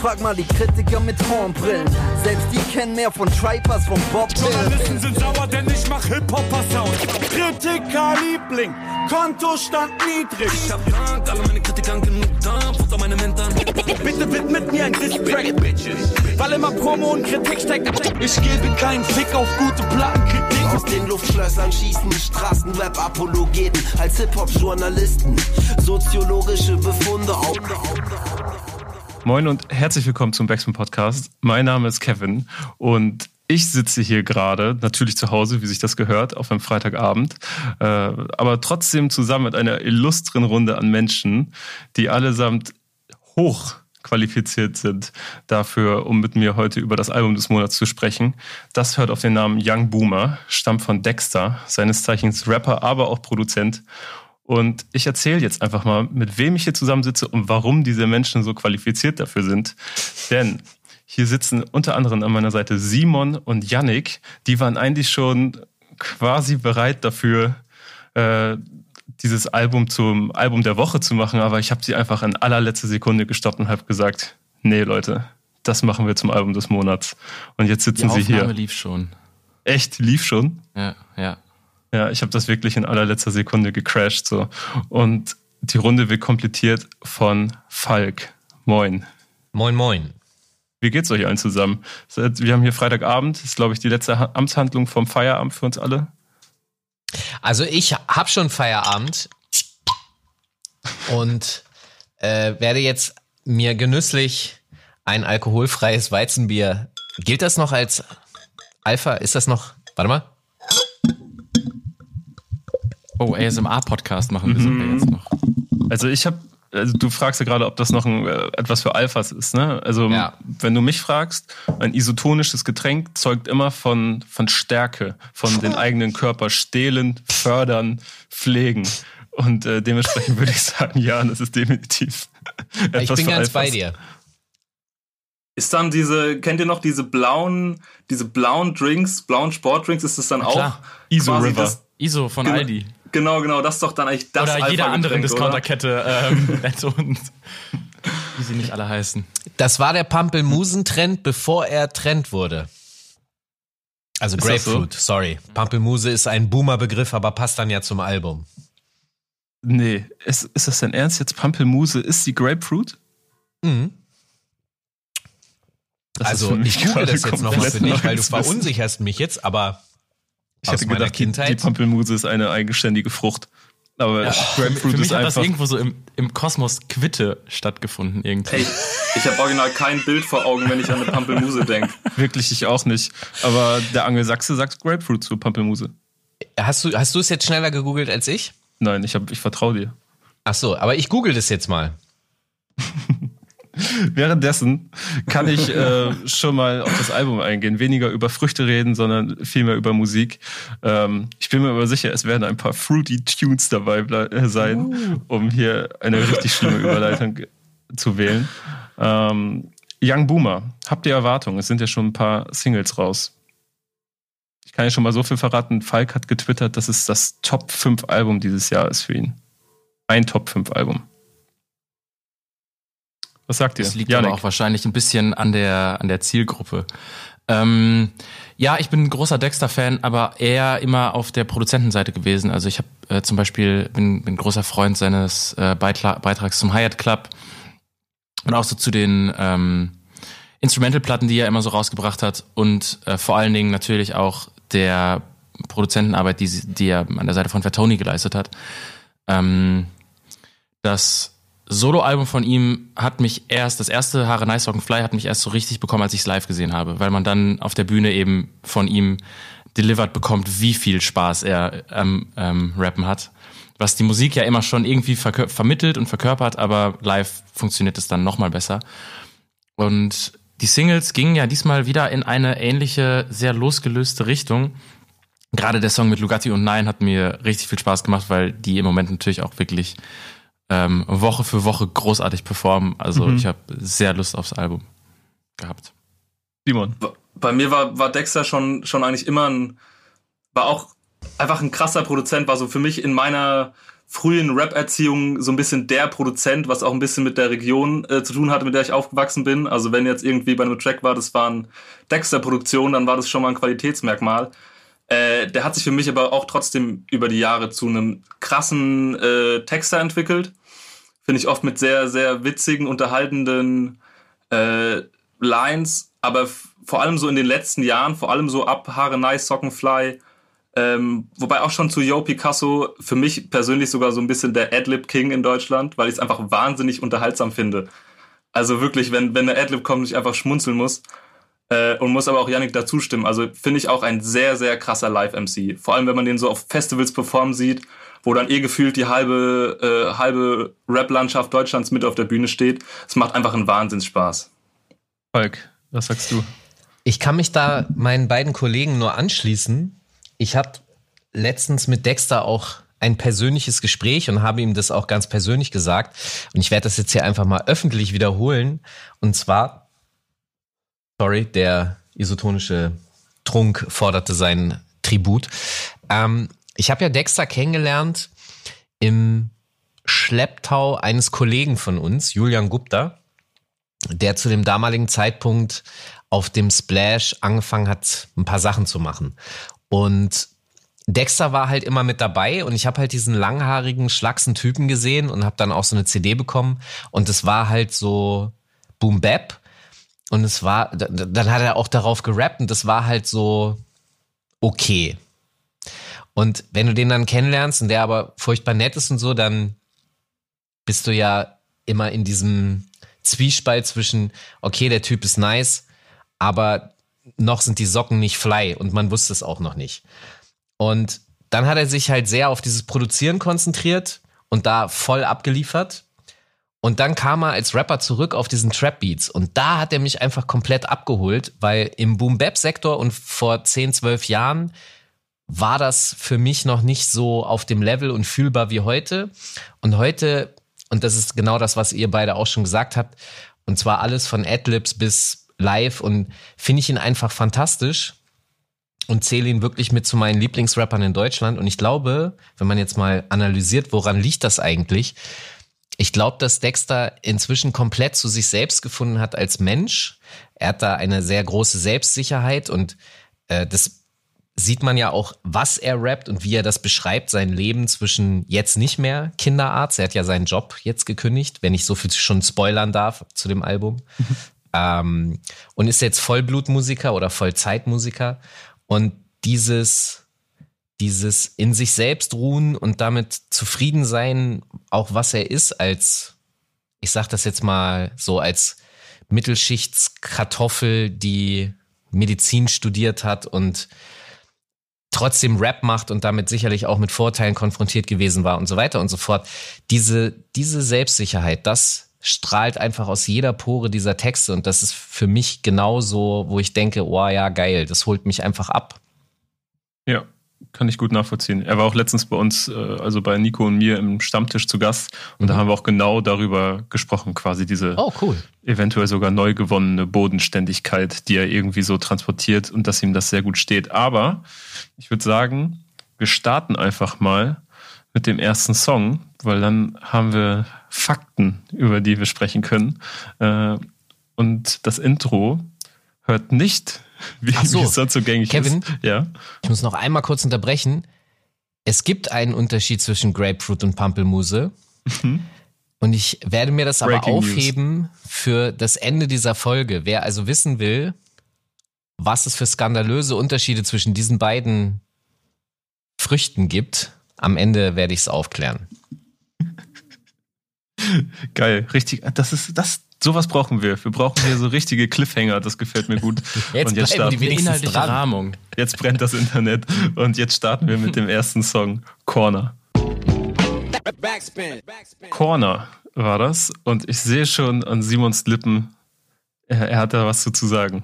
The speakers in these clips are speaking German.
Frag mal die Kritiker mit Hornbrillen. Selbst die kennen mehr von Tripers, von Bob Journalisten sind sauer, denn ich mach Hip-Hopper-Sound. Kritiker-Liebling, Kontostand niedrig. Ich hab Dank, alle meine Kritikern genug da, Futter meine Mentoren. Bitte widmet mir ein Diss-Track, weil immer Promo und Kritik steckt. Ich gebe keinen Fick auf gute Plattenkritik. Aus den Luftschlössern schießen Straßenrap-Apologeten als Hip-Hop-Journalisten. Soziologische Befunde auf. Moin und herzlich willkommen zum Backspin Podcast. Mein Name ist Kevin und ich sitze hier gerade, natürlich zu Hause, wie sich das gehört, auf einem Freitagabend, äh, aber trotzdem zusammen mit einer illustren Runde an Menschen, die allesamt hoch qualifiziert sind dafür, um mit mir heute über das Album des Monats zu sprechen. Das hört auf den Namen Young Boomer, stammt von Dexter, seines Zeichens Rapper, aber auch Produzent. Und ich erzähle jetzt einfach mal, mit wem ich hier zusammensitze und warum diese Menschen so qualifiziert dafür sind. Denn hier sitzen unter anderem an meiner Seite Simon und Yannick. Die waren eigentlich schon quasi bereit dafür, äh, dieses Album zum Album der Woche zu machen, aber ich habe sie einfach in allerletzter Sekunde gestoppt und habe gesagt, nee Leute, das machen wir zum Album des Monats. Und jetzt sitzen Die sie hier. lief schon. Echt, lief schon? Ja, ja. Ja, ich habe das wirklich in allerletzter Sekunde gecrashed so. Und die Runde wird komplettiert von Falk. Moin. Moin, moin. Wie geht's euch allen zusammen? Wir haben hier Freitagabend, das ist glaube ich die letzte Amtshandlung vom Feierabend für uns alle. Also ich habe schon Feierabend und äh, werde jetzt mir genüsslich ein alkoholfreies Weizenbier. Gilt das noch als Alpha? Ist das noch? Warte mal. Oh, ASMR-Podcast machen wir sogar jetzt noch. Also ich habe, also du fragst ja gerade, ob das noch ein, äh, etwas für Alphas ist, ne? Also Ja. wenn du mich fragst, ein isotonisches Getränk zeugt immer von, von Stärke, von den eigenen Körper stehlen, fördern, pflegen. Und äh, dementsprechend würde ich sagen, ja, das ist definitiv etwas Ich bin für ganz Alphas. bei dir. Ist dann diese, kennt ihr noch diese blauen, diese blauen Drinks, blauen Sportdrinks, ist das dann auch klar. Iso River. Das, ISO von Genau. Aldi. Genau, genau, das ist doch dann eigentlich das Oder jeder anderen Discounterkette. Ähm, und wie sie nicht alle heißen. Das war der Pampelmusen-Trend, bevor er Trend wurde. Also Ist das so? Grapefruit, sorry. Pampelmuse ist ein Boomer-Begriff, aber passt dann ja zum Album. Nee, ist, ist das dein Ernst jetzt? Pampelmuse ist die Grapefruit? Mhm. Das also ich google das jetzt nochmal für dich, weil du verunsicherst mich jetzt, aber Ich aus hätte gedacht, die, die Kindheit. Pampelmuse ist eine eigenständige Frucht. Aber Ja, für, Grapefruit für mich ist hat das einfach. irgendwo so im, im Kosmos Quitte stattgefunden irgendwie. Ey, ich habe original kein Bild vor Augen, wenn ich an eine Pampelmuse denke. Wirklich, ich auch nicht. Aber der Angelsachse sagt Grapefruit zu Pampelmuse. hast du hast du es jetzt schneller gegoogelt als ich? Nein, ich, hab, ich vertraue dir. Ach so, aber ich google das jetzt mal. Währenddessen kann ich äh, schon mal auf das Album eingehen. Weniger über Früchte reden, sondern vielmehr über Musik. Ähm, ich bin mir aber sicher, es werden ein paar fruity Tunes dabei äh, sein, um hier eine richtig schlimme Überleitung zu wählen. Ähm, Young Boomer, habt ihr Erwartungen? Es sind ja schon ein paar Singles raus. Ich kann ja schon mal so viel verraten. Falk hat getwittert, dass es das Top 5 Album dieses Jahr ist für ihn. Ein Top 5 Album. Was sagt ihr? Das liegt Janik? aber auch wahrscheinlich ein bisschen an der, an der Zielgruppe. Ähm, ja, ich bin ein großer Dexter-Fan, aber eher immer auf der Produzentenseite gewesen. Also ich habe äh, zum Beispiel bin, bin großer Freund seines äh, Beitla Beitrags zum Hyatt Club und auch so zu den ähm, Instrumental-Platten, die er immer so rausgebracht hat und äh, vor allen Dingen natürlich auch der Produzentenarbeit, die, die er an der Seite von Fatoni geleistet hat. Ähm, das Soloalbum von ihm hat mich erst, das erste Haare Nice Rock Fly hat mich erst so richtig bekommen, als ich es live gesehen habe, weil man dann auf der Bühne eben von ihm delivered bekommt, wie viel Spaß er am ähm, Rappen hat. Was die Musik ja immer schon irgendwie vermittelt und verkörpert, aber live funktioniert es dann nochmal besser. Und die Singles gingen ja diesmal wieder in eine ähnliche, sehr losgelöste Richtung. Gerade der Song mit Lugatti und Nein hat mir richtig viel Spaß gemacht, weil die im Moment natürlich auch wirklich ähm, Woche für Woche großartig performen. Also Mhm. ich habe sehr Lust aufs Album gehabt. Simon. Bei mir war, war Dexter schon, schon eigentlich immer ein, war auch einfach ein krasser Produzent, war so für mich in meiner frühen Rap-Erziehung so ein bisschen der Produzent, was auch ein bisschen mit der Region äh, zu tun hatte, mit der ich aufgewachsen bin. Also wenn jetzt irgendwie bei einem Track war, das waren Dexter-Produktionen, dann war das schon mal ein Qualitätsmerkmal. Äh, der hat sich für mich aber auch trotzdem über die Jahre zu einem krassen äh, Texter entwickelt. Finde ich oft mit sehr, sehr witzigen, unterhaltenden äh, Lines, aber vor allem so in den letzten Jahren, vor allem so ab Haare Nice, Sockenfly, ähm, wobei auch schon zu Yo Picasso für mich persönlich sogar so ein bisschen der Adlib King in Deutschland, weil ich es einfach wahnsinnig unterhaltsam finde. Also wirklich, wenn, wenn eine Adlib kommt, ich einfach schmunzeln muss. Äh, und muss aber auch Yannick dazu stimmen. Also finde ich auch ein sehr, sehr krasser Live-MC. Vor allem, wenn man den so auf Festivals performen sieht, wo dann eh gefühlt die halbe, äh, halbe Rap-Landschaft Deutschlands mit auf der Bühne steht. Es macht einfach einen Wahnsinnsspaß. Falk, was sagst du? Ich kann mich da meinen beiden Kollegen nur anschließen. Ich hatte letztens mit Dexter auch ein persönliches Gespräch und habe ihm das auch ganz persönlich gesagt. Und ich werde das jetzt hier einfach mal öffentlich wiederholen. Und zwar, sorry, der isotonische Trunk forderte seinen Tribut. Ähm, ich habe ja Dexter kennengelernt im Schlepptau eines Kollegen von uns, Julian Gupta der zu dem damaligen Zeitpunkt auf dem Splash angefangen hat, ein paar Sachen zu machen. Und Dexter war halt immer mit dabei und ich habe halt diesen langhaarigen, schlachsen Typen gesehen und habe dann auch so eine CD bekommen und es war halt so Boom Bap und es war, dann hat er auch darauf gerappt und das war halt so okay. Und wenn du den dann kennenlernst und der aber furchtbar nett ist und so, dann bist du ja immer in diesem Zwiespalt zwischen, okay, der Typ ist nice, aber noch sind die Socken nicht fly und man wusste es auch noch nicht. Und dann hat er sich halt sehr auf dieses Produzieren konzentriert und da voll abgeliefert. Und dann kam er als Rapper zurück auf diesen Trap Beats und da hat er mich einfach komplett abgeholt, weil im Boom Bap Sektor und vor 10, 12 Jahren war das für mich noch nicht so auf dem Level und fühlbar wie heute. Und heute und das ist genau das, was ihr beide auch schon gesagt habt. Und zwar alles von Adlibs bis live und finde ich ihn einfach fantastisch und zähle ihn wirklich mit zu meinen Lieblingsrappern in Deutschland. Und ich glaube, wenn man jetzt mal analysiert, woran liegt das eigentlich? Ich glaube, dass Dexter inzwischen komplett zu sich selbst gefunden hat als Mensch. Er hat da eine sehr große Selbstsicherheit und äh, das sieht man ja auch, was er rappt und wie er das beschreibt, sein Leben zwischen jetzt nicht mehr Kinderarzt. Er hat ja seinen Job jetzt gekündigt, wenn ich so viel schon spoilern darf zu dem Album. ähm, und ist jetzt Vollblutmusiker oder Vollzeitmusiker. Und dieses, dieses in sich selbst ruhen und damit zufrieden sein, auch was er ist, als, ich sag das jetzt mal so, als Mittelschichtskartoffel, die Medizin studiert hat und trotzdem Rap macht und damit sicherlich auch mit Vorteilen konfrontiert gewesen war und so weiter und so fort. Diese, diese Selbstsicherheit, das strahlt einfach aus jeder Pore dieser Texte und das ist für mich genauso, wo ich denke, oh ja, geil, das holt mich einfach ab. Ja, kann ich gut nachvollziehen. Er war auch letztens bei uns, äh, also bei Nico und mir im Stammtisch zu Gast und mhm. da haben wir auch genau darüber gesprochen, quasi diese oh, cool. eventuell sogar neu gewonnene Bodenständigkeit, die er irgendwie so transportiert und dass ihm das sehr gut steht. Aber ich würde sagen, wir starten einfach mal mit dem ersten Song, weil dann haben wir Fakten, über die wir sprechen können. Äh, und das Intro hört nicht wie, Ach so. wie es sonst so gängig Kevin, ist. Ja. Ich muss noch einmal kurz unterbrechen. Es gibt einen Unterschied zwischen Grapefruit und Pampelmuse. Mhm. Und ich werde mir das aber Breaking aufheben News. für das Ende dieser Folge. Wer also wissen will, was es für skandalöse Unterschiede zwischen diesen beiden Früchten gibt, am Ende werde ich es aufklären. Geil, richtig. Das ist das Sowas brauchen wir. Wir brauchen hier so richtige Cliffhanger, das gefällt mir gut. Jetzt und jetzt starten die inhaltliche dran. Rahmung. Jetzt brennt das Internet und jetzt starten wir mit dem ersten Song, Corner. Corner war das und ich sehe schon an Simons Lippen, er, er hat da was zu sagen.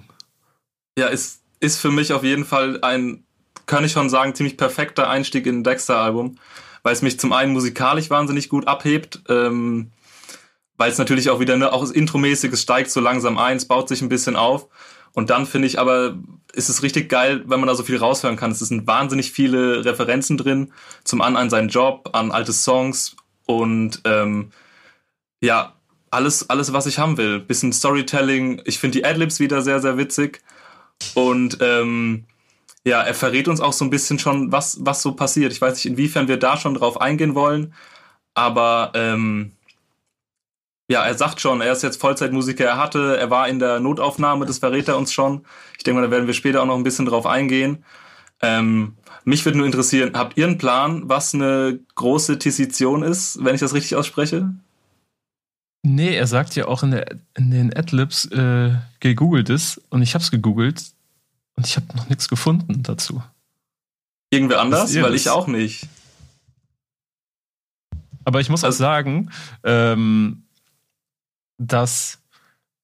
Ja, ist, ist für mich auf jeden Fall ein, kann ich schon sagen, ziemlich perfekter Einstieg in ein Dexter-Album, weil es mich zum einen musikalisch wahnsinnig gut abhebt. Ähm, weil es natürlich auch wieder ne, auch intromäßig, es steigt so langsam ein, es baut sich ein bisschen auf Und dann finde ich aber, ist es richtig geil, wenn man da so viel raushören kann. Es sind wahnsinnig viele Referenzen drin. Zum einen an seinen Job, an alte Songs und ähm, ja, alles, alles, was ich haben will. Bisschen Storytelling. Ich finde die Adlibs wieder sehr, sehr witzig. Und ähm, ja, er verrät uns auch so ein bisschen schon, was, was so passiert. Ich weiß nicht, inwiefern wir da schon drauf eingehen wollen, aber ähm, ja, er sagt schon, er ist jetzt Vollzeitmusiker, er hatte, er war in der Notaufnahme, das verrät er uns schon. Ich denke mal, da werden wir später auch noch ein bisschen drauf eingehen. Ähm, mich würde nur interessieren, habt ihr einen Plan, was eine große Tessition ist, wenn ich das richtig ausspreche? Nee, er sagt ja auch in, der, in den Adlibs, äh, gegoogelt ist und ich hab's gegoogelt und ich habe noch nichts gefunden dazu. Irgendwer anders? Weil ich auch nicht. Aber ich muss also, auch sagen, ähm, dass,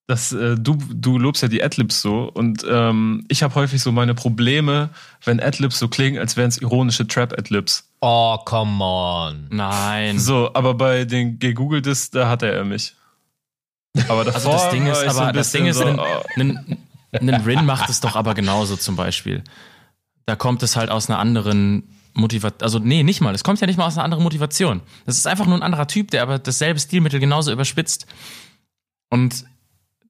dass äh, du, du lobst ja die Adlibs so und ähm, ich habe häufig so meine Probleme, wenn Adlibs so klingen, als wären es ironische Trap-Adlibs. Oh, come on. Nein. So, aber bei den gegoogeltes, da hatte er mich. Aber davor also das Ding ist, aber das Ding ist, so, ein, ein, ein Rin macht es doch aber genauso zum Beispiel. Da kommt es halt aus einer anderen Motivation. Also, nee, nicht mal. Es kommt ja nicht mal aus einer anderen Motivation. Das ist einfach nur ein anderer Typ, der aber dasselbe Stilmittel genauso überspitzt. Und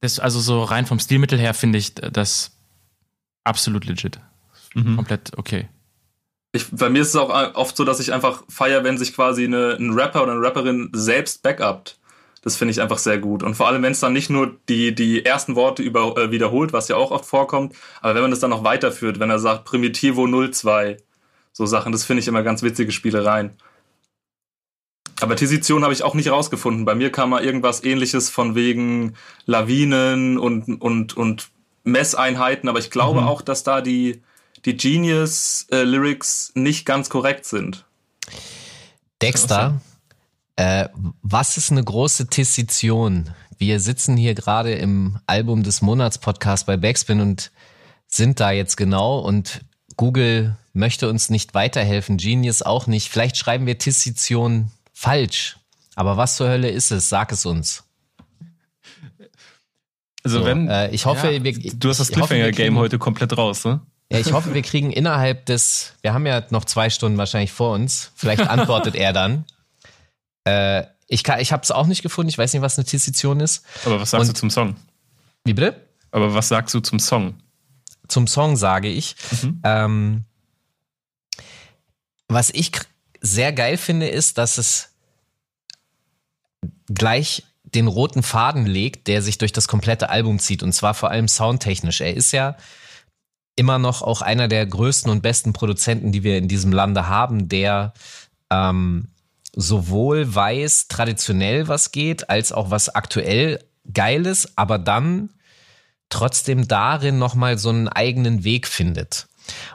das, also so rein vom Stilmittel her finde ich das absolut legit. Mhm. Komplett okay. Ich, bei mir ist es auch oft so, dass ich einfach feier, wenn sich quasi eine, ein Rapper oder eine Rapperin selbst backupt. Das finde ich einfach sehr gut. Und vor allem, wenn es dann nicht nur die, die ersten Worte über, äh, wiederholt, was ja auch oft vorkommt, aber wenn man das dann noch weiterführt, wenn er sagt Primitivo 02, so Sachen, das finde ich immer ganz witzige Spielereien. Aber Tesition habe ich auch nicht rausgefunden. Bei mir kam mal irgendwas ähnliches von wegen Lawinen und, und, und Messeinheiten, aber ich glaube mhm. auch, dass da die, die Genius-Lyrics äh, nicht ganz korrekt sind. Dexter, äh, was ist eine große Tessition? Wir sitzen hier gerade im Album des Monats Podcast bei Backspin und sind da jetzt genau und Google möchte uns nicht weiterhelfen, Genius auch nicht. Vielleicht schreiben wir Tessition falsch. Aber was zur Hölle ist es? Sag es uns. Also so, wenn äh, ich hoffe, ja, wir, du hast das Cliffhanger-Game heute komplett raus, ne? Ja, ich hoffe, wir kriegen innerhalb des, wir haben ja noch zwei Stunden wahrscheinlich vor uns. Vielleicht antwortet er dann. Äh, ich kann, ich habe es auch nicht gefunden. Ich weiß nicht, was eine Tessition ist. Aber was sagst Und, du zum Song? Wie bitte? Aber was sagst du zum Song? Zum Song sage ich. Mhm. Ähm, was ich sehr geil finde, ist, dass es gleich den roten Faden legt, der sich durch das komplette Album zieht und zwar vor allem soundtechnisch. Er ist ja immer noch auch einer der größten und besten Produzenten, die wir in diesem Lande haben, der ähm, sowohl weiß traditionell was geht, als auch was aktuell geiles, aber dann trotzdem darin nochmal so einen eigenen Weg findet.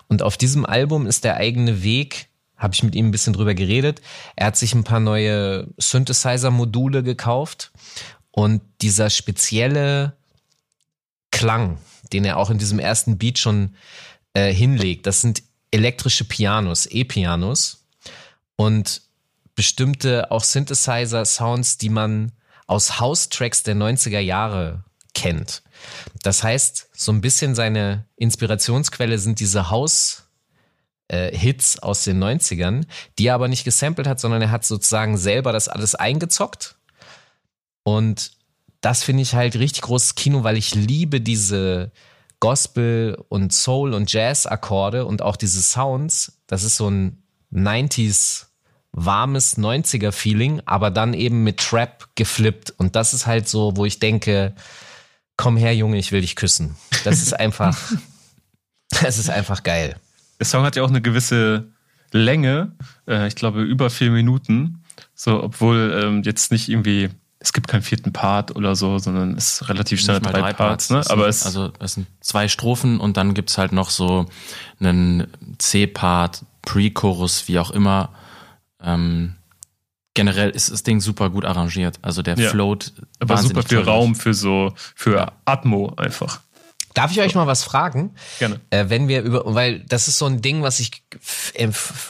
Und auf diesem Album ist der eigene Weg habe ich mit ihm ein bisschen drüber geredet. Er hat sich ein paar neue Synthesizer-Module gekauft und dieser spezielle Klang, den er auch in diesem ersten Beat schon äh, hinlegt, das sind elektrische Pianos, E-Pianos und bestimmte auch Synthesizer-Sounds, die man aus House-Tracks der 90er Jahre kennt. Das heißt, so ein bisschen seine Inspirationsquelle sind diese House- äh, Hits aus den 90ern, die er aber nicht gesampelt hat, sondern er hat sozusagen selber das alles eingezockt. Und das finde ich halt richtig großes Kino, weil ich liebe diese Gospel und Soul und Jazz Akkorde und auch diese Sounds. Das ist so ein 90s warmes 90er Feeling, aber dann eben mit Trap geflippt. Und das ist halt so, wo ich denke, komm her, Junge, ich will dich küssen. Das ist einfach, das ist einfach geil. Der Song hat ja auch eine gewisse Länge, äh, ich glaube über vier Minuten. So, obwohl ähm, jetzt nicht irgendwie, es gibt keinen vierten Part oder so, sondern es ist relativ schnell drei, drei, Parts. Parts ne? Aber es also es sind zwei Strophen und dann gibt's halt noch so einen C-Part, Pre-Chorus, wie auch immer. Ähm, generell ist das Ding super gut arrangiert. Also der ja. float. Aber super viel Raum für so, für ja. Atmo einfach. Darf ich euch mal was fragen? Gerne. Äh, wenn wir über, weil das ist so ein Ding, was ich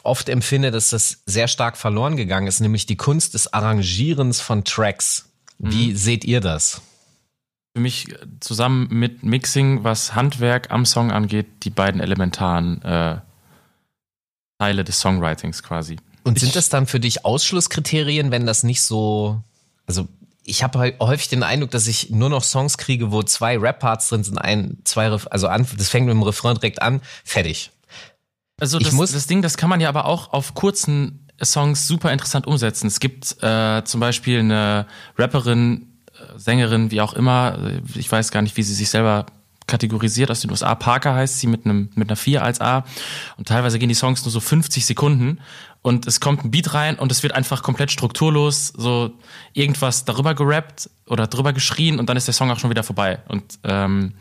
oft empfinde, dass das sehr stark verloren gegangen ist, nämlich die Kunst des Arrangierens von Tracks. Wie mhm. seht ihr das? für mich zusammen mit Mixing, was Handwerk am Song angeht, die beiden elementaren äh, Teile des Songwritings quasi. Und sind das dann für dich Ausschlusskriterien, wenn das nicht so, also ich habe häufig den Eindruck, dass ich nur noch Songs kriege, wo zwei Rap-Parts drin sind, ein, zwei, also an, das fängt mit dem Refrain direkt an, fertig. Also das, das Ding, das kann man ja aber auch auf kurzen Songs super interessant umsetzen. Es gibt äh, zum Beispiel eine Rapperin, äh, Sängerin, wie auch immer, äh, ich weiß gar nicht, wie sie sich selber kategorisiert aus den USA. Parker heißt sie mit einem mit einer 4 als A und teilweise gehen die Songs nur so 50 Sekunden und es kommt ein Beat rein und es wird einfach komplett strukturlos so irgendwas darüber gerappt oder drüber geschrien und dann ist der Song auch schon wieder vorbei und ähm,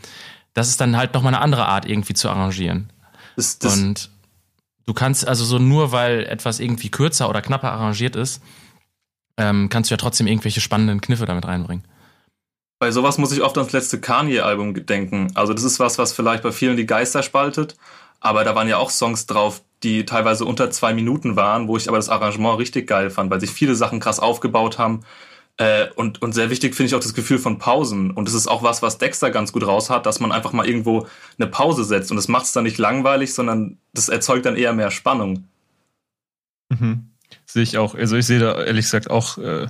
das ist dann halt noch mal eine andere Art irgendwie zu arrangieren. Das, das und du kannst also so nur weil etwas irgendwie kürzer oder knapper arrangiert ist, ähm, kannst du ja trotzdem irgendwelche spannenden Kniffe damit reinbringen. Bei sowas muss ich oft ans letzte Kanye-Album denken. Also das ist was, was vielleicht bei vielen die Geister spaltet. Aber da waren ja auch Songs drauf, die teilweise unter zwei Minuten waren, wo ich aber das Arrangement richtig geil fand, weil sich viele Sachen krass aufgebaut haben. Äh, und, und sehr wichtig finde ich auch das Gefühl von Pausen. Und das ist auch was, was Dexter ganz gut raus hat, dass man einfach mal irgendwo eine Pause setzt. Und das macht es dann nicht langweilig, sondern das erzeugt dann eher mehr Spannung. Mhm. Sehe ich auch. Also ich sehe da ehrlich gesagt auch äh,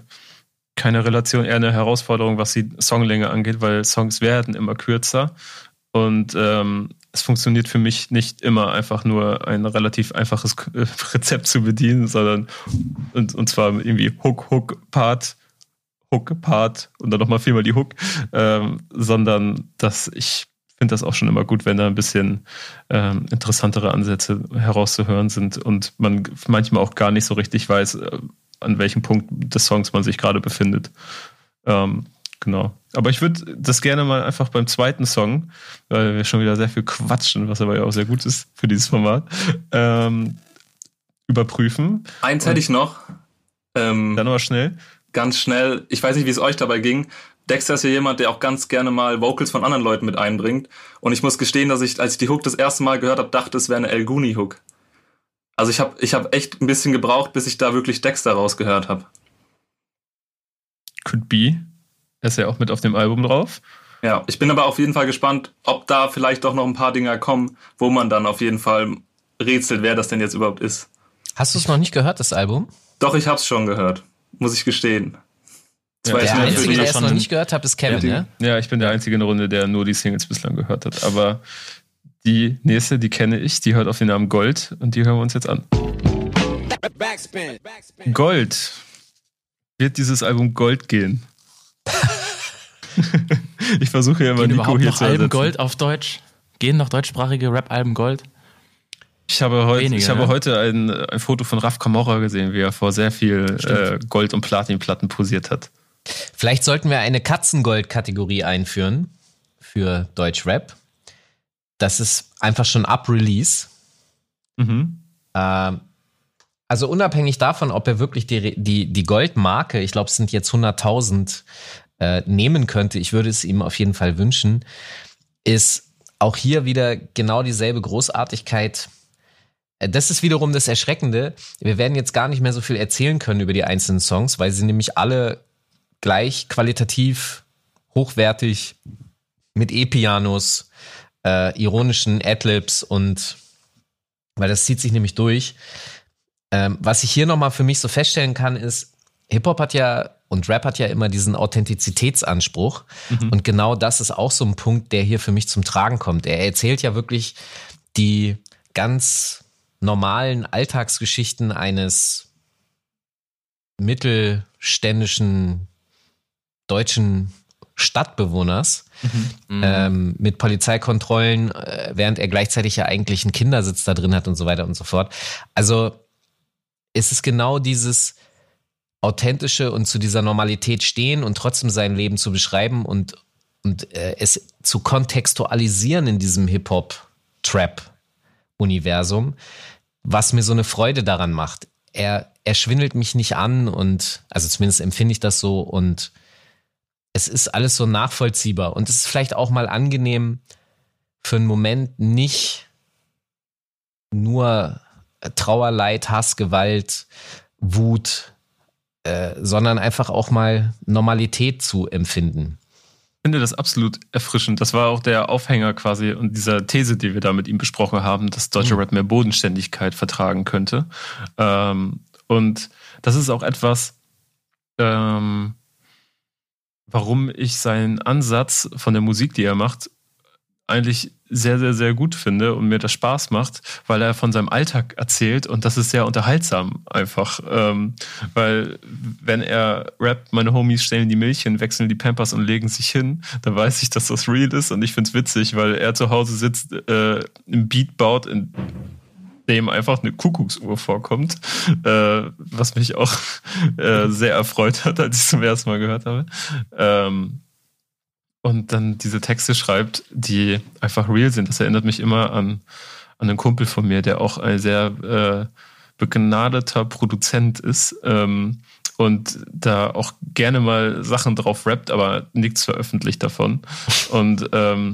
keine Relation, eher eine Herausforderung, was die Songlänge angeht, weil Songs werden immer kürzer und ähm, es funktioniert für mich nicht immer einfach nur ein relativ einfaches Rezept zu bedienen, sondern und, und zwar irgendwie Hook, Hook, Part, Hook, Part und dann nochmal viermal die Hook, ähm, sondern dass ich finde das auch schon immer gut, wenn da ein bisschen ähm, interessantere Ansätze herauszuhören sind und man manchmal auch gar nicht so richtig weiß, äh, an welchem Punkt des Songs man sich gerade befindet. Ähm, genau. Aber ich würde das gerne mal einfach beim zweiten Song, weil wir schon wieder sehr viel quatschen, was aber ja auch sehr gut ist für dieses Format, ähm, überprüfen. Eins hätte ich noch. Ähm, Dann aber schnell. Ganz schnell. Ich weiß nicht, wie es euch dabei ging. Dexter ist ja jemand, der auch ganz gerne mal Vocals von anderen Leuten mit einbringt. Und ich muss gestehen, dass ich, als ich die Hook das erste Mal gehört habe, dachte, es wäre eine El Guni Hook. Also ich habe ich hab echt ein bisschen gebraucht, bis ich da wirklich Dexter rausgehört habe. Could be. Er ist ja auch mit auf dem Album drauf. Ja, ich bin aber auf jeden Fall gespannt, ob da vielleicht doch noch ein paar Dinger kommen, wo man dann auf jeden Fall rätselt, wer das denn jetzt überhaupt ist. Hast du es noch nicht gehört, das Album? Doch, ich habe es schon gehört, muss ich gestehen. Ja, der Einzige, der es noch nicht gehört hat, ist Kevin, ja? Ne? Ja, ich bin der Einzige in der Runde, der nur die Singles bislang gehört hat. Aber die nächste, die kenne ich, die hört auf den Namen Gold und die hören wir uns jetzt an. Gold. Wird dieses Album Gold gehen? ich versuche ja immer Gehen Nico hier noch zu Alben Gold auf Deutsch? Gehen noch deutschsprachige Rap-Alben Gold? Ich habe, heute, Wenige, ich habe heute ein, ein Foto von Raf Camorra gesehen, wie er vor sehr viel äh, Gold- und Platinplatten posiert hat. Vielleicht sollten wir eine Katzengold-Kategorie einführen für Deutschrap. Das ist einfach schon ab Release. Mhm. Ähm, also unabhängig davon, ob er wirklich die, die, die Goldmarke, ich glaube, es sind jetzt 100.000, äh, nehmen könnte, ich würde es ihm auf jeden Fall wünschen, ist auch hier wieder genau dieselbe Großartigkeit. Äh, das ist wiederum das Erschreckende. Wir werden jetzt gar nicht mehr so viel erzählen können über die einzelnen Songs, weil sie nämlich alle gleich qualitativ hochwertig mit E-Pianos, äh, ironischen Adlibs und weil das zieht sich nämlich durch. Ähm, was ich hier nochmal für mich so feststellen kann, ist, Hip-Hop hat ja und Rap hat ja immer diesen Authentizitätsanspruch. Mhm. Und genau das ist auch so ein Punkt, der hier für mich zum Tragen kommt. Er erzählt ja wirklich die ganz normalen Alltagsgeschichten eines mittelständischen deutschen Stadtbewohners mhm. ähm, mit Polizeikontrollen, äh, während er gleichzeitig ja eigentlich einen Kindersitz da drin hat und so weiter und so fort. Also es ist genau dieses authentische und zu dieser Normalität stehen und trotzdem sein Leben zu beschreiben und, und äh, es zu kontextualisieren in diesem Hip-Hop-Trap-Universum, was mir so eine Freude daran macht. Er, er schwindelt mich nicht an und, also zumindest empfinde ich das so und es ist alles so nachvollziehbar und es ist vielleicht auch mal angenehm für einen Moment nicht nur Trauer, Leid, Hass, Gewalt, Wut, äh, sondern einfach auch mal Normalität zu empfinden. finde das absolut erfrischend. Das war auch der Aufhänger quasi und dieser These, die wir da mit ihm besprochen haben, dass deutsche mhm. Rap mehr Bodenständigkeit vertragen könnte. Ähm, und das ist auch etwas, ähm, warum ich seinen Ansatz von der Musik, die er macht, eigentlich sehr, sehr, sehr gut finde und mir das Spaß macht, weil er von seinem Alltag erzählt und das ist sehr unterhaltsam einfach. Ähm, weil wenn er rappt, meine Homies stellen die Milchen, wechseln die Pampers und legen sich hin, dann weiß ich, dass das real ist und ich finde es witzig, weil er zu Hause sitzt, äh, im Beat baut, in dem einfach eine Kuckucksuhr vorkommt, äh, was mich auch äh, sehr erfreut hat, als ich es zum ersten Mal gehört habe. Ähm, und dann diese Texte schreibt, die einfach real sind. Das erinnert mich immer an, an einen Kumpel von mir, der auch ein sehr äh, begnadeter Produzent ist ähm, und da auch gerne mal Sachen drauf rappt, aber nichts veröffentlicht davon. Und ähm,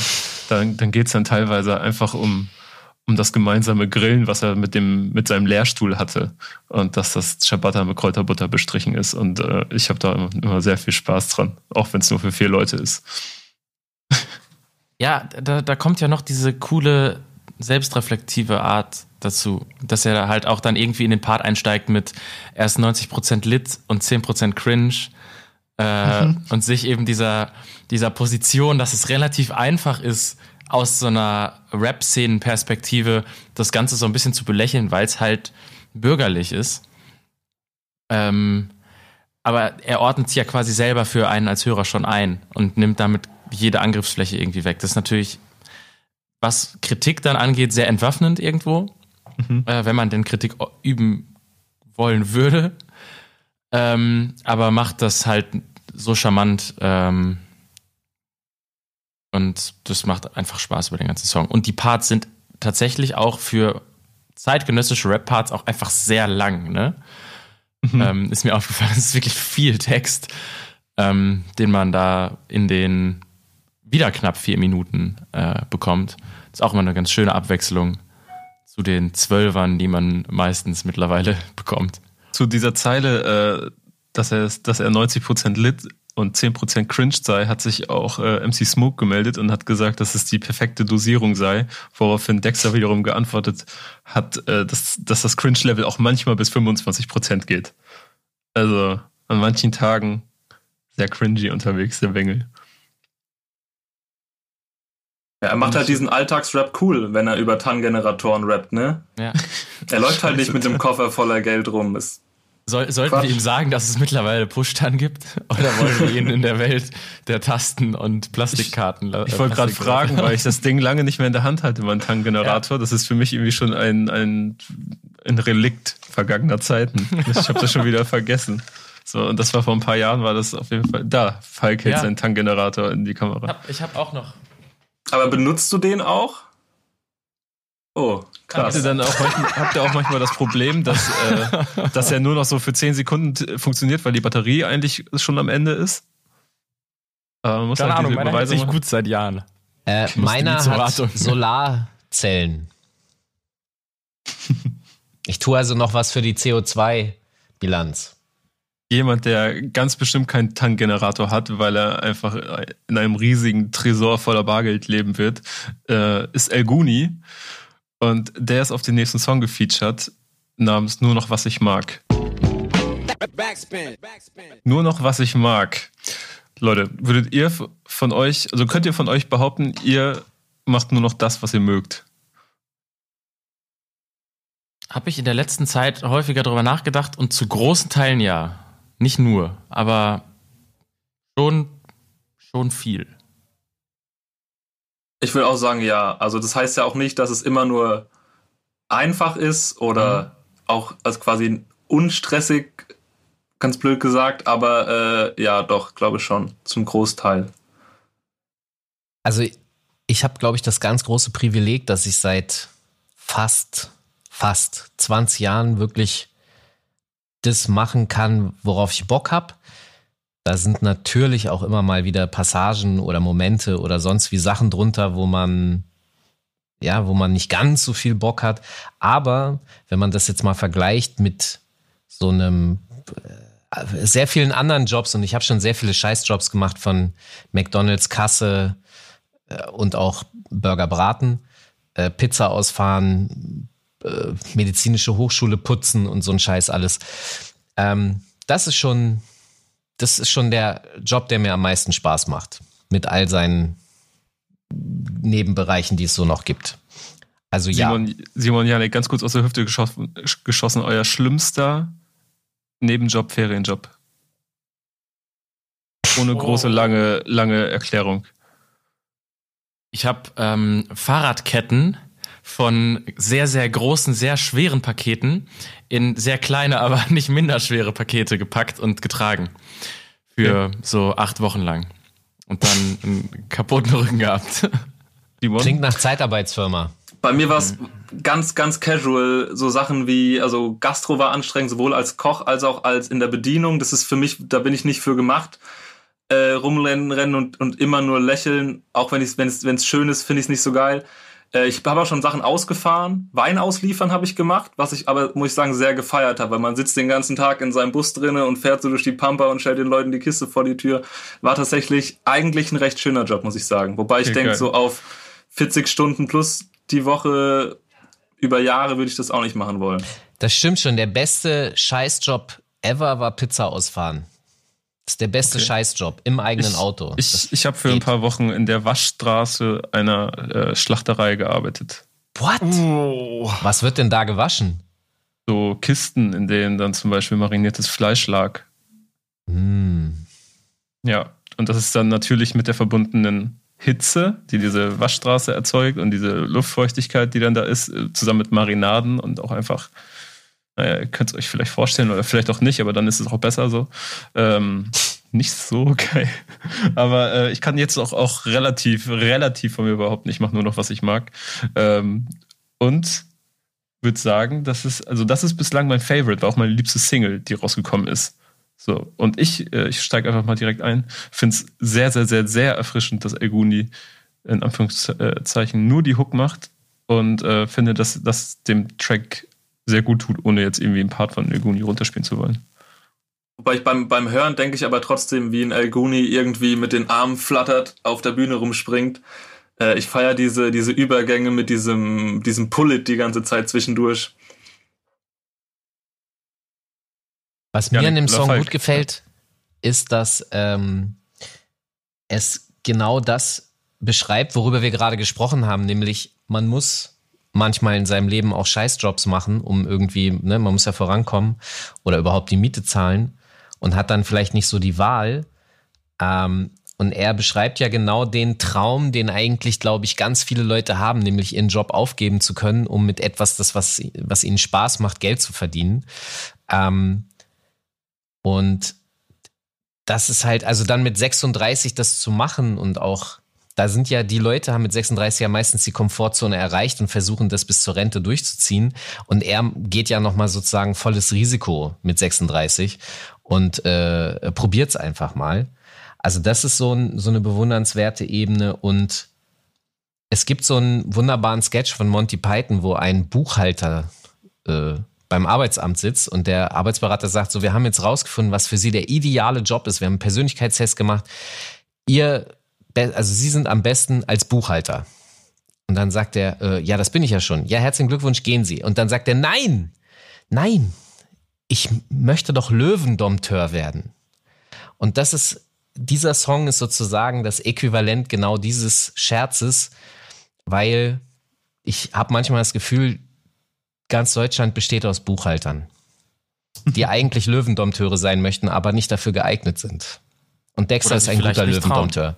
dann, dann geht es dann teilweise einfach um, um das gemeinsame Grillen, was er mit dem mit seinem Lehrstuhl hatte und dass das Ciabatta mit Kräuterbutter bestrichen ist und äh, ich habe da immer, immer, sehr viel Spaß dran, auch wenn es nur für vier Leute ist. Ja, da, da kommt ja noch diese coole selbstreflektive Art dazu, dass er halt auch dann irgendwie in den Part einsteigt mit erst 90% Lit und 10% Cringe äh, mhm. und sich eben dieser, dieser Position, dass es relativ einfach ist, aus so einer Rap-Szenen-Perspektive das Ganze so ein bisschen zu belächeln, weil es halt bürgerlich ist. Ähm, aber er ordnet sich ja quasi selber für einen als Hörer schon ein und nimmt damit jede Angriffsfläche irgendwie weg. Das ist natürlich, was Kritik dann angeht, sehr entwaffnend irgendwo, mhm. äh, wenn man denn Kritik üben wollen würde. Ähm, aber macht das halt so charmant ähm, und das macht einfach Spaß über den ganzen Song. Und die Parts sind tatsächlich auch für zeitgenössische Rap-Parts auch einfach sehr lang, ne? Mhm. Ähm, ist mir aufgefallen, es ist wirklich viel Text, ähm, den man da in den wieder knapp vier Minuten äh, bekommt. Das ist auch immer eine ganz schöne Abwechslung zu den Zwölfern, die man meistens mittlerweile bekommt. Zu dieser Zeile, äh, dass er, dass er 90% lit und 10% cringe sei, hat sich auch äh, MC Smoke gemeldet und hat gesagt, dass es die perfekte Dosierung sei, woraufhin Dexter wiederum geantwortet hat, äh, dass, dass das Cringe-Level auch manchmal bis 25% geht. Also an manchen Tagen sehr cringy unterwegs, der Wengel. Ja, er macht halt diesen Alltagsrap cool, wenn er über TAN-Generatoren rappt, ne? Ja. Er läuft halt nicht mit dem Koffer voller Geld rum. Ist Soll, sollten Quatsch. wir ihm sagen, dass es mittlerweile Push-TAN gibt? Oder wollen wir ihn in der Welt der Tasten und Plastikkarten Ich, ich wollte gerade fragen, weil ich das Ding lange nicht mehr in der Hand halte, mein TAN-Generator. Ja. Das ist für mich irgendwie schon ein, ein, ein Relikt vergangener Zeiten. Ich habe das schon wieder vergessen. So, und das war vor ein paar Jahren, war das auf jeden Fall. Da, Falk hält ja. seinen TAN-Generator in die Kamera. Ich habe hab auch noch aber benutzt du den auch? Oh, krass. Habt ihr, dann auch manchmal, habt ihr auch manchmal das Problem, dass, äh, dass er nur noch so für 10 Sekunden funktioniert, weil die Batterie eigentlich schon am Ende ist? Äh, muss Keine halt Ahnung, meiner hält gut seit Jahren. Äh, meiner hat Solarzellen. Ich tue also noch was für die CO2-Bilanz jemand, der ganz bestimmt keinen Tankgenerator hat, weil er einfach in einem riesigen Tresor voller Bargeld leben wird, äh, ist El Guni. Und der ist auf den nächsten Song gefeatured, namens Nur noch was ich mag. Backspin. Backspin. Nur noch was ich mag. Leute, würdet ihr von euch, also könnt ihr von euch behaupten, ihr macht nur noch das, was ihr mögt? Habe ich in der letzten Zeit häufiger darüber nachgedacht und zu großen Teilen ja. Nicht nur, aber schon, schon viel. Ich will auch sagen, ja. Also das heißt ja auch nicht, dass es immer nur einfach ist oder mhm. auch als quasi unstressig, ganz blöd gesagt, aber äh, ja, doch, glaube ich schon, zum Großteil. Also ich habe, glaube ich, das ganz große Privileg, dass ich seit fast, fast 20 Jahren wirklich das machen kann, worauf ich Bock habe. Da sind natürlich auch immer mal wieder Passagen oder Momente oder sonst wie Sachen drunter, wo man ja, wo man nicht ganz so viel Bock hat. Aber wenn man das jetzt mal vergleicht mit so einem äh, sehr vielen anderen Jobs und ich habe schon sehr viele Scheißjobs gemacht von McDonalds Kasse äh, und auch Burger braten, äh, Pizza ausfahren, äh, medizinische Hochschule putzen und so ein Scheiß alles. Ähm, das ist schon, das ist schon der Job, der mir am meisten Spaß macht. Mit all seinen Nebenbereichen, die es so noch gibt. Also ja. Simon, Simon Janik, ganz kurz aus der Hüfte geschossen, geschossen euer schlimmster Nebenjob, Ferienjob. Ohne große, oh. lange, lange Erklärung. Ich habe ähm, Fahrradketten von sehr, sehr großen, sehr schweren Paketen in sehr kleine, aber nicht minder schwere Pakete gepackt und getragen. Für ja. so acht Wochen lang. Und dann einen kaputten Rücken gehabt. Klingt nach Zeitarbeitsfirma. Bei mir war es mhm. ganz, ganz casual. So Sachen wie, also Gastro war anstrengend, sowohl als Koch als auch als in der Bedienung. Das ist für mich, da bin ich nicht für gemacht. Äh, rumrennen rennen und, und immer nur lächeln. Auch wenn es wenn es schön ist, finde ich es nicht so geil. Äh, ich habe auch schon Sachen ausgefahren. Wein ausliefern habe ich gemacht, was ich aber, muss ich sagen, sehr gefeiert habe, weil man sitzt den ganzen Tag in seinem Bus drinne und fährt so durch die Pampa und stellt den Leuten die Kiste vor die Tür. War tatsächlich eigentlich ein recht schöner Job, muss ich sagen. Wobei ich okay, denke, so auf 40 Stunden plus die Woche über Jahre würde ich das auch nicht machen wollen. Das stimmt schon. Der beste Scheißjob ever war Pizza ausfahren. Das ist der beste okay. Scheißjob im eigenen ich, Auto. Ich, ich habe für geht. ein paar Wochen in der Waschstraße einer äh, Schlachterei gearbeitet. What? Oh. Was wird denn da gewaschen? So Kisten, in denen dann zum Beispiel mariniertes Fleisch lag. Mm. Ja, und das ist dann natürlich mit der verbundenen Hitze, die diese Waschstraße erzeugt und diese Luftfeuchtigkeit, die dann da ist, äh, zusammen mit Marinaden und auch einfach, naja, ihr könnt es euch vielleicht vorstellen oder vielleicht auch nicht, aber dann ist es auch besser so. Ähm, nicht so geil. Aber äh, ich kann jetzt auch, auch relativ, relativ von mir überhaupt nicht, ich mache nur noch, was ich mag. Ähm, und würde sagen, das ist, also das ist bislang mein Favorite, war auch meine liebste Single, die rausgekommen ist. So, und ich, äh, ich steige einfach mal direkt ein, finde es sehr, sehr, sehr, sehr erfrischend, dass Elguni in Anführungszeichen nur die Hook macht und äh, finde, dass das dem Track sehr gut tut, ohne jetzt irgendwie einen Part von Elguni runterspielen zu wollen. Wobei ich beim, beim Hören denke ich aber trotzdem, wie ein Elguni irgendwie mit den Armen flattert, auf der Bühne rumspringt. Äh, ich feiere diese, diese Übergänge mit diesem, diesem Pullit die ganze Zeit zwischendurch. Was mir an dem Song gut gefällt, ist, dass ähm, es genau das beschreibt, worüber wir gerade gesprochen haben, nämlich man muss manchmal in seinem Leben auch Scheißjobs machen, um irgendwie, ne, man muss ja vorankommen oder überhaupt die Miete zahlen und hat dann vielleicht nicht so die Wahl. Ähm, und er beschreibt ja genau den Traum, den eigentlich, glaube ich, ganz viele Leute haben, nämlich ihren Job aufgeben zu können, um mit etwas, das, was, was ihnen Spaß macht, Geld zu verdienen. Ähm, und das ist halt, also dann mit 36 das zu machen und auch, da sind ja die Leute haben mit 36 ja meistens die Komfortzone erreicht und versuchen das bis zur Rente durchzuziehen. Und er geht ja nochmal sozusagen volles Risiko mit 36 und äh, probiert es einfach mal. Also das ist so, ein, so eine bewundernswerte Ebene und es gibt so einen wunderbaren Sketch von Monty Python, wo ein Buchhalter äh, beim Arbeitsamt sitzt und der Arbeitsberater sagt, so, wir haben jetzt rausgefunden, was für Sie der ideale Job ist. Wir haben einen Persönlichkeitstest gemacht. Ihr, also Sie sind am besten als Buchhalter. Und dann sagt er, äh, ja, das bin ich ja schon. Ja, herzlichen Glückwunsch, gehen Sie. Und dann sagt er, nein, nein, ich möchte doch Löwendompteur werden. Und das ist, dieser Song ist sozusagen das Äquivalent genau dieses Scherzes, weil ich habe manchmal das Gefühl, ganz Deutschland besteht aus Buchhaltern, die eigentlich Löwendompteure sein möchten, aber nicht dafür geeignet sind. Und Dexter ist ein guter Löwendompteur.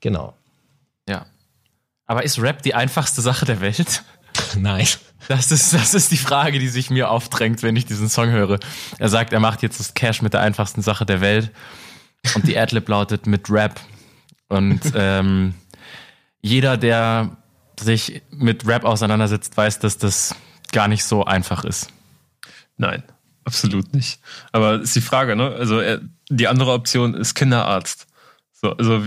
Genau. Ja. Aber ist Rap die einfachste Sache der Welt? Nein. Das ist, das ist die Frage, die sich mir aufdrängt, wenn ich diesen Song höre. Er sagt, er macht jetzt das Cash mit der einfachsten Sache der Welt. Und die Adlib lautet mit Rap. Und ähm, jeder, der sich mit Rap auseinandersetzt, weiß, dass das gar nicht so einfach ist. Nein, absolut nicht. Aber ist die Frage, ne? Also er, die andere Option ist Kinderarzt. So, also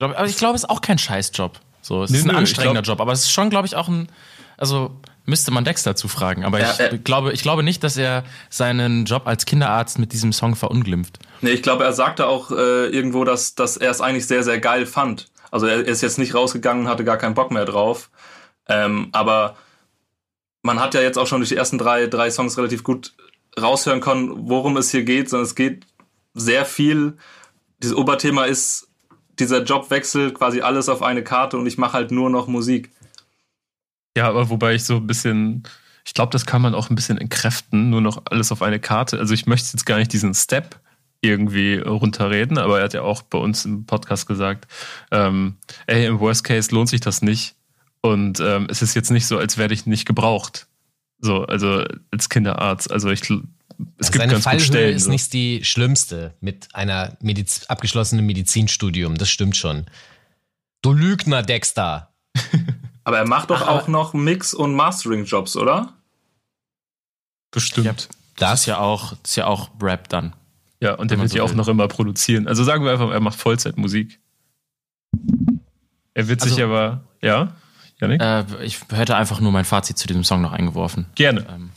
aber ich glaube, es ist auch kein Scheißjob. So, es nee, ist ein nö, anstrengender glaub, Job, aber es ist schon, glaube ich, auch ein, also müsste man Dexter zufragen. Aber Ja, ich, äh. glaube, ich glaube nicht, dass er seinen Job als Kinderarzt mit diesem Song verunglimpft. Nee, ich glaube, er sagte auch äh, irgendwo, dass, dass er es eigentlich sehr, sehr geil fand. Also er ist jetzt nicht rausgegangen und hatte gar keinen Bock mehr drauf. Ähm, aber man hat ja jetzt auch schon durch die ersten drei, drei Songs relativ gut raushören können, worum es hier geht, sondern es geht sehr viel. Dieses Oberthema ist dieser Jobwechsel, quasi alles auf eine Karte und ich mache halt nur noch Musik. Ja, aber wobei ich so ein bisschen, ich glaube, das kann man auch ein bisschen entkräften, nur noch alles auf eine Karte. Also ich möchte jetzt gar nicht diesen Step irgendwie runterreden, aber er hat ja auch bei uns im Podcast gesagt, ähm, ey, im Worst Case lohnt sich das nicht. Und ähm, es ist jetzt nicht so, als werde ich nicht gebraucht. So, also als Kinderarzt. Also ich, es gibt Seine ganz gut Fallhöhe Stellen. ist so. nicht die schlimmste mit einer Mediz abgeschlossenen Medizinstudium. Das stimmt schon. Du Lügner, Dexter. Aber er macht doch Ach, auch noch Mix- und Mastering-Jobs, oder? Bestimmt. Ja, das ist ja auch, das ist ja auch Rap dann. Ja, und der wird so ja auch will. noch immer produzieren. Also sagen wir einfach, er macht Vollzeitmusik. Er wird sich Also- aber, ja, Janik? Äh, ich hätte einfach nur mein Fazit zu diesem Song noch eingeworfen. Gerne. Ähm,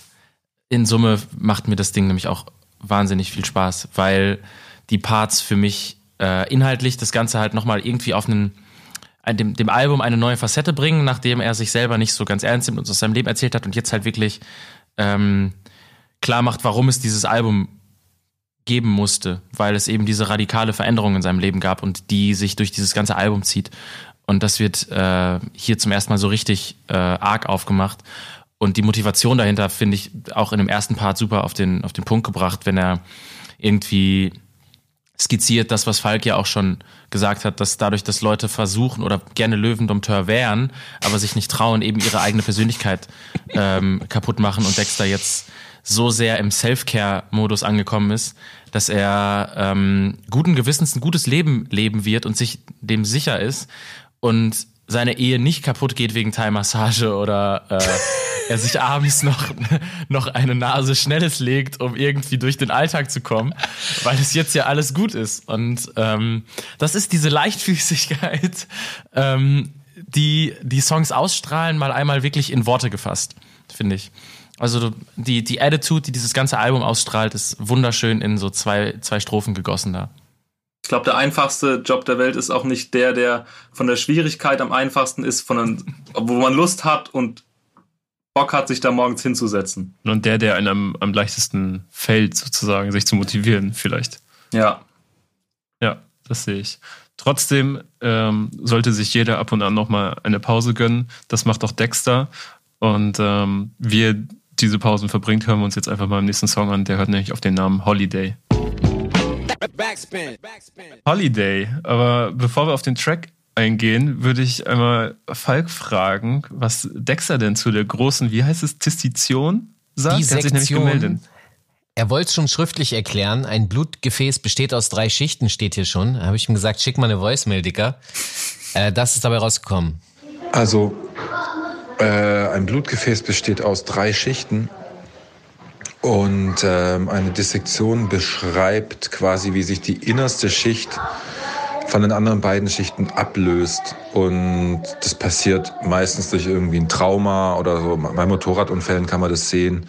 in Summe macht mir das Ding nämlich auch wahnsinnig viel Spaß, weil die Parts für mich äh, inhaltlich das Ganze halt nochmal irgendwie auf einen, ein- dem, dem Album eine neue Facette bringen, nachdem er sich selber nicht so ganz ernst nimmt und aus seinem Leben erzählt hat und jetzt halt wirklich ähm, klar macht, warum es dieses Album geben musste, weil es eben diese radikale Veränderung in seinem Leben gab und die sich durch dieses ganze Album zieht. Und das wird äh, hier zum ersten Mal so richtig äh, arg aufgemacht. Und die Motivation dahinter finde ich auch in dem ersten Part super auf den, auf den Punkt gebracht, wenn er irgendwie skizziert, das, was Falk ja auch schon gesagt hat, dass dadurch, dass Leute versuchen oder gerne Löwendompteur wären, aber sich nicht trauen, eben ihre eigene Persönlichkeit ähm, kaputt machen und Dexter jetzt so sehr im Self-Care-Modus angekommen ist, dass er ähm, guten Gewissens ein gutes Leben leben wird und sich dem sicher ist. Und seine Ehe nicht kaputt geht wegen Thai-Massage oder äh, er sich abends noch, noch eine Nase Schnelles legt, um irgendwie durch den Alltag zu kommen, weil es jetzt ja alles gut ist. Und ähm, das ist diese Leichtfüßigkeit, ähm, die die Songs ausstrahlen, mal einmal wirklich in Worte gefasst, finde ich. Also die, die Attitude, die dieses ganze Album ausstrahlt, ist wunderschön in so zwei, zwei Strophen gegossen da. Ich glaube, der einfachste Job der Welt ist auch nicht der, der von der Schwierigkeit am einfachsten ist, von den, wo man Lust hat und Bock hat, sich da morgens hinzusetzen. Und der, der einem am leichtesten fällt, sozusagen, sich zu motivieren, vielleicht. Ja. Ja, das sehe ich. Trotzdem ähm, sollte sich jeder ab und an nochmal eine Pause gönnen. Das macht auch Dexter. Und ähm, wie er diese Pausen verbringt, hören wir uns jetzt einfach mal im nächsten Song an. Der hört nämlich auf den Namen Holiday. Holiday. Aber bevor wir auf den Track eingehen, würde ich einmal Falk fragen, was Dexter denn zu der großen, wie heißt es, Tistition sagt? Die Der hat sich nämlich Sektion. gemeldet. Er wollte es schon schriftlich erklären. Ein Blutgefäß besteht aus drei Schichten, steht hier schon. Da habe ich ihm gesagt, schick mal eine Voicemail, Dicker. Äh, das ist dabei rausgekommen. Also äh, ein Blutgefäß besteht aus drei Schichten und ähm, eine Dissektion beschreibt quasi, wie sich die innerste Schicht von den anderen beiden Schichten ablöst und das passiert meistens durch irgendwie ein Trauma oder so. Bei Motorradunfällen kann man das sehen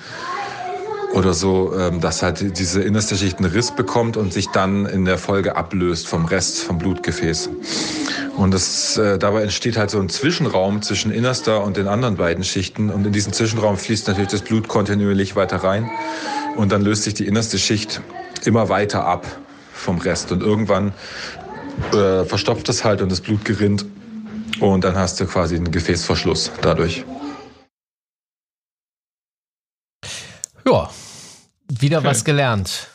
oder so, ähm, dass halt diese innerste Schicht einen Riss bekommt und sich dann in der Folge ablöst vom Rest vom Blutgefäß. Und das, äh, dabei entsteht halt so ein Zwischenraum zwischen innerster und den anderen beiden Schichten. Und in diesen Zwischenraum fließt natürlich das Blut kontinuierlich weiter rein. Und dann löst sich die innerste Schicht immer weiter ab vom Rest. Und irgendwann äh, verstopft es halt und das Blut gerinnt. Und dann hast du quasi einen Gefäßverschluss dadurch. Ja, wieder Okay. was gelernt.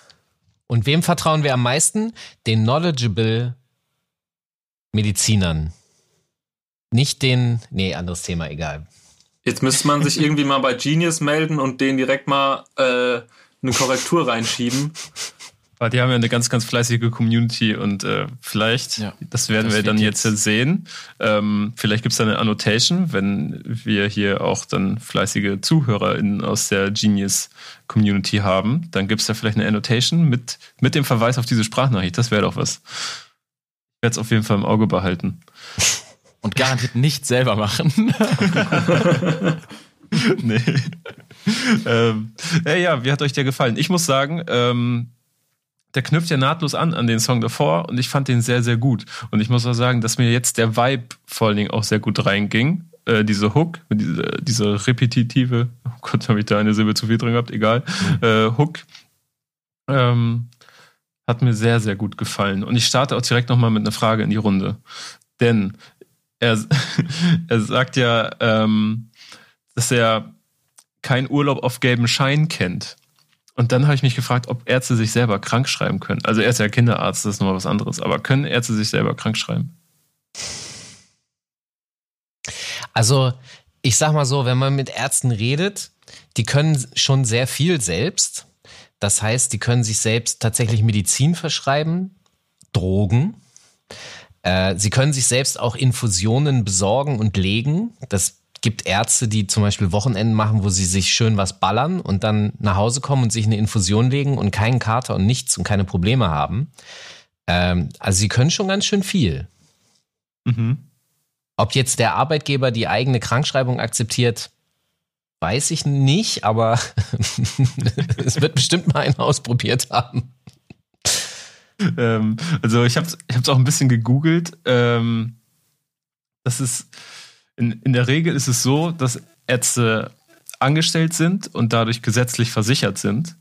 Und wem vertrauen wir am meisten? Den knowledgeable Medizinern. Nicht den, nee, anderes Thema, egal. Jetzt müsste man sich irgendwie mal bei Genius melden und denen direkt mal äh, eine Korrektur reinschieben. Aber die haben ja eine ganz, ganz fleißige Community und äh, vielleicht, Ja, das werden das wir dann jetzt- jetzt sehen. Ähm, vielleicht gibt es da eine Annotation, wenn wir hier auch dann fleißige ZuhörerInnen aus der Genius Community haben. Dann gibt es da vielleicht eine Annotation mit, mit dem Verweis auf diese Sprachnachricht. Das wäre doch was. Ich werde es auf jeden Fall im Auge behalten. Und garantiert nicht selber machen. nee. ähm, ja, ja, wie hat euch der gefallen? Ich muss sagen, ähm, der knüpft ja nahtlos an an den Song davor und ich fand den sehr, sehr gut. Und ich muss auch sagen, dass mir jetzt der Vibe vor allen Dingen auch sehr gut reinging. Äh, diese Hook, diese, diese repetitive, oh Gott, habe ich da eine Silbe zu viel drin gehabt, egal. Mhm. Äh, Hook ähm, hat mir sehr, sehr gut gefallen. Und ich starte auch direkt nochmal mit einer Frage in die Runde. Denn er, er sagt ja, ähm, dass er keinen Urlaub auf gelben Schein kennt. Und dann habe ich mich gefragt, ob Ärzte sich selber krank schreiben können. Also er ist ja Kinderarzt, das ist nochmal was anderes. Aber können Ärzte sich selber krank schreiben? Also ich sag mal so, wenn man mit Ärzten redet, die können schon sehr viel selbst. Das heißt, die können sich selbst tatsächlich Medizin verschreiben, Drogen. Äh, sie können sich selbst auch Infusionen besorgen und legen. Das gibt Ärzte, die zum Beispiel Wochenenden machen, wo sie sich schön was ballern und dann nach Hause kommen und sich eine Infusion legen und keinen Kater und nichts und keine Probleme haben. Ähm, also sie können schon ganz schön viel. Mhm. Ob jetzt der Arbeitgeber die eigene Krankschreibung akzeptiert, weiß ich nicht, aber es wird bestimmt mal einen ausprobiert haben. Ähm, also ich habe es ich auch ein bisschen gegoogelt. Ähm, das ist in, in der Regel ist es so, dass Ärzte angestellt sind und dadurch gesetzlich versichert sind.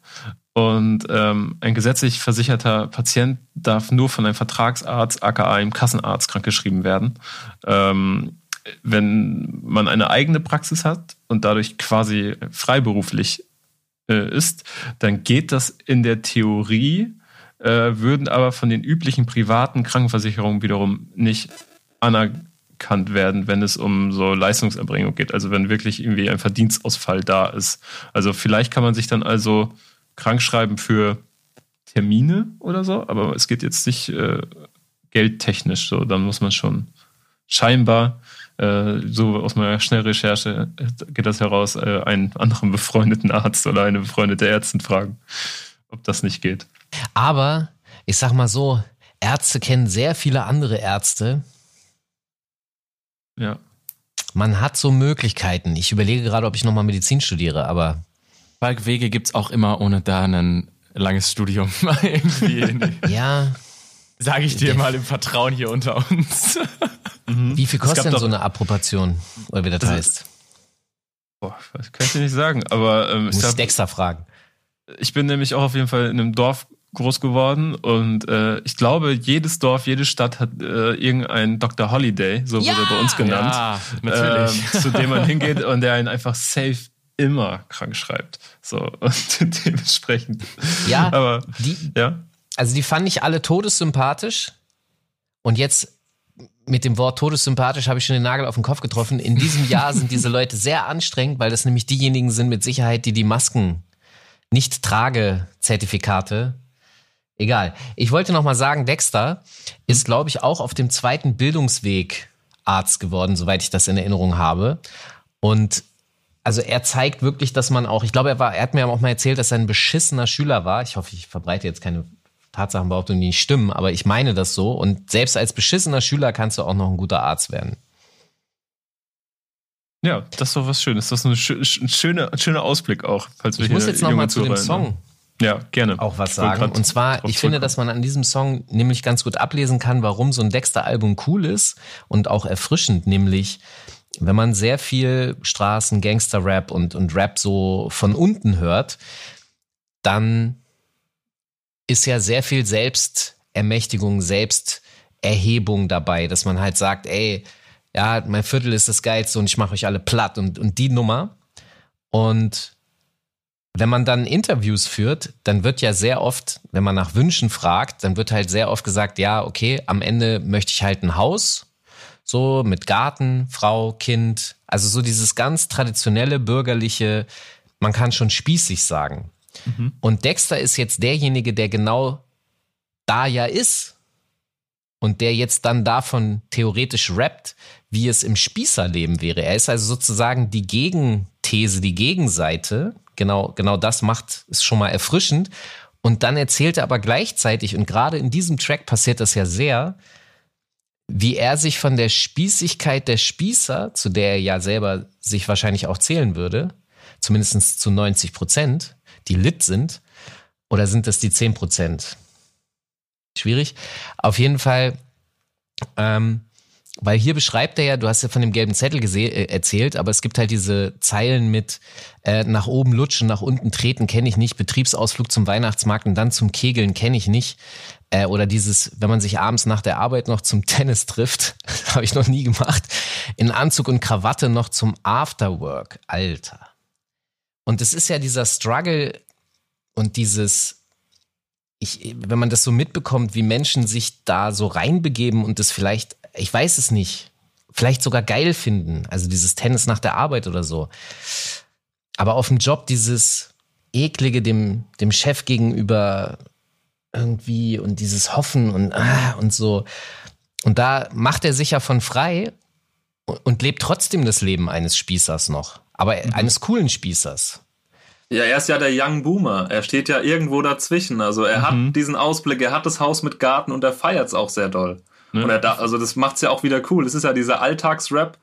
Und ähm, ein gesetzlich versicherter Patient darf nur von einem Vertragsarzt, aka einem Kassenarzt, krankgeschrieben werden. Ähm, wenn man eine eigene Praxis hat und dadurch quasi freiberuflich äh, ist, dann geht das in der Theorie, äh, würden aber von den üblichen privaten Krankenversicherungen wiederum nicht anerkannt anerkannt werden, wenn es um so Leistungserbringung geht. Also wenn wirklich irgendwie ein Verdienstausfall da ist. Also vielleicht kann man sich dann also krank schreiben für Termine oder so, aber es geht jetzt nicht äh, geldtechnisch so. Dann muss man schon scheinbar, äh, so aus meiner Schnellrecherche geht das heraus, äh, einen anderen befreundeten Arzt oder eine befreundete Ärztin fragen, ob das nicht geht. Aber ich sag mal so, Ärzte kennen sehr viele andere Ärzte, ja. Man hat so Möglichkeiten. Ich überlege gerade, ob ich nochmal Medizin studiere, aber. Wege gibt es auch immer ohne da ein langes Studium. irgendwie. ja. Sage ich dir mal im Vertrauen hier unter uns. Mhm. Wie viel kostet denn so eine Approbation? Oder wie das also, heißt? Boah, das kann ich dir nicht sagen, aber ähm, Muss ich Dexter fragen. Ich bin nämlich auch auf jeden Fall in einem Dorf groß geworden und äh, ich glaube, jedes Dorf, jede Stadt hat äh, irgendeinen Dr. Holiday, so ja! wurde er bei uns genannt, ja, natürlich. Äh, zu dem man hingeht und der einen einfach safe immer krank schreibt. So und dementsprechend. Ja, aber die, ja. Also die fand ich alle todessympathisch und jetzt mit dem Wort todessympathisch habe ich schon den Nagel auf den Kopf getroffen. In diesem Jahr sind diese Leute sehr anstrengend, weil das nämlich diejenigen sind mit Sicherheit, die die Masken nicht trage Zertifikate Egal. Ich wollte noch mal sagen, Dexter ist, glaube ich, auch auf dem zweiten Bildungsweg Arzt geworden, soweit ich das in Erinnerung habe. Und also er zeigt wirklich, dass man auch, ich glaube, er war, er hat mir auch mal erzählt, dass er ein beschissener Schüler war. Ich hoffe, ich verbreite jetzt keine Tatsachenbehauptungen, die nicht stimmen, aber ich meine das so. Und selbst als beschissener Schüler kannst du auch noch ein guter Arzt werden. Ja, das ist doch was Schönes. Das ist ein schöner, schöner Ausblick auch. Falls wir ich muss jetzt noch mal zu dem Song ja, gerne. Auch was sagen. Und zwar, ich finde, dass man an diesem Song nämlich ganz gut ablesen kann, warum so ein Dexter-Album cool ist und auch erfrischend, nämlich wenn man sehr viel Straßen, Gangster-Rap und, und Rap so von unten hört, dann ist ja sehr viel Selbstermächtigung, Selbsterhebung dabei, dass man halt sagt, ey, ja, mein Viertel ist das Geilste und ich mache euch alle platt und, und die Nummer. Und wenn man dann Interviews führt, dann wird ja sehr oft, wenn man nach Wünschen fragt, dann wird halt sehr oft gesagt, ja, okay, am Ende möchte ich halt ein Haus, so mit Garten, Frau, Kind, also so dieses ganz traditionelle bürgerliche, man kann schon spießig sagen. Mhm. Und Dexter ist jetzt derjenige, der genau da ja ist und der jetzt dann davon theoretisch rappt, wie es im Spießerleben wäre. Er ist also sozusagen die Gegenthese, die Gegenseite genau, genau das macht, ist schon mal erfrischend. Und dann erzählt er aber gleichzeitig, und gerade in diesem Track passiert das ja sehr, wie er sich von der Spießigkeit der Spießer, zu der er ja selber sich wahrscheinlich auch zählen würde, zumindest zu 90 Prozent, die lit sind, oder sind das die 10 Prozent? Schwierig. Auf jeden Fall, ähm, weil hier beschreibt er ja, du hast ja von dem gelben Zettel äh, erzählt, aber es gibt halt diese Zeilen mit äh, nach oben lutschen, nach unten treten kenne ich nicht, Betriebsausflug zum Weihnachtsmarkt und dann zum Kegeln kenne ich nicht. Äh, oder dieses, wenn man sich abends nach der Arbeit noch zum Tennis trifft, habe ich noch nie gemacht, in Anzug und Krawatte noch zum Afterwork. Alter. Und es ist ja dieser Struggle und dieses, ich, wenn man das so mitbekommt, wie Menschen sich da so reinbegeben und das vielleicht ich weiß es nicht, vielleicht sogar geil finden. Also dieses Tennis nach der Arbeit oder so. Aber auf dem Job dieses eklige dem, dem Chef gegenüber irgendwie und dieses Hoffen und, ah, und so. Und da macht er sich ja von frei und lebt trotzdem das Leben eines Spießers noch. Aber mhm. eines coolen Spießers. Ja, er ist ja der Young Boomer. Er steht ja irgendwo dazwischen. Also er mhm. hat diesen Ausblick, er hat das Haus mit Garten und er feiert es auch sehr doll. Ne? Und er da, also das macht's ja auch wieder cool. Es ist ja dieser Alltagsrap,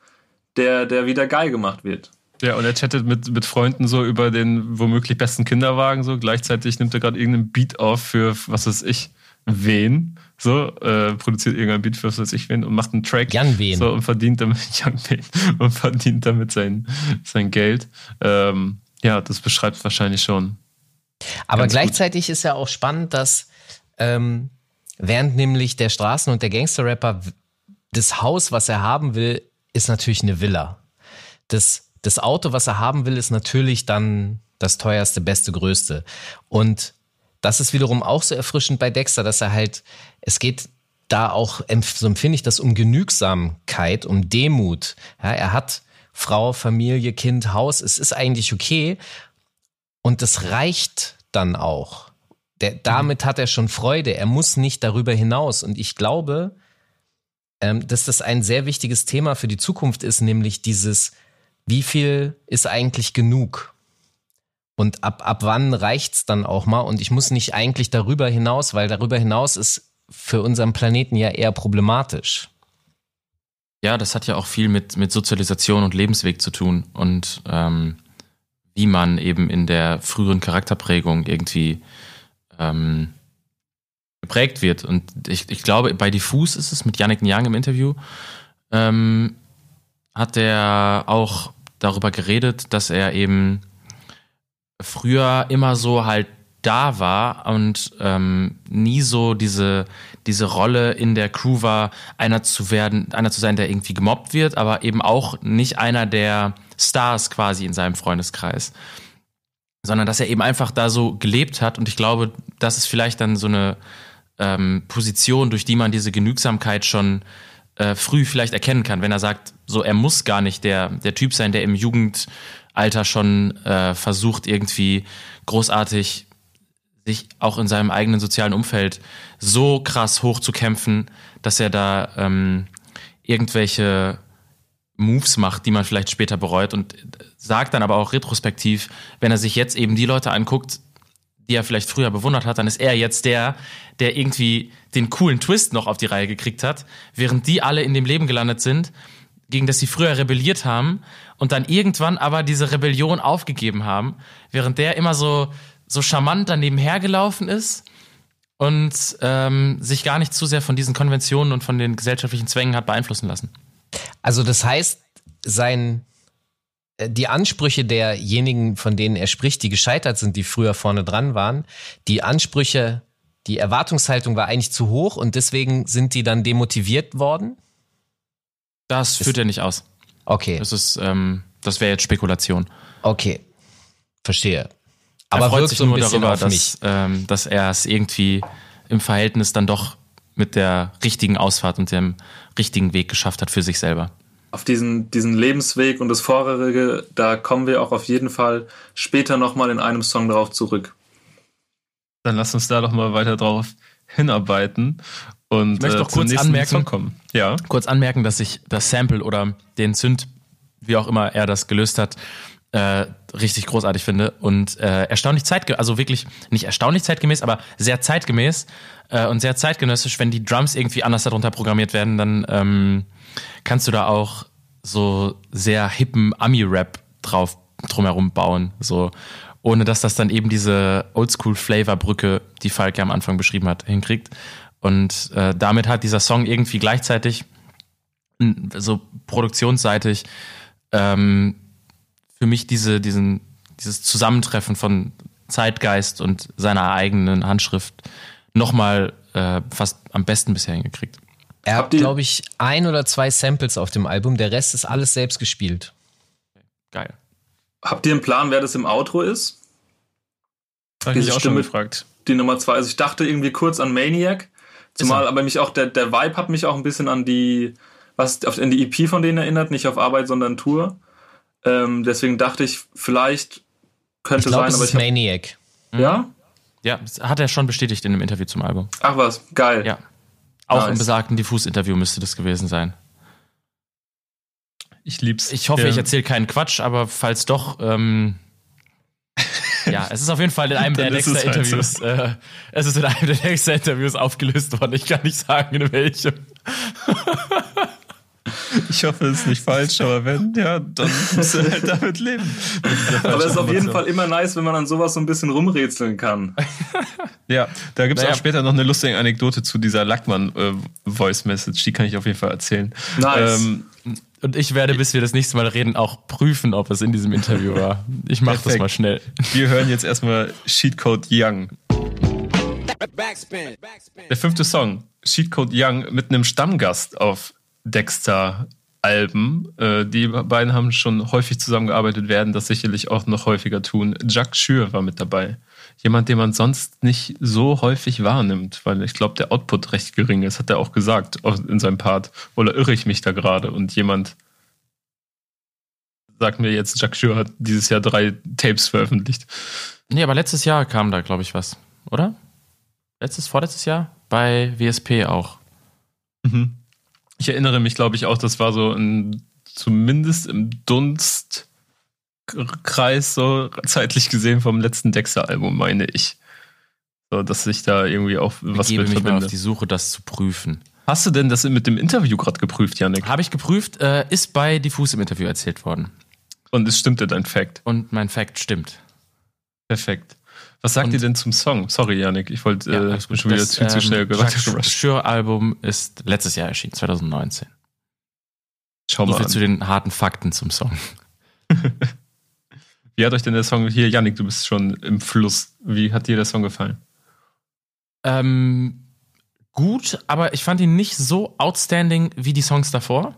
der, der wieder geil gemacht wird. Ja, und er chattet mit, mit Freunden so über den womöglich besten Kinderwagen so. Gleichzeitig nimmt er gerade irgendeinen Beat auf für, was weiß ich, wen. So, äh, produziert irgendein Beat für was weiß ich wen und macht einen Track. Jan Wen. So, und verdient damit, Jan Wen, und verdient damit sein, sein Geld. Ähm, ja, das beschreibt wahrscheinlich schon. Aber gleichzeitig gut. ist ja auch spannend, dass ähm, Während nämlich der Straßen- und der Gangster-Rapper das Haus, was er haben will, ist natürlich eine Villa. Das, das Auto, was er haben will, ist natürlich dann das teuerste, beste, größte. Und das ist wiederum auch so erfrischend bei Dexter, dass er halt, es geht da auch, so empfinde ich das, um Genügsamkeit, um Demut. Ja, er hat Frau, Familie, Kind, Haus, es ist eigentlich okay. Und das reicht dann auch. Der, damit hat er schon Freude. Er muss nicht darüber hinaus. Und ich glaube, ähm, dass das ein sehr wichtiges Thema für die Zukunft ist, nämlich dieses, wie viel ist eigentlich genug? Und ab, ab wann reicht's dann auch mal? Und ich muss nicht eigentlich darüber hinaus, weil darüber hinaus ist für unseren Planeten ja eher problematisch. Ja, das hat ja auch viel mit, mit Sozialisation und Lebensweg zu tun und ähm, wie man eben in der früheren Charakterprägung irgendwie ähm, geprägt wird. Und ich, ich glaube, bei Diffus ist es mit Yannick Nyang im Interview, ähm, hat er auch darüber geredet, dass er eben früher immer so halt da war und ähm, nie so diese, diese Rolle in der Crew war, einer zu werden, einer zu sein, der irgendwie gemobbt wird, aber eben auch nicht einer der Stars quasi in seinem Freundeskreis sondern dass er eben einfach da so gelebt hat. Und ich glaube, das ist vielleicht dann so eine ähm, Position, durch die man diese Genügsamkeit schon äh, früh vielleicht erkennen kann, wenn er sagt, so er muss gar nicht der, der Typ sein, der im Jugendalter schon äh, versucht, irgendwie großartig sich auch in seinem eigenen sozialen Umfeld so krass hochzukämpfen, dass er da ähm, irgendwelche Moves macht, die man vielleicht später bereut und sagt dann aber auch retrospektiv, wenn er sich jetzt eben die Leute anguckt, die er vielleicht früher bewundert hat, dann ist er jetzt der, der irgendwie den coolen Twist noch auf die Reihe gekriegt hat, während die alle in dem Leben gelandet sind, gegen das sie früher rebelliert haben und dann irgendwann aber diese Rebellion aufgegeben haben, während der immer so, so charmant daneben hergelaufen ist und ähm, sich gar nicht zu sehr von diesen Konventionen und von den gesellschaftlichen Zwängen hat beeinflussen lassen. Also das heißt, sein äh, die Ansprüche derjenigen, von denen er spricht, die gescheitert sind, die früher vorne dran waren, die Ansprüche, die Erwartungshaltung war eigentlich zu hoch und deswegen sind die dann demotiviert worden? Das führt er nicht aus. Okay. Das ist, ähm, das wäre jetzt Spekulation. Okay. Verstehe. Aber er freut sich so nur darüber, dass, ähm, dass er es irgendwie im Verhältnis dann doch mit der richtigen Ausfahrt und dem richtigen Weg geschafft hat für sich selber. Auf diesen, diesen Lebensweg und das Vorherige, da kommen wir auch auf jeden Fall später nochmal in einem Song drauf zurück. Dann lass uns da doch mal weiter drauf hinarbeiten und ich möchte doch äh, kurz anmerken, kommen. Ja. kurz anmerken, dass ich das Sample oder den Synth, wie auch immer er das gelöst hat, äh, richtig großartig finde und äh, erstaunlich zeitgemäß, also wirklich nicht erstaunlich zeitgemäß, aber sehr zeitgemäß äh, und sehr zeitgenössisch, wenn die Drums irgendwie anders darunter programmiert werden, dann ähm, kannst du da auch so sehr hippen Ami-Rap drauf drumherum bauen, so ohne dass das dann eben diese Oldschool-Flavor-Brücke, die Falk ja am Anfang beschrieben hat, hinkriegt. Und äh, damit hat dieser Song irgendwie gleichzeitig so produktionsseitig ähm, für mich diese, diesen, dieses Zusammentreffen von Zeitgeist und seiner eigenen Handschrift nochmal äh, fast am besten bisher hingekriegt. Er hat, glaube ich, ein oder zwei Samples auf dem Album, der Rest ist alles selbst gespielt. Geil. Habt ihr einen Plan, wer das im Outro ist? Habe ich auch Stimme, schon gefragt. Die Nummer zwei. Also ich dachte irgendwie kurz an Maniac. Zumal aber mich auch, der, der Vibe hat mich auch ein bisschen an die, was auf, an die EP von denen erinnert, nicht auf Arbeit, sondern Tour. Ähm, deswegen dachte ich, vielleicht könnte ich glaub, sein, es aber ist ich. Maniac. Ja? Ja, hat er schon bestätigt in dem Interview zum Album. Ach was, geil. Ja. Auch Nice. im besagten Diffus-Interview müsste das gewesen sein. Ich lieb's. Ich hoffe, Ja. ich erzähle keinen Quatsch, aber falls doch, ähm, ja, es ist auf jeden Fall in einem der es halt Dexter-Interviews, äh, es ist in einem der Dexter-Interviews aufgelöst worden. Ich kann nicht sagen, in welchem. Ich hoffe, es ist nicht falsch, aber wenn, ja, dann musst du halt damit leben. Aber es ist auf jeden. Fall immer nice, wenn man an sowas so ein bisschen rumrätseln kann. Ja, da gibt es Naja. auch später noch eine lustige Anekdote zu dieser Lackmann-Voice-Message, die kann ich auf jeden Fall erzählen. Nice. Ähm, Und ich werde, bis wir das nächste Mal reden, auch prüfen, ob es in diesem Interview war. Ich mache das mal schnell. wir hören jetzt erstmal Sheetcode Young. Der fünfte Song, Sheetcode Young, mit einem Stammgast auf Dexter-Alben. Äh, die beiden haben schon häufig zusammengearbeitet, werden das sicherlich auch noch häufiger tun. Jacques Schür war mit dabei. Jemand, den man sonst nicht so häufig wahrnimmt, weil ich glaube, der Output recht gering ist, hat er auch gesagt in seinem Part. Oder irre ich mich da gerade? Und jemand sagt mir jetzt, Jacques Schür hat dieses Jahr drei Tapes veröffentlicht. Nee, aber letztes Jahr kam da, glaube ich, was, oder? Letztes, vorletztes Jahr? Bei WSP auch. Mhm. Ich erinnere mich, glaube ich, auch, das war so ein, zumindest im Dunstkreis, so zeitlich gesehen vom letzten Dexter-Album, meine ich. So, dass ich da irgendwie auch was ich gebe mit mich mal verbinde. auf die Suche, das zu prüfen. Hast du denn das mit dem Interview gerade geprüft, Janik? Habe ich geprüft, äh, ist bei Diffus im Interview erzählt worden. Und es stimmte dein Fact. Und mein Fact stimmt. Perfekt. Was sagt Und- ihr denn zum Song? Sorry, Janik, ich wollte äh, alles bin schon wieder Das, zu ähm, schnell Jacques gerusht. Schür-Album ist letztes Jahr erschienen, 2019. Schau So mal viel an. zu den harten Fakten zum Song. Wie hat euch denn der Song, hier, Janik, du bist schon im Fluss. Wie hat dir der Song gefallen? Ähm, gut, aber ich fand ihn nicht so outstanding wie die Songs davor.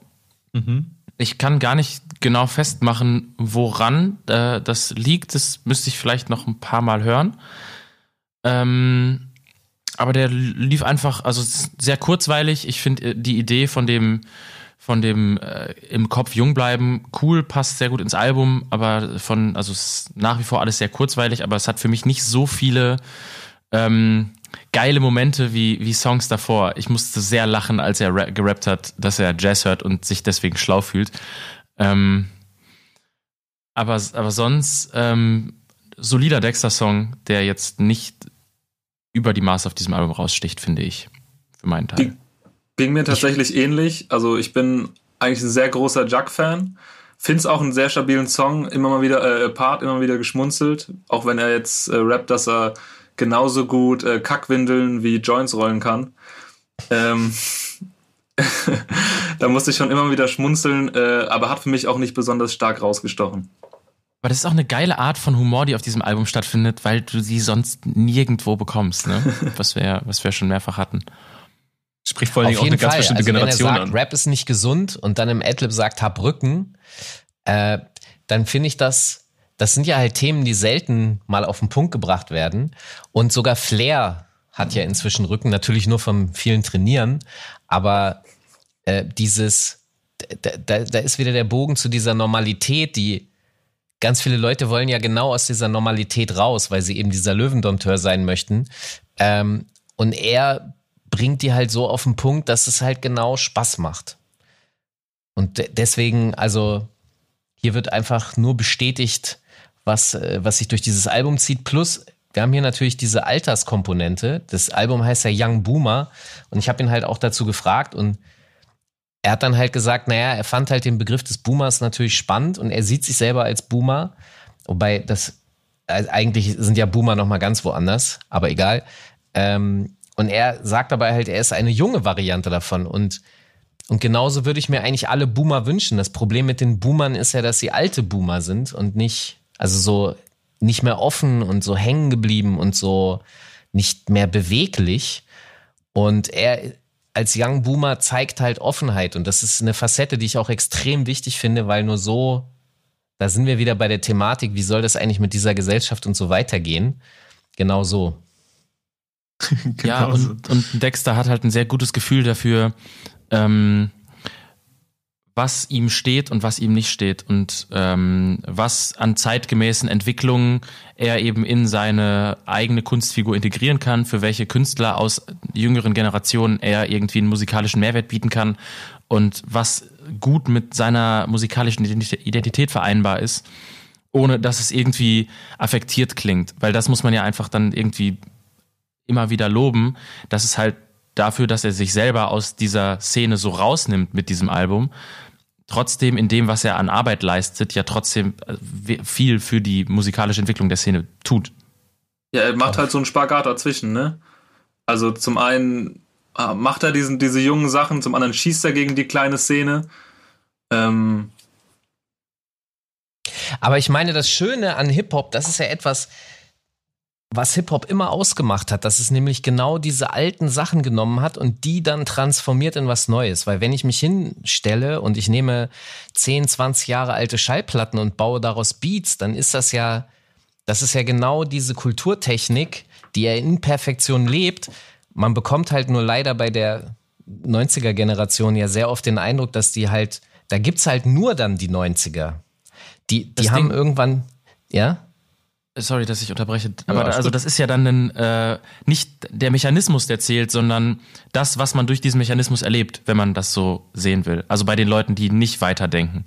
Mhm. Ich kann gar nicht genau festmachen, woran äh, das liegt. Das müsste ich vielleicht noch ein paar Mal hören. Ähm, aber der lief einfach, also sehr kurzweilig. Ich finde äh, die Idee von dem, von dem äh, im Kopf jung bleiben cool, passt sehr gut ins Album, aber von, also es ist nach wie vor alles sehr kurzweilig, aber es hat für mich nicht so viele ähm, geile Momente wie, wie Songs davor. Ich musste sehr lachen, als er ra- gerappt hat, dass er Jazz hört und sich deswegen schlau fühlt. Ähm, aber, aber sonst ähm, solider Dexter-Song, der jetzt nicht über die Maße auf diesem Album raussticht, finde ich. Für meinen Teil. Ging mir tatsächlich ähnlich. Also ich bin eigentlich ein sehr großer Juck-Fan. Find's auch einen sehr stabilen Song, immer mal wieder, äh, Part, immer wieder geschmunzelt. Auch wenn er jetzt äh, rappt, dass er genauso gut äh, Kackwindeln wie Joints rollen kann. Ähm, da musste ich schon immer wieder schmunzeln, äh, aber hat für mich auch nicht besonders stark rausgestochen. Aber das ist auch eine geile Art von Humor, die auf diesem Album stattfindet, weil du sie sonst nirgendwo bekommst, ne? was, wir, was wir schon mehrfach hatten. Spricht vor Dingen auch eine jeden ganz Fall. bestimmte Also wenn er Generation sagt, an. Rap ist nicht gesund und dann im Adlib sagt, hab Rücken, äh, dann finde ich das, das sind ja halt Themen, die selten mal auf den Punkt gebracht werden. Und sogar Flair hat ja inzwischen Rücken, natürlich nur vom vielen Trainieren, aber äh, dieses, da, da, da ist wieder der Bogen zu dieser Normalität, die ganz viele Leute wollen ja genau aus dieser Normalität raus, weil sie eben dieser Löwendompteur sein möchten. Ähm, und er bringt die halt so auf den Punkt, dass es halt genau Spaß macht. Und de deswegen, also hier wird einfach nur bestätigt, was, äh, was sich durch dieses Album zieht. Plus, wir haben hier natürlich diese Alterskomponente. Das Album heißt ja Young Boomer. Und ich habe ihn halt auch dazu gefragt und er hat dann halt gesagt, naja, er fand halt den Begriff des Boomers natürlich spannend und er sieht sich selber als Boomer. Wobei das also eigentlich sind ja Boomer noch mal ganz woanders, aber egal. Ähm, und er sagt dabei halt, er ist eine junge Variante davon und und genauso würde ich mir eigentlich alle Boomer wünschen. Das Problem mit den Boomern ist ja, dass sie alte Boomer sind und nicht, also so nicht mehr offen und so hängen geblieben und so nicht mehr beweglich. Und er als Young Boomer zeigt halt Offenheit und das ist eine Facette, die ich auch extrem wichtig finde, weil nur so da sind wir wieder bei der Thematik, wie soll das eigentlich mit dieser Gesellschaft und so weitergehen? Genau so. genau ja, und, und Dexter hat halt ein sehr gutes Gefühl dafür, ähm, was ihm steht und was ihm nicht steht und ähm, was an zeitgemäßen Entwicklungen er eben in seine eigene Kunstfigur integrieren kann, für welche Künstler aus jüngeren Generationen er irgendwie einen musikalischen Mehrwert bieten kann und was gut mit seiner musikalischen Identität vereinbar ist, ohne dass es irgendwie affektiert klingt. Weil das muss man ja einfach dann irgendwie immer wieder loben, dass es halt dafür, dass er sich selber aus dieser Szene so rausnimmt mit diesem Album, trotzdem in dem, was er an Arbeit leistet, ja trotzdem äh, viel für die musikalische Entwicklung der Szene tut. Ja, er macht halt so einen Spagat dazwischen, ne? Also zum einen Ah, macht er diesen, diese jungen Sachen, zum anderen schießt er gegen die kleine Szene. Ähm Aber ich meine, das Schöne an Hip-Hop, das ist ja etwas, was Hip-Hop immer ausgemacht hat, dass es nämlich genau diese alten Sachen genommen hat und die dann transformiert in was Neues. Weil wenn ich mich hinstelle und ich nehme 10, 20 Jahre alte Schallplatten und baue daraus Beats, dann ist das ja, das ist ja genau diese Kulturtechnik, die er in Perfektion lebt, man bekommt halt nur leider bei der 90er-Generation ja sehr oft den Eindruck, dass die halt, da gibt's halt nur dann die 90er. Die, die haben Ding, irgendwann, ja? Sorry, dass ich unterbreche, aber ja, da, also das ist ja dann ein, äh, nicht der Mechanismus, der zählt, sondern das, was man durch diesen Mechanismus erlebt, wenn man das so sehen will. Also bei den Leuten, die nicht weiterdenken.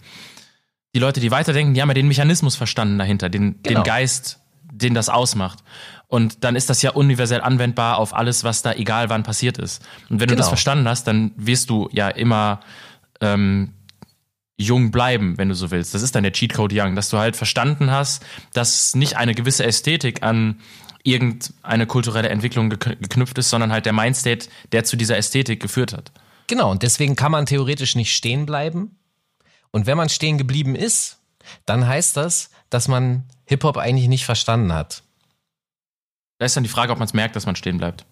Die Leute, die weiterdenken, die haben ja den Mechanismus verstanden dahinter, den, genau. den Geist, den das ausmacht. Und dann ist das ja universell anwendbar auf alles, was da egal wann passiert ist. Und wenn genau. du das genau. verstanden hast, dann wirst du ja immer ähm, jung bleiben, wenn du so willst. Das ist dann der Cheatcode Young, dass du halt verstanden hast, dass nicht eine gewisse Ästhetik an irgendeine kulturelle Entwicklung geknüpft ist, sondern halt der Mindstate, der zu dieser Ästhetik geführt hat. Genau, und deswegen kann man theoretisch nicht stehen bleiben. Und wenn man stehen geblieben ist, dann heißt das, dass man Hip-Hop eigentlich nicht verstanden hat. Da ist dann die Frage, ob man es merkt, dass man stehen bleibt.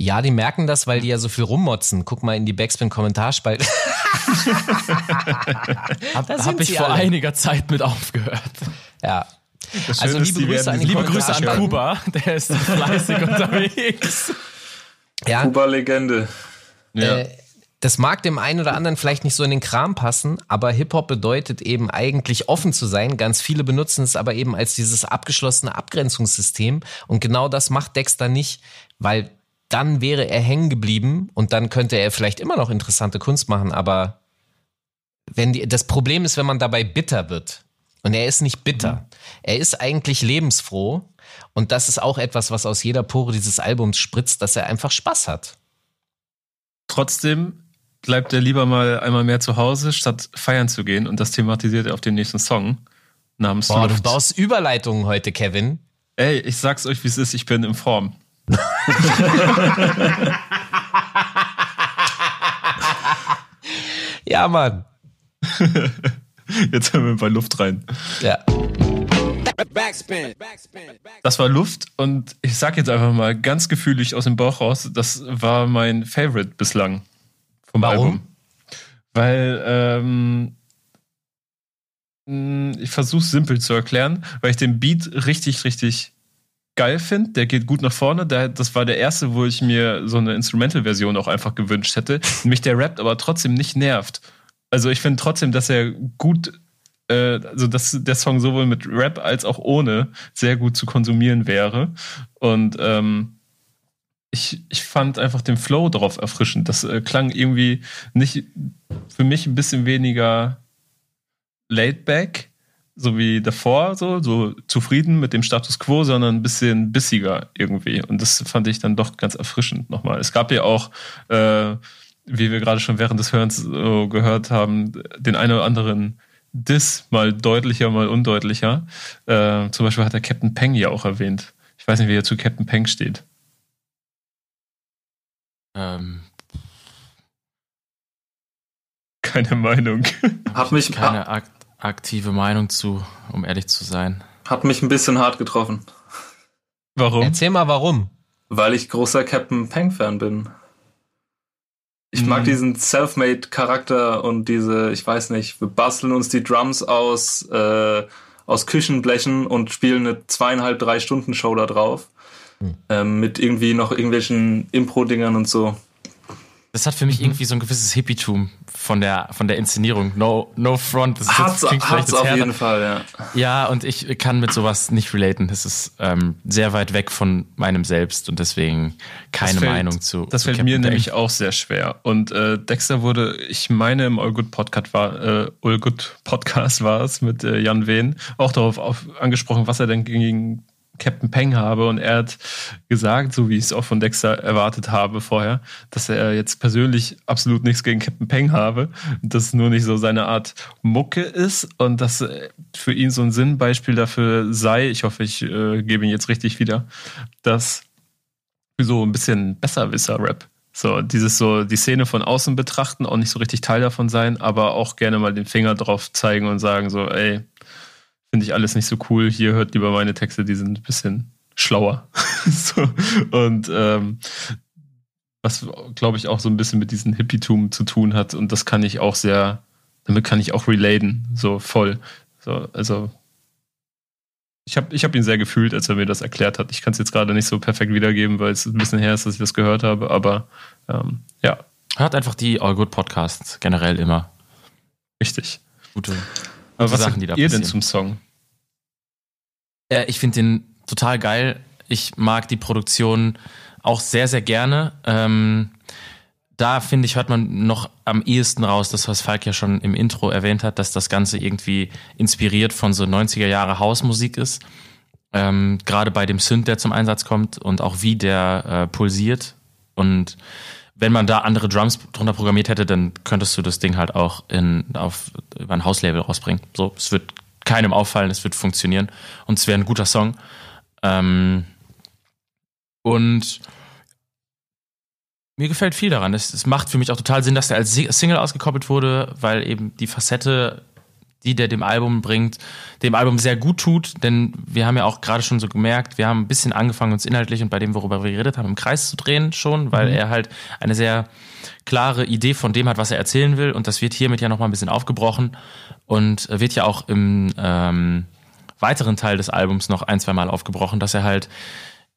Ja, die merken das, weil die ja so viel rummotzen. Guck mal in die Backspin-Kommentarspalte. Hab, hab ich vor alle. einiger Zeit mit aufgehört. Ja. Also liebe Grüße, an, liebe Grüße an Kuba, der ist fleißig unterwegs. Ja. Kuba-Legende. Ja. Äh, das mag dem einen oder anderen vielleicht nicht so in den Kram passen, aber Hip-Hop bedeutet eben eigentlich offen zu sein. Ganz viele benutzen es aber eben als dieses abgeschlossene Abgrenzungssystem. Und genau das macht Dexter nicht, weil dann wäre er hängen geblieben und dann könnte er vielleicht immer noch interessante Kunst machen, aber wenn die, das Problem ist, wenn man dabei bitter wird. Und er ist nicht bitter. Mhm. Er ist eigentlich lebensfroh. Und das ist auch etwas, was aus jeder Pore dieses Albums spritzt, dass er einfach Spaß hat. Trotzdem bleibt er lieber mal einmal mehr zu Hause, statt feiern zu gehen. Und das thematisiert er auf dem nächsten Song namens Boah, Luft. du baust Überleitungen heute, Kevin. Ey, ich sag's euch, wie es ist, ich bin in Form. ja, Mann. Jetzt hören wir bei Luft rein. Ja. Das war Luft und ich sag jetzt einfach mal ganz gefühlig aus dem Bauch raus, das war mein Favorite bislang vom Warum? Album. Weil ähm, hm, ich versuche es simpel zu erklären, weil ich den Beat richtig, richtig geil finde. Der geht gut nach vorne. das war der erste, wo ich mir so eine Instrumental-Version auch einfach gewünscht hätte. Mich der rappt aber trotzdem nicht nervt. Also ich finde trotzdem, dass er gut, äh, also dass der Song sowohl mit Rap als auch ohne sehr gut zu konsumieren wäre. Und ähm, ich, ich fand einfach den Flow darauf erfrischend. Das äh, klang irgendwie nicht für mich ein bisschen weniger laid back, so wie davor, so, so zufrieden mit dem Status quo, sondern ein bisschen bissiger irgendwie. Und das fand ich dann doch ganz erfrischend nochmal. Es gab ja auch, äh, wie wir gerade schon während des Hörens so gehört haben, den einen oder anderen Diss, mal deutlicher, mal undeutlicher. Äh, zum Beispiel hat der Captain Peng ja auch erwähnt. Ich weiß nicht, wie er zu Captain Peng steht. Ähm, Keine Meinung. Hat mich, keine ak aktive Meinung zu, um ehrlich zu sein. hat mich ein bisschen hart getroffen, Warum? Erzähl mal warum. weil ich großer Captain Peng-Fan bin. Ich mag Mhm. diesen Selfmade-Charakter und diese, ich weiß nicht, wir basteln uns die Drums aus, äh, aus Küchenblechen und spielen eine zweieinhalb, drei Stunden Show da drauf. Ähm, mit irgendwie noch irgendwelchen Impro-Dingern und so. Das hat für mich irgendwie so ein gewisses Hippietum von der, von der Inszenierung. No, no front. Das ist Hat's, jetzt- klingt vielleicht hat's jetzt auf jeden Fall, ja. Ja, und ich kann mit sowas nicht relaten. Das ist ähm, sehr weit weg von meinem Selbst und deswegen keine fällt- Meinung zu. Das zu fällt Captain mir Peng. nämlich auch sehr schwer. Und äh, Dexter wurde, ich meine, im All Good Podcast war, äh, All Good Podcast war es mit äh, Jan Wehn, auch darauf auf, angesprochen, was er denn gegen Captain Peng habe. Und er hat gesagt, so wie ich es auch von Dexter erwartet habe vorher, dass er jetzt persönlich absolut nichts gegen Captain Peng habe. Dass es nur nicht so seine Art Mucke ist und dass äh, für ihn so ein Sinnbeispiel dafür sei, ich hoffe, ich äh, gebe ihn jetzt richtig wieder, dass so ein bisschen Besserwisser-Rap. So, dieses so, die Szene von außen betrachten, auch nicht so richtig Teil davon sein, aber auch gerne mal den Finger drauf zeigen und sagen so, ey, finde ich alles nicht so cool, hier hört lieber meine Texte, die sind ein bisschen schlauer. so, und ähm, was, glaube ich, auch so ein bisschen mit diesem Hippietum zu tun hat und das kann ich auch sehr, damit kann ich auch relaten, so voll. So, also ich habe ich hab ihn sehr gefühlt, als er mir das erklärt hat. Ich kann es jetzt gerade nicht so perfekt wiedergeben, weil es ein bisschen her ist, dass ich das gehört habe, aber ähm, ja, Hört einfach die All Good Podcasts generell immer. richtig. Gute, Aber gute was Sachen, die da ihr denn passieren. zum Song? Äh, ich finde den total geil. Ich mag die Produktion auch sehr, sehr gerne. Ähm, da finde ich, hört man noch am ehesten raus, das, was Falk ja schon im Intro erwähnt hat, dass das Ganze irgendwie inspiriert von so 90er Jahre Hausmusik ist. Ähm, Gerade bei dem Synth, der zum Einsatz kommt und auch wie der äh, pulsiert. Und wenn man da andere Drums drunter programmiert hätte, dann könntest du das Ding halt auch in, auf, über ein Hauslabel rausbringen. So, es wird keinem auffallen, es wird funktionieren und es wäre ein guter Song. Ähm, und mir gefällt viel daran. Es, es macht für mich auch total Sinn, dass der als Si- Single ausgekoppelt wurde, weil eben die Facette, die der dem Album bringt, dem Album sehr gut tut. Denn wir haben ja auch gerade schon so gemerkt, wir haben ein bisschen angefangen, uns inhaltlich und bei dem, worüber wir geredet haben, im Kreis zu drehen schon, weil er halt eine sehr klare Idee von dem hat, was er erzählen will. Und das wird hiermit ja nochmal ein bisschen aufgebrochen und wird ja auch im ähm, weiteren Teil des Albums noch ein, zwei Mal aufgebrochen, dass er halt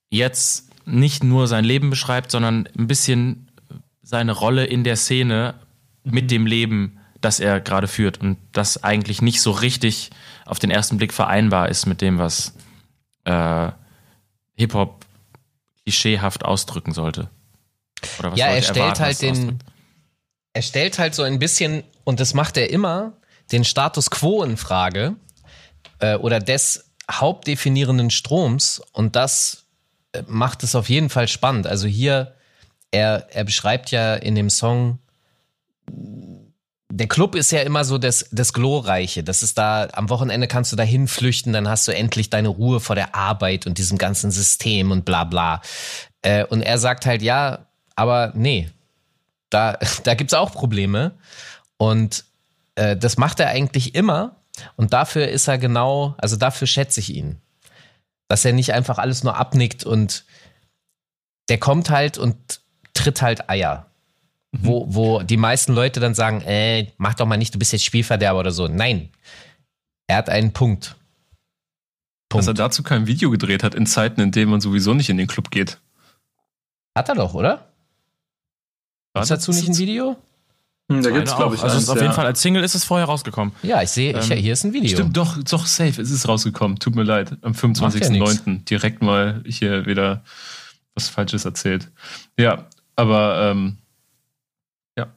jetzt nicht nur sein Leben beschreibt, sondern ein bisschen seine Rolle in der Szene mit dem Leben, das er gerade führt und das eigentlich nicht so richtig auf den ersten Blick vereinbar ist mit dem, was äh, Hip-Hop klischeehaft ausdrücken sollte. Ja, er stellt erwarten, halt den, er stellt halt so ein bisschen, und das macht er immer, den Status quo in Frage äh, oder des hauptdefinierenden Stroms und das äh, macht es auf jeden Fall spannend. Also hier, er, er beschreibt ja in dem Song, der Club ist ja immer so das, das Glorreiche. Das ist da, am Wochenende kannst du da hinflüchten, dann hast du endlich deine Ruhe vor der Arbeit und diesem ganzen System und bla bla. Äh, und er sagt halt, ja, aber nee, da, da gibt's auch Probleme. Und äh, das macht er eigentlich immer. Und dafür ist er genau, also dafür schätze ich ihn. Dass er nicht einfach alles nur abnickt und der kommt halt und tritt halt Eier. Wo, wo die meisten Leute dann sagen, äh, mach doch mal nicht, du bist jetzt Spielverderber oder so. Nein. Er hat einen Punkt. Dass er Punkt. dazu kein Video gedreht hat in Zeiten, in denen man sowieso nicht in den Club geht. Hat er doch, oder? War Ist dazu nicht ein Video? Hm, da Meine gibt's, glaube ich, Also es eins, ist auf ja. jeden Fall als Single ist es vorher rausgekommen. Ja, ich sehe, ich, Ähm, hier ist ein Video. Stimmt, doch, doch, safe. Es ist rausgekommen. Tut mir leid. Am Macht ja 25.09. direkt mal hier wieder was Falsches erzählt. Ja, aber ähm, ja,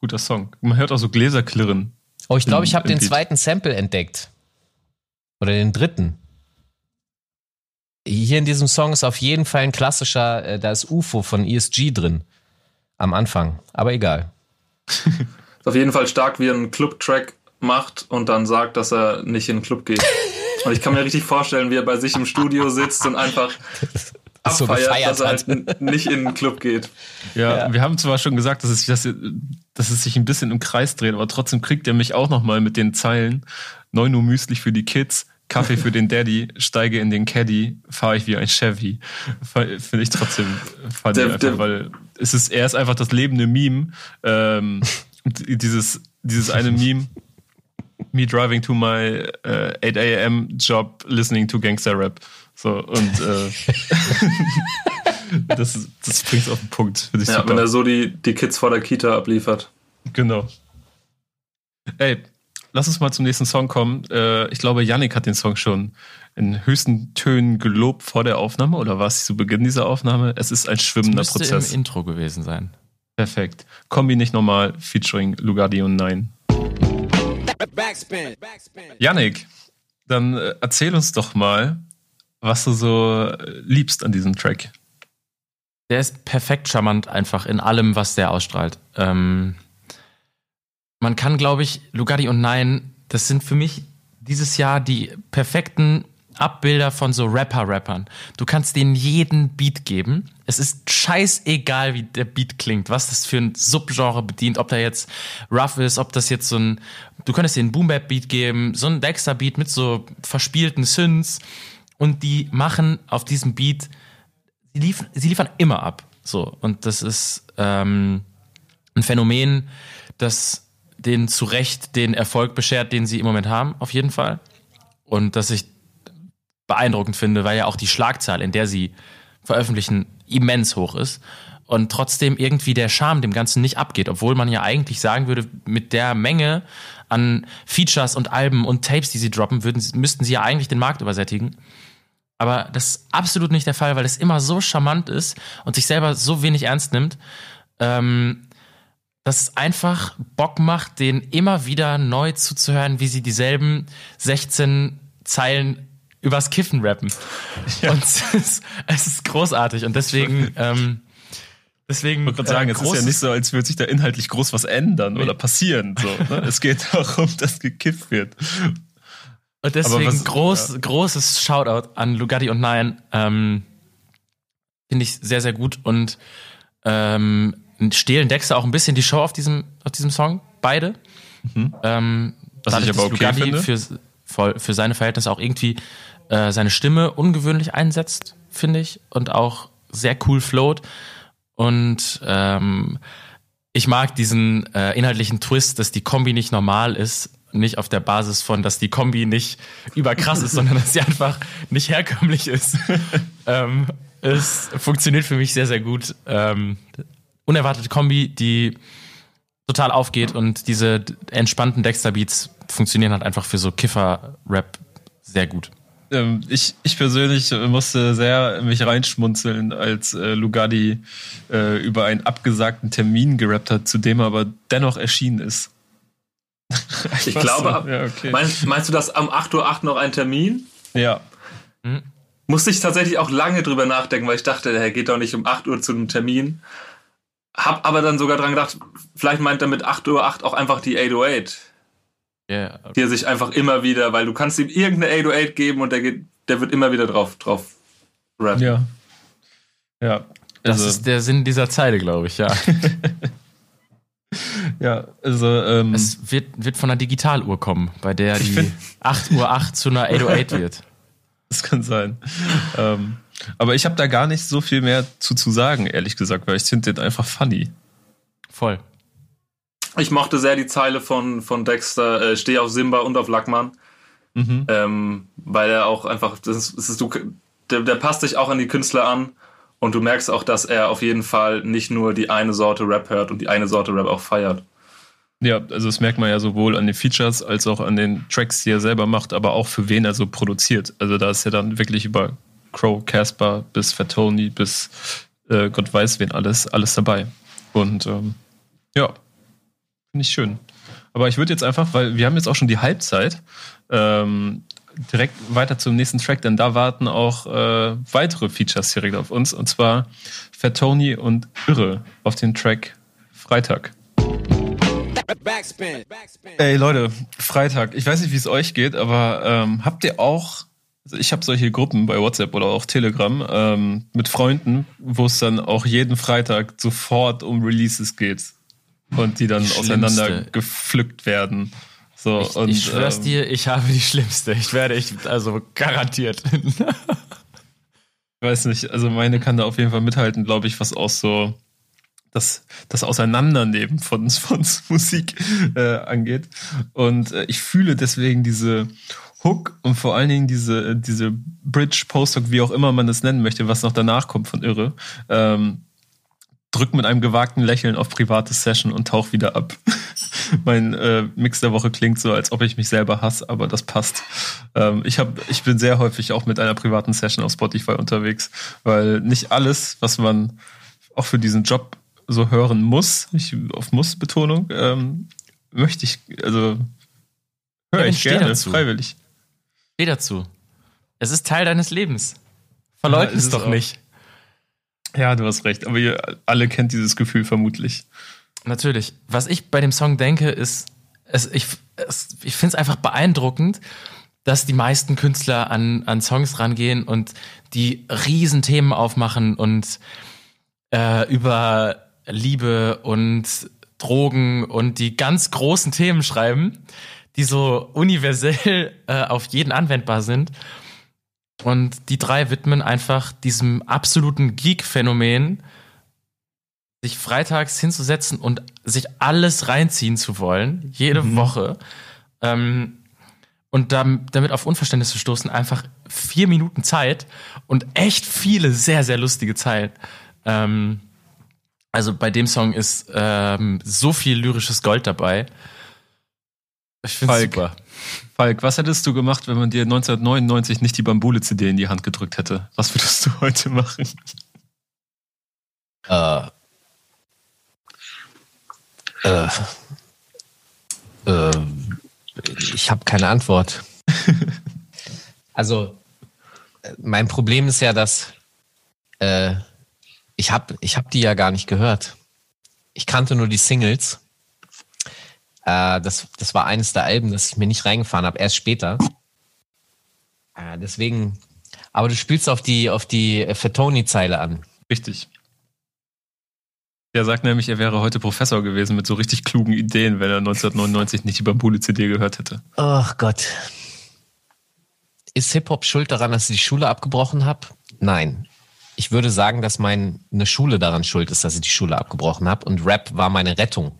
guter Song. Man hört auch so Gläser klirren. Oh, ich glaube, ich habe den Beat. zweiten Sample entdeckt. Oder den dritten. Hier in diesem Song ist auf jeden Fall ein klassischer, äh, da ist UFO von ESG drin. Am Anfang. Aber egal. Ist auf jeden Fall stark, wie er einen Club-Track macht und dann sagt, dass er nicht in den Club geht. Und ich kann mir richtig vorstellen, wie er bei sich im Studio sitzt und einfach so abfeiert, gefeiert dass er halt nicht in den Club geht. Ja, wir haben zwar schon gesagt, dass es, dass, dass es sich ein bisschen im Kreis dreht, aber trotzdem kriegt er mich auch nochmal mit den Zeilen 9 Uhr Müsli für die Kids, Kaffee für den Daddy, steige in den Caddy, fahre ich wie ein Chevy. Finde ich trotzdem funny Der- einfach, der- weil es ist, er ist einfach das lebende Meme. Ähm, dieses, dieses eine Meme, me driving to my äh, 8 a.m. job, listening to Gangster Rap. So, und äh, das, das bringt auf den Punkt. Ja, super. wenn er so die, die Kids vor der Kita abliefert. Genau. Ey, lass uns mal zum nächsten Song kommen. Äh, ich glaube, Yannick hat den Song schon in höchsten Tönen gelobt vor der Aufnahme oder war es zu Beginn dieser Aufnahme? Es ist ein schwimmender müsste Prozess. im Intro gewesen sein. Perfekt. Kombi nicht normal, featuring Lugardi und Nein. Yannick, dann äh, erzähl uns doch mal, was du so äh, liebst an diesem Track. Der ist perfekt charmant einfach in allem, was der ausstrahlt. Ähm, man kann, glaube ich, Lugatti und Nein, das sind für mich dieses Jahr die perfekten Abbilder von so Rapper-Rappern. Du kannst denen jeden Beat geben. Es ist scheißegal, wie der Beat klingt, was das für ein Subgenre bedient, ob der jetzt rough ist, ob das jetzt so ein, du könntest denen Boom-Bap-Beat geben, so ein Dexter-Beat mit so verspielten Synths und die machen auf diesem Beat sie, lief, sie liefern immer ab. So. Und das ist ähm, ein Phänomen, das denen zu Recht den Erfolg beschert, den sie im Moment haben, auf jeden Fall. Und das ich beeindruckend finde, weil ja auch die Schlagzahl, in der sie veröffentlichen, immens hoch ist. Und trotzdem irgendwie der Charme dem Ganzen nicht abgeht, obwohl man ja eigentlich sagen würde, mit der Menge an Features und Alben und Tapes, die sie droppen, würden, müssten sie ja eigentlich den Markt übersättigen. Aber das ist absolut nicht der Fall, weil es immer so charmant ist und sich selber so wenig ernst nimmt, ähm, dass es einfach Bock macht, den immer wieder neu zuzuhören, wie sie dieselben 16 Zeilen übers Kiffen rappen. Und es ist, es ist großartig und deswegen, ähm, deswegen. Ich wollte gerade sagen, äh, es ist ja nicht so, als würde sich da inhaltlich groß was ändern oder passieren. So, ne? Es geht darum, dass gekifft wird. Und deswegen was- groß, großes Shoutout an Lugatti und Nein. Ähm, Finde ich sehr, sehr gut. Und ähm, stehlen Dexter auch ein bisschen die Show auf diesem, auf diesem Song. Beide. Ähm, Was ich dadurch, aber dass okay Lugatti finde. Für, für seine Verhältnisse auch irgendwie äh, seine Stimme ungewöhnlich einsetzt, finde ich. Und auch sehr cool float. Und ähm, ich mag diesen äh, inhaltlichen Twist, dass die Kombi nicht normal ist. Nicht auf der Basis von, dass die Kombi nicht überkrass ist, sondern dass sie einfach nicht herkömmlich ist. ähm, es funktioniert für mich sehr, sehr gut. Ähm, unerwartete Kombi, die total aufgeht und diese entspannten Dexter-Beats funktionieren halt einfach für so Kiffer-Rap sehr gut. Ähm, ich, ich persönlich musste sehr mich reinschmunzeln, als äh, Lugardi äh, über einen abgesagten Termin gerappt hat, zu dem er aber dennoch erschienen ist. Ich Was glaube, Ja, okay. meinst, meinst du, dass am 8.08 Uhr noch ein Termin? Ja. Musste ich tatsächlich auch lange drüber nachdenken, weil ich dachte, er geht doch nicht um 8 Uhr zu einem Termin. Hab aber dann sogar dran gedacht, vielleicht meint er mit 8.08 Uhr auch einfach die 808, Yeah. die er sich einfach immer wieder, weil du kannst ihm irgendeine 808 geben und der, geht, der wird immer wieder drauf, drauf rappen. Ja. Ja. Das Also, ist der Sinn dieser Zeile, glaube ich, ja. ja, also ähm, Es wird, wird von einer Digitaluhr kommen, bei der die find- 8 Uhr 8 zu einer 808 wird. Das kann sein. ähm, aber ich habe da gar nicht so viel mehr zu, zu sagen, ehrlich gesagt, weil ich finde den einfach funny. Voll. Ich mochte sehr die Zeile von, von Dexter, äh, steh auf Simba und auf Lackmann, Mhm. ähm, weil er auch einfach, das ist, das ist, du, der, der passt sich auch an die Künstler an und du merkst auch, dass er auf jeden Fall nicht nur die eine Sorte Rap hört und die eine Sorte Rap auch feiert. Ja, also das merkt man ja sowohl an den Features als auch an den Tracks, die er selber macht, aber auch für wen er so produziert. Also da ist ja dann wirklich über Crow, Casper bis Fatoni bis äh, Gott weiß wen alles, alles dabei. Und ähm, ja, finde ich schön. Aber ich würde jetzt einfach, weil wir haben jetzt auch schon die Halbzeit, ähm, direkt weiter zum nächsten Track, denn da warten auch äh, weitere Features direkt auf uns. Und zwar Fat Tony und Irre auf den Track Freitag. Ey Leute, Freitag. Ich weiß nicht, wie es euch geht, aber ähm, habt ihr auch, ich habe solche Gruppen bei WhatsApp oder auch Telegram ähm, mit Freunden, wo es dann auch jeden Freitag sofort um Releases geht und die dann auseinander gepflückt werden. So, ich, und, ich schwör's ähm, dir, ich habe die schlimmste. Ich werde echt, also garantiert. Ich weiß nicht, also meine kann da auf jeden Fall mithalten, glaube ich, was auch so das, das Auseinandernehmen von, von Musik äh, angeht. Und äh, ich fühle deswegen diese Hook und vor allen Dingen diese, diese Bridge, Post-Hook, wie auch immer man das nennen möchte, was noch danach kommt von Irre, ähm, drück mit einem gewagten Lächeln auf private Session und tauch wieder ab. mein äh, Mix der Woche klingt so, als ob ich mich selber hasse, aber das passt. Ähm, ich, hab, ich bin sehr häufig auch mit einer privaten Session auf Spotify unterwegs, weil nicht alles, was man auch für diesen Job so hören muss, ich, auf Muss-Betonung, ähm, möchte ich, also höre Ja, ich gerne, dazu. freiwillig. Steh dazu. Es ist Teil deines Lebens. Ja, es es doch auch. nicht. Ja, du hast recht, aber ihr alle kennt dieses Gefühl vermutlich. Natürlich. Was ich bei dem Song denke, ist, es, ich, es, ich finde es einfach beeindruckend, dass die meisten Künstler an, an Songs rangehen und die riesen Themen aufmachen und äh, über Liebe und Drogen und die ganz großen Themen schreiben, die so universell äh, auf jeden anwendbar sind. Und die drei widmen einfach diesem absoluten Geek-Phänomen, sich freitags hinzusetzen und sich alles reinziehen zu wollen, jede Woche. Ähm, und dam- damit auf Unverständnis zu stoßen, einfach vier Minuten Zeit und echt viele sehr, sehr lustige Zeilen. Ähm, also bei dem Song ist ähm, so viel lyrisches Gold dabei. Ich finde Falk. super. Falk, was hättest du gemacht, wenn man dir 1999 nicht die Bambule-CD in die Hand gedrückt hätte? Was würdest du heute machen? Äh, äh, äh, ich habe keine Antwort. also, mein Problem ist ja, dass äh, ich habe ich hab die ja gar nicht gehört. Ich kannte nur die Singles. Äh, das, das war eines der Alben, das ich mir nicht reingefahren habe, erst später. Äh, deswegen, aber du spielst auf die, auf die Fettoni-Zeile an. Richtig. Der sagt nämlich, er wäre heute Professor gewesen mit so richtig klugen Ideen, wenn er 1999 nicht die Bambule-CD gehört hätte. Oh Gott. Ist Hip-Hop schuld daran, dass ich die Schule abgebrochen habe? Nein. Ich würde sagen, dass meine Schule daran schuld ist, dass ich die Schule abgebrochen habe und Rap war meine Rettung.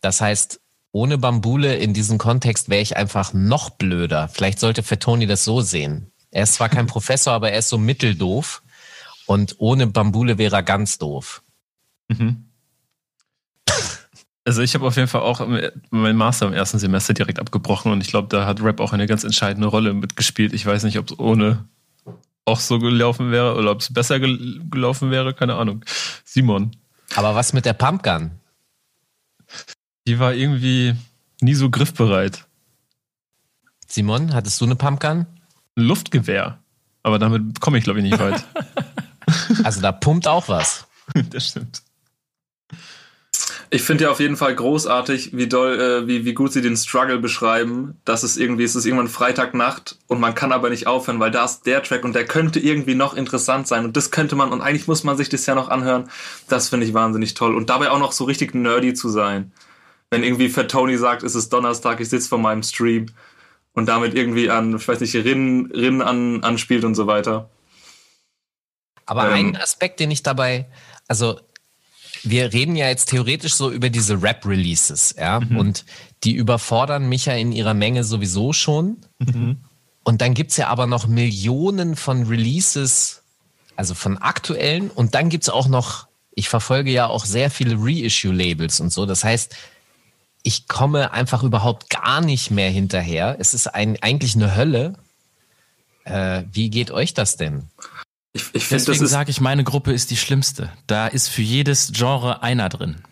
Das heißt, ohne Bambule in diesem Kontext wäre ich einfach noch blöder. Vielleicht sollte Fettoni das so sehen. Er ist zwar kein Professor, aber er ist so mitteldoof und ohne Bambule wäre er ganz doof. Mhm. Also ich habe auf jeden Fall auch mein Master im ersten Semester direkt abgebrochen und ich glaube, da hat Rap auch eine ganz entscheidende Rolle mitgespielt. Ich weiß nicht, ob es ohne auch so gelaufen wäre oder ob es besser gel gelaufen wäre, keine Ahnung. Simon, Aber was mit der Pumpgun? Die war irgendwie nie so griffbereit. Simon, hattest du eine Pumpgun? Ein Luftgewehr. Aber damit komme ich, glaube ich, nicht weit. Also da pumpt auch was. das stimmt. Ich finde ja auf jeden Fall großartig, wie doll, äh, wie, wie gut sie den Struggle beschreiben. Dass es irgendwie, es ist irgendwann Freitagnacht und man kann aber nicht aufhören, weil da ist der Track und der könnte irgendwie noch interessant sein und das könnte man und eigentlich muss man sich das ja noch anhören. Das finde ich wahnsinnig toll und dabei auch noch so richtig nerdy zu sein. Wenn irgendwie Fat Tony sagt, es ist Donnerstag, ich sitze vor meinem Stream und damit irgendwie an, ich weiß nicht, Rinnen, Rinnen an, anspielt und so weiter. Aber Ähm. ein Aspekt, den ich dabei, also wir reden ja jetzt theoretisch so über diese Rap-Releases, ja, und die überfordern mich ja in ihrer Menge sowieso schon. Und dann gibt's ja aber noch Millionen von Releases, also von aktuellen, und dann gibt's auch noch, ich verfolge ja auch sehr viele Reissue-Labels und so. Das heißt, ich komme einfach überhaupt gar nicht mehr hinterher. Es ist ein, eigentlich eine Hölle. Äh, wie geht euch das denn? Ich, ich finde, das Deswegen sage ich, meine Gruppe ist die schlimmste. Da ist für jedes Genre einer drin.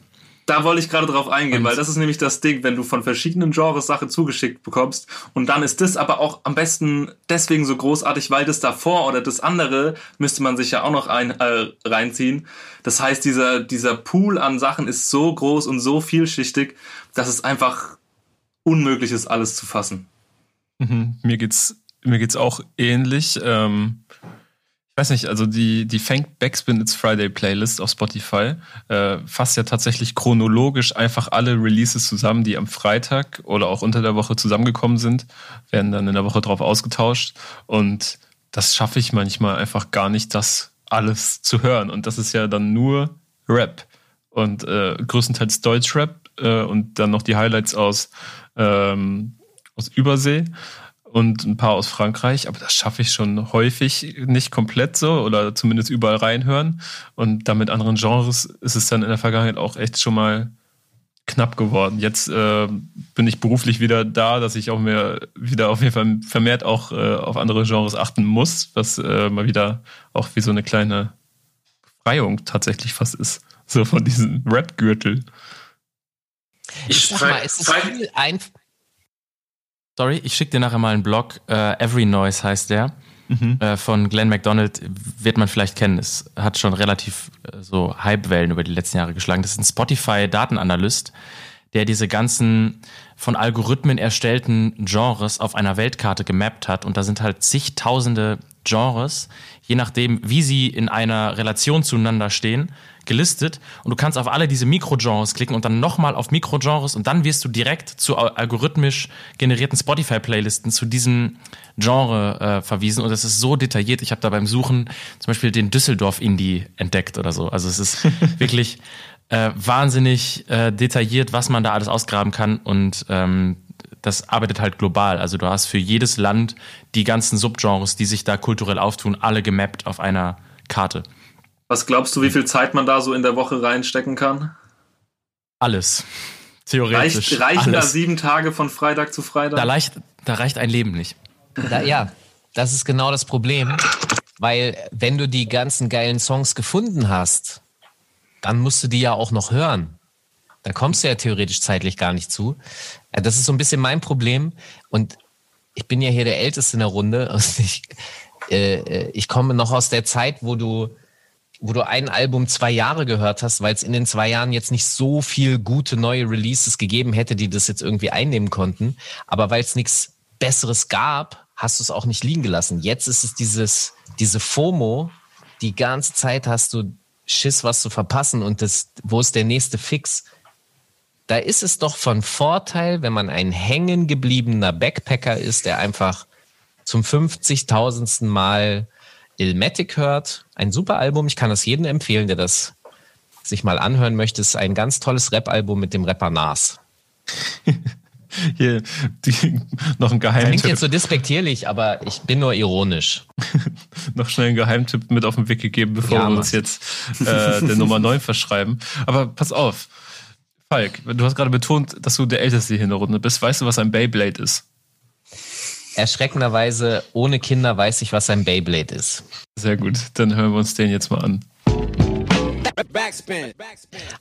Da wollte ich gerade drauf eingehen, Und- weil das ist nämlich das Ding, wenn du von verschiedenen Genres Sachen zugeschickt bekommst und dann ist das aber auch am besten deswegen so großartig, weil das davor oder das andere müsste man sich ja auch noch ein, äh, reinziehen. Das heißt, dieser, dieser Pool an Sachen ist so groß und so vielschichtig, dass es einfach unmöglich ist, alles zu fassen. Mhm. Mir geht's mir geht's auch ähnlich. Ähm, weiß nicht, also die, die Fang Backspin It's Friday Playlist auf Spotify äh, fasst ja tatsächlich chronologisch einfach alle Releases zusammen, die am Freitag oder auch unter der Woche zusammengekommen sind, werden dann in der Woche drauf ausgetauscht. Und das schaffe ich manchmal einfach gar nicht, das alles zu hören. Und das ist ja dann nur Rap. Und äh, größtenteils Deutschrap äh, und dann noch die Highlights aus, ähm, aus Übersee und ein paar aus Frankreich, aber das schaffe ich schon häufig nicht komplett so oder zumindest überall reinhören. Und dann mit anderen Genres ist es dann in der Vergangenheit auch echt schon mal knapp geworden. Jetzt äh, bin ich beruflich wieder da, dass ich auch mehr wieder auf jeden Fall vermehrt auch äh, auf andere Genres achten muss, was äh, mal wieder auch wie so eine kleine Befreiung tatsächlich fast ist. So von diesem Rap-Gürtel. Ich sag mal, es ist viel ein, Sorry, ich schicke dir nachher mal einen Blog. Äh, Every Noise heißt der. Mhm. Äh, von Glenn McDonald wird man vielleicht kennen. Es hat schon relativ äh, so Hypewellen über die letzten Jahre geschlagen. Das ist ein Spotify-Datenanalyst, der diese ganzen von Algorithmen erstellten Genres auf einer Weltkarte gemappt hat. Und da sind halt zigtausende Genres, je nachdem, wie sie in einer Relation zueinander stehen, gelistet. Und du kannst auf alle diese Mikrogenres klicken und dann nochmal auf Mikrogenres und dann wirst du direkt zu al- algorithmisch generierten Spotify-Playlisten zu diesem Genre äh, verwiesen. Und das ist so detailliert. Ich habe da beim Suchen zum Beispiel den Düsseldorf-Indie entdeckt oder so. Also es ist wirklich äh, wahnsinnig äh, detailliert, was man da alles ausgraben kann. Und ähm, das arbeitet halt global. Also du hast für jedes Land die ganzen Subgenres, die sich da kulturell auftun, alle gemappt auf einer Karte. Was glaubst du, wie viel Zeit man da so in der Woche reinstecken kann? Alles. Theoretisch. Reicht, reichen da alles. sieben Tage von Freitag zu Freitag? Da, reicht, da reicht ein Leben nicht. Da, ja, das ist genau das Problem, weil wenn du die ganzen geilen Songs gefunden hast, dann musst du die ja auch noch hören. Da kommst du ja theoretisch zeitlich gar nicht zu. Ja, Das ist so ein bisschen mein Problem und ich bin ja hier der Älteste in der Runde und ich, äh, äh, ich komme noch aus der Zeit, wo du wo du ein Album zwei Jahre gehört hast, weil es in den zwei Jahren jetzt nicht so viel gute neue Releases gegeben hätte, die das jetzt irgendwie einnehmen konnten. Aber weil es nichts Besseres gab, hast du es auch nicht liegen gelassen. Jetzt ist es dieses, diese FOMO, die ganze Zeit hast du Schiss, was zu verpassen und das, wo ist der nächste Fix? Da ist es doch von Vorteil, wenn man ein hängen gebliebener Backpacker ist, der einfach zum 50.000. Mal Ilmatic hört. Ein super Album. Ich kann das jedem empfehlen, der das sich mal anhören möchte. Es ist ein ganz tolles Rap-Album mit dem Rapper Nas. Hier die, noch ein Klingt Geheimtipp. jetzt so despektierlich, aber ich bin nur ironisch. noch schnell einen Geheimtipp mit auf den Weg gegeben, bevor Ja, wir uns jetzt äh, der Nummer 9 verschreiben. Aber pass auf, Falk, du hast gerade betont, dass du der Älteste hier in der Runde bist. Weißt du, was ein Beyblade ist? Erschreckenderweise, ohne Kinder weiß ich, was ein Beyblade ist. Sehr gut, dann hören wir uns den jetzt mal an.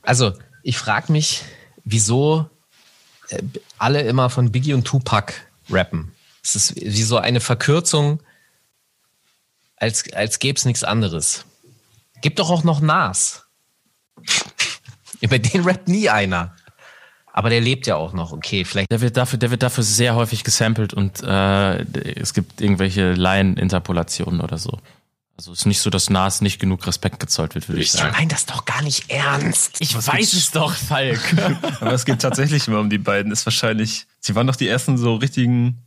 Also, ich frage mich, wieso äh, alle immer von Biggie und Tupac rappen. Es ist wie so eine Verkürzung, als, als gäbe es nichts anderes. Gibt doch auch noch Nas. Über den rappt nie einer. Aber der lebt ja auch noch. Okay, vielleicht. Der wird dafür, der wird dafür sehr häufig gesampelt und äh, es gibt irgendwelche Laien-Interpolationen oder so. Also es ist nicht so, dass Nas nicht genug Respekt gezollt wird, würde ich Ich sagen. meine das doch gar nicht ernst. Ich weiß es doch, Falk. Aber es geht tatsächlich immer um die beiden. Ist wahrscheinlich, sie waren doch die ersten so richtigen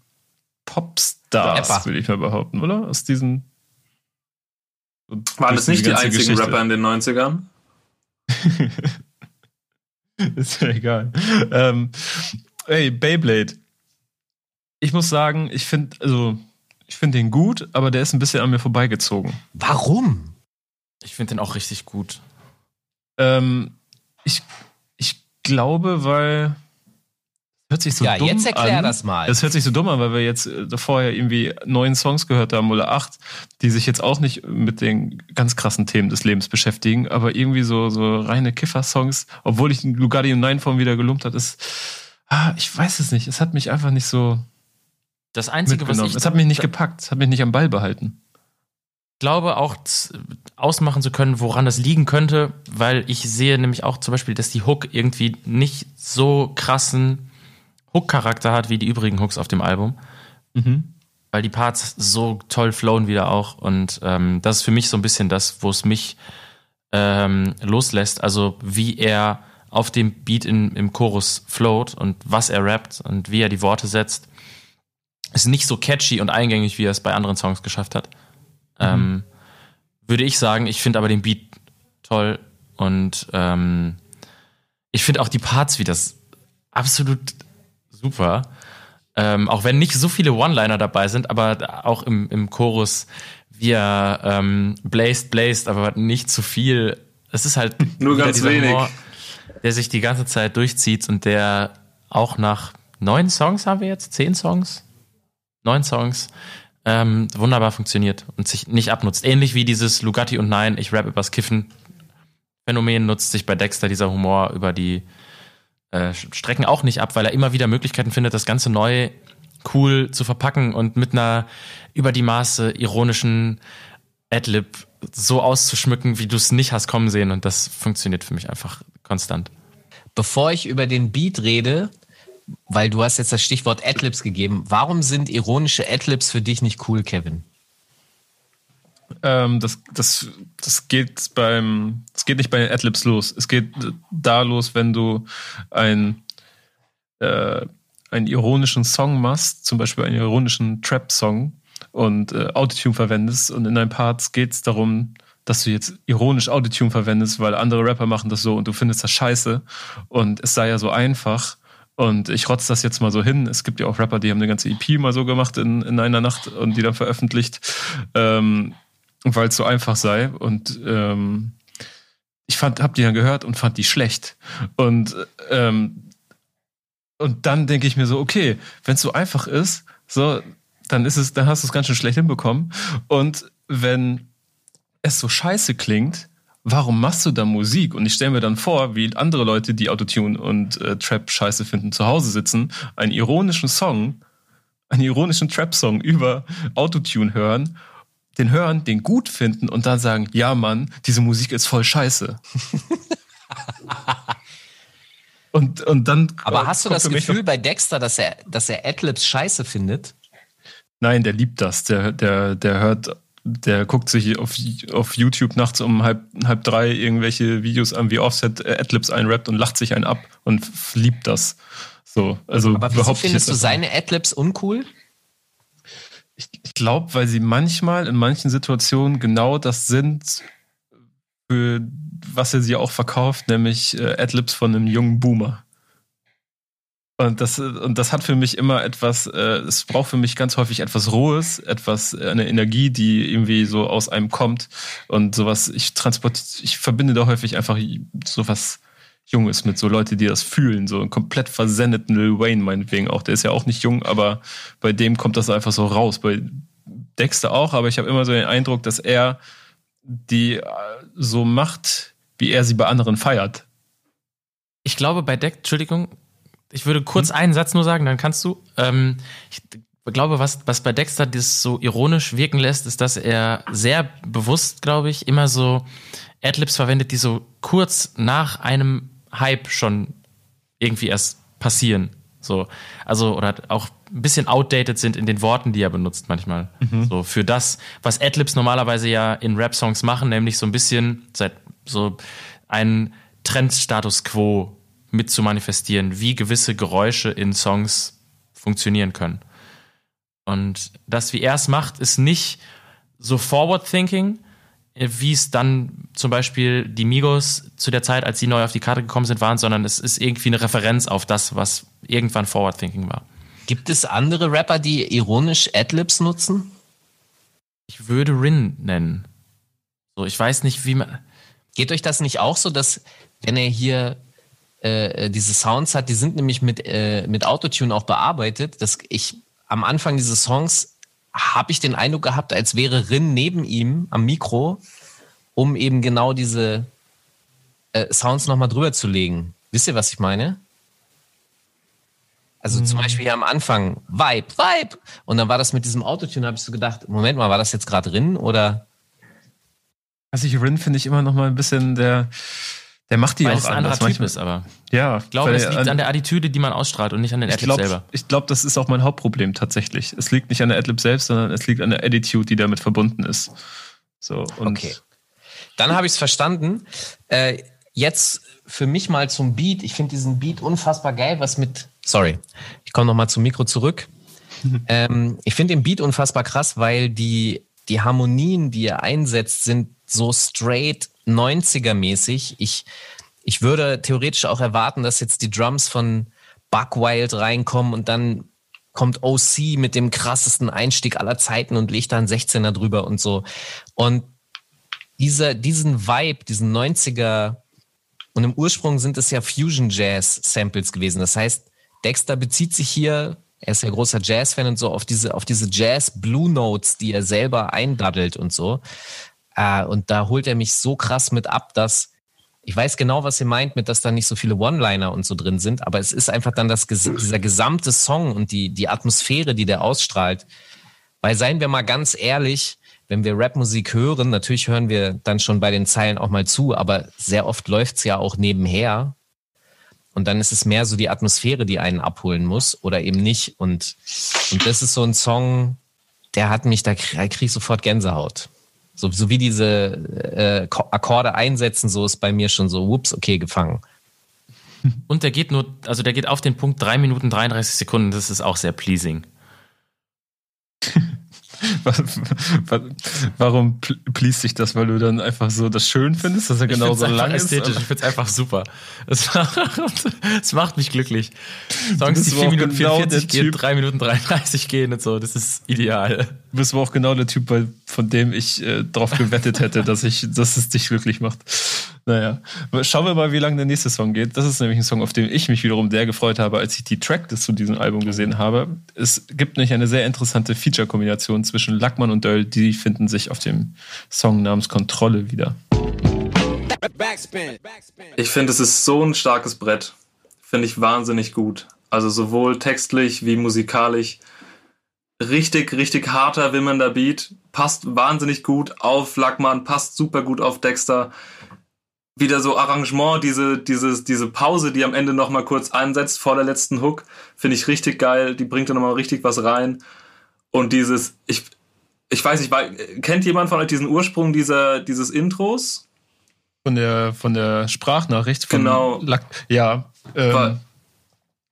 Popstars, würde ich mal behaupten, oder? Aus diesen. Waren das nicht die ganze einzigen Geschichte. Rapper in den 90ern? Ist ja egal. Ähm, ey, Beyblade. Ich muss sagen, ich finde, also, ich finde den gut, aber der ist ein bisschen an mir vorbeigezogen. Warum? Ich finde den auch richtig gut. Ähm, ich, ich glaube, weil. Hört sich so Ja, dumm jetzt erklär an. das mal. Das hört sich so dumm an, weil wir jetzt äh, vorher irgendwie neun Songs gehört haben oder acht, die sich jetzt auch nicht mit den ganz krassen Themen des Lebens beschäftigen, aber irgendwie so, so reine Kiffer-Songs, obwohl ich den Lugardi und Nineform wieder gelumpt hat, ist, ah, ich weiß es nicht. Es hat mich einfach nicht so Das Einzige, was ich Es hat mich nicht gepackt. Es hat mich nicht am Ball behalten. glaube auch ausmachen zu können, woran das liegen könnte, weil ich sehe nämlich auch zum Beispiel, dass die Hook irgendwie nicht so krassen Hook-Charakter hat wie die übrigen Hooks auf dem Album. Weil die Parts so toll flowen wieder auch. Und ähm, das ist für mich so ein bisschen das, wo es mich ähm, loslässt. Also wie er auf dem Beat in, im Chorus float und was er rappt und wie er die Worte setzt. Ist nicht so catchy und eingängig, wie er es bei anderen Songs geschafft hat. Ähm, würde ich sagen. Ich finde aber den Beat toll und ähm, ich finde auch die Parts wie das absolut super. Ähm, auch wenn nicht so viele One-Liner dabei sind, aber auch im, im Chorus, wie er ähm, blazed, blazed, aber nicht zu viel. Es ist halt Nur ganz wenig. der sich die ganze Zeit durchzieht und der auch nach neun Songs haben wir jetzt, zehn Songs, neun Songs, ähm, wunderbar funktioniert und sich nicht abnutzt. Ähnlich wie dieses Lugatti und Nein, ich rap übers Kiffen Phänomen nutzt sich bei Dexter dieser Humor über die äh, Strecken auch nicht ab, weil er immer wieder Möglichkeiten findet, das Ganze neu cool zu verpacken und mit einer über die Maße ironischen Adlib so auszuschmücken, wie du es nicht hast kommen sehen. Und das funktioniert für mich einfach konstant. Bevor ich über den Beat rede, weil du hast jetzt das Stichwort Adlibs gegeben, warum sind ironische Adlibs für dich nicht cool, Kevin? Ähm, das, das, das geht beim, es geht nicht bei den Adlibs los. Es geht da los, wenn du ein, äh, einen ironischen Song machst, zum Beispiel einen ironischen Trap-Song und äh, Autotune verwendest und in deinen Parts geht es darum, dass du jetzt ironisch Autotune verwendest, weil andere Rapper machen das so und du findest das scheiße und es sei ja so einfach und ich rotze das jetzt mal so hin. Es gibt ja auch Rapper, die haben eine ganze EP mal so gemacht in, in einer Nacht und die dann veröffentlicht. Ähm, weil es so einfach sei. Und ähm, ich fand, hab die dann gehört und fand die schlecht. Und ähm, und dann denke ich mir so, okay, wenn es so einfach ist, so, dann ist es, dann hast du es ganz schön schlecht hinbekommen. Und wenn es so scheiße klingt, warum machst du da Musik? Und ich stelle mir dann vor, wie andere Leute, die Autotune und äh, Trap scheiße finden, zu Hause sitzen, einen ironischen Song, einen ironischen Trap-Song über Autotune hören den hören, den gut finden und dann sagen, ja Mann, diese Musik ist voll scheiße. und, und dann. Aber hast du das Gefühl bei Dexter, dass er, dass er Adlibs scheiße findet? Nein, der liebt das. Der, der, der hört, der guckt sich auf, auf YouTube nachts um halb, halb drei irgendwelche Videos an, wie Offset Adlibs einrappt und lacht sich einen ab und liebt das. So, also Aber wieso findest du seine Adlibs uncool? Ich, ich glaube, weil sie manchmal in manchen Situationen genau das sind, für was er sie auch verkauft, nämlich äh, Adlibs von einem jungen Boomer. Und das, und das hat für mich immer etwas, äh, es braucht für mich ganz häufig etwas Rohes, etwas, äh, eine Energie, die irgendwie so aus einem kommt. Und sowas, ich transport, ich verbinde da häufig einfach sowas Junges mit, so Leute, die das fühlen, so einen komplett versendeten Lil Wayne meinetwegen auch. Der ist ja auch nicht jung, aber bei dem kommt das einfach so raus. Bei Dexter auch, aber ich habe immer so den Eindruck, dass er die äh, so macht, wie er sie bei anderen feiert. Ich glaube, bei Deck, Entschuldigung, ich würde kurz einen Satz nur sagen, dann kannst du. Ähm, ich glaube, was, was bei Dexter das so ironisch wirken lässt, ist, dass er sehr bewusst, glaube ich, immer so Adlibs verwendet, die so kurz nach einem Hype schon irgendwie erst passieren. So, also, oder auch ein bisschen outdated sind in den Worten, die er benutzt manchmal. So, für das, was Adlibs normalerweise ja in Rap-Songs machen, nämlich so ein bisschen seit so einen Trendstatus quo mit zu manifestieren, wie gewisse Geräusche in Songs funktionieren können. Und das, wie er es macht, ist nicht so forward thinking, wie es dann zum Beispiel die Migos zu der Zeit, als sie neu auf die Karte gekommen sind, waren, sondern es ist irgendwie eine Referenz auf das, was irgendwann forward thinking war. Gibt es andere Rapper, die ironisch Adlibs nutzen? Ich würde Rin nennen. So, ich weiß nicht, wie man. Geht euch das nicht auch so, dass wenn er hier äh, diese Sounds hat, die sind nämlich mit, äh, mit Autotune auch bearbeitet. Das, ich, am Anfang dieses Songs habe ich den Eindruck gehabt, als wäre Rin neben ihm am Mikro, um eben genau diese äh, Sounds nochmal drüber zu legen. Wisst ihr, was ich meine? Also mhm. zum Beispiel hier am Anfang, Vibe, Vibe. Und dann war das mit diesem Autotune, habe ich so gedacht, Moment mal, war das jetzt gerade Rin oder? Also ich Rin finde ich immer noch mal ein bisschen der, der macht die weil auch es ein anders. anderer Typ ist, aber. Ja. Ich glaube, es liegt an der Attitüde, die man ausstrahlt und nicht an den Adlib selber. Ich glaube, das ist auch mein Hauptproblem tatsächlich. Es liegt nicht an der Adlib selbst, sondern es liegt an der Attitude, die damit verbunden ist. So, und okay. Dann habe ich es verstanden. Äh, jetzt für mich mal zum Beat. Ich finde diesen Beat unfassbar geil, was mit. Sorry, ich komme nochmal zum Mikro zurück. ähm, ich finde den Beat unfassbar krass, weil die, die Harmonien, die er einsetzt, sind so straight 90er-mäßig. Ich, ich würde theoretisch auch erwarten, dass jetzt die Drums von Buckwild reinkommen und dann kommt OC mit dem krassesten Einstieg aller Zeiten und legt da einen 16er drüber und so. Und dieser, diesen Vibe, diesen 90er, und im Ursprung sind es ja Fusion Jazz Samples gewesen. Das heißt, Dexter bezieht sich hier, er ist ja großer Jazz-Fan und so, auf diese, auf diese Jazz Blue Notes, die er selber eindaddelt und so. Äh, und da holt er mich so krass mit ab, dass ich weiß genau, was ihr meint, mit dass da nicht so viele One-Liner und so drin sind, aber es ist einfach dann das, dieser gesamte Song und die, die Atmosphäre, die der ausstrahlt. Weil seien wir mal ganz ehrlich, wenn wir Rapmusik hören, natürlich hören wir dann schon bei den Zeilen auch mal zu, aber sehr oft läuft's ja auch nebenher. Und dann ist es mehr so die Atmosphäre, die einen abholen muss oder eben nicht. Und, und das ist so ein Song, der hat mich, da krieg ich sofort Gänsehaut. So, so wie diese äh, Akkorde einsetzen, so ist bei mir schon so, whoops, okay, gefangen. Und der geht nur, also der geht auf den Punkt 3 Minuten 33 Sekunden, das ist auch sehr pleasing. Warum please dich das? Weil du dann einfach so das schön findest, dass er genau so lang ist? Ästhetisch. Ich finde es einfach super. Es macht, es macht mich glücklich. Songs, die 4 Minuten genau 44 gehen, 3 Minuten 33 gehen und so, das ist ideal. Du bist aber auch genau der Typ, von dem ich äh, drauf gewettet hätte, dass, ich, dass es dich glücklich macht. Naja, schauen wir mal, wie lange der nächste Song geht. Das ist nämlich ein Song, auf den ich mich wiederum sehr gefreut habe, als ich die Tracklist zu diesem Album gesehen habe. Es gibt nämlich eine sehr interessante Feature-Kombination zwischen Lackmann und Döll. Die finden sich auf dem Song namens Kontrolle wieder. Ich finde, es ist so ein starkes Brett. Finde ich wahnsinnig gut. Also sowohl textlich wie musikalisch. Richtig, richtig harter, wimmernder Beat. Passt wahnsinnig gut auf Lackmann, passt super gut auf Dexter wieder so Arrangement, diese, dieses, diese Pause, die am Ende nochmal kurz einsetzt vor der letzten Hook, finde ich richtig geil. Die bringt da nochmal richtig was rein. Und dieses, ich, ich weiß nicht, kennt jemand von euch diesen Ursprung dieser, dieses Intros? Von der, von der Sprachnachricht? Von genau. Lack, ja. Ähm,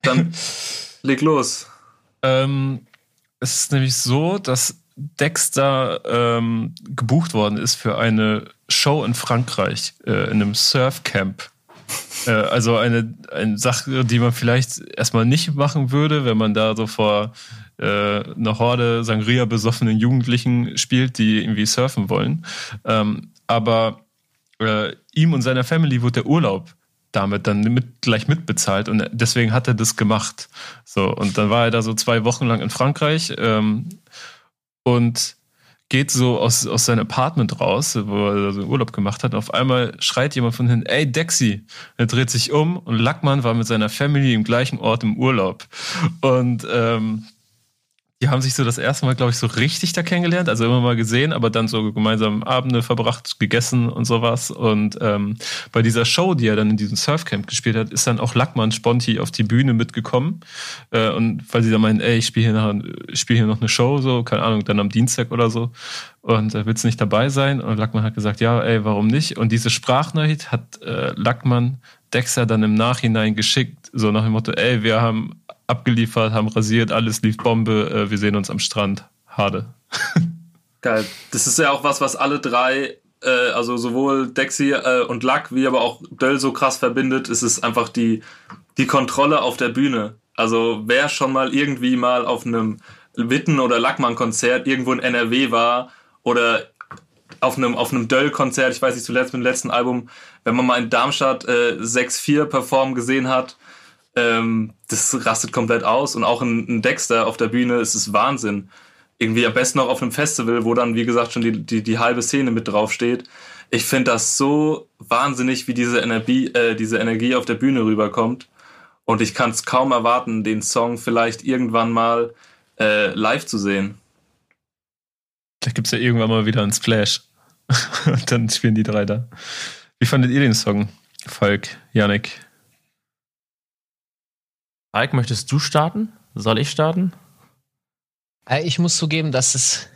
dann leg los. Ähm, es ist nämlich so, dass Dexter ähm, gebucht worden ist für eine Show in Frankreich, äh, in einem Surfcamp. Äh, also eine, eine Sache, die man vielleicht erstmal nicht machen würde, wenn man da so vor äh, einer Horde Sangria besoffenen Jugendlichen spielt, die irgendwie surfen wollen. Ähm, aber äh, ihm und seiner Family wurde der Urlaub damit dann mit, gleich mitbezahlt und deswegen hat er das gemacht. So, und dann war er da so zwei Wochen lang in Frankreich ähm, und geht so aus, aus seinem Apartment raus, wo er so Urlaub gemacht hat. Und auf einmal schreit jemand von hinten, ey, Dexy. Er dreht sich um und Lackmann war mit seiner Family im gleichen Ort im Urlaub. Und ähm, die haben sich so das erste Mal, glaube ich, so richtig da kennengelernt, also immer mal gesehen, aber dann so gemeinsam Abende verbracht, gegessen und sowas. Und ähm, bei dieser Show, die er dann in diesem Surfcamp gespielt hat, ist dann auch Lackmann Sponti auf die Bühne mitgekommen. Äh, und weil sie dann meinen, ey, ich spiele hier, spiel hier noch eine Show, so, keine Ahnung, dann am Dienstag oder so. Und äh, willst du nicht dabei sein? Und Lackmann hat gesagt, ja, ey, warum nicht? Und diese Sprachnachricht hat äh, Lackmann Dexter dann im Nachhinein geschickt, so nach dem Motto, ey, wir haben abgeliefert, haben rasiert, alles lief Bombe, äh, wir sehen uns am Strand. Hade. Geil. Das ist ja auch was, was alle drei, äh, also sowohl Dexy äh, und Luck, wie aber auch Döll so krass verbindet, ist es einfach die, die Kontrolle auf der Bühne. Also wer schon mal irgendwie mal auf einem Witten- oder Lackmann-Konzert irgendwo in NRW war oder auf einem, auf einem Döll-Konzert, ich weiß nicht, zuletzt mit dem letzten Album, wenn man mal in Darmstadt äh, 6-4 performen gesehen hat, ähm, das rastet komplett aus. Und auch ein, Dexter auf der Bühne ist es Wahnsinn. Irgendwie am besten noch auf einem Festival, wo dann, wie gesagt, schon die, die, die halbe Szene mit draufsteht. Ich finde das so wahnsinnig, wie diese Energie, äh, diese Energie auf der Bühne rüberkommt. Und ich kann es kaum erwarten, den Song vielleicht irgendwann mal äh, live zu sehen. Da gibt es ja irgendwann mal wieder einen Splash. Und dann spielen die drei da. Wie fandet ihr den Song, Falk, Janik? Falk, möchtest du starten? Soll ich starten? Äh, ich muss zugeben, dass es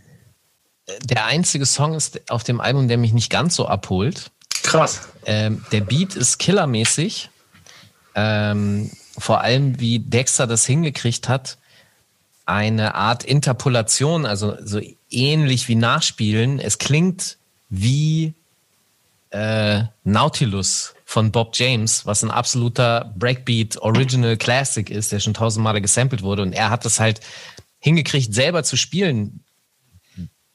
äh, der einzige Song ist auf dem Album, der mich nicht ganz so abholt. Krass. Ähm, der Beat ist killermäßig. Ähm, vor allem, wie Dexter das hingekriegt hat, eine Art Interpolation, also so ähnlich wie Nachspielen. Es klingt wie äh, Nautilus von Bob James, was ein absoluter Breakbeat Original Classic ist, der schon tausendmal gesampelt wurde. Und er hat es halt hingekriegt, selber zu spielen.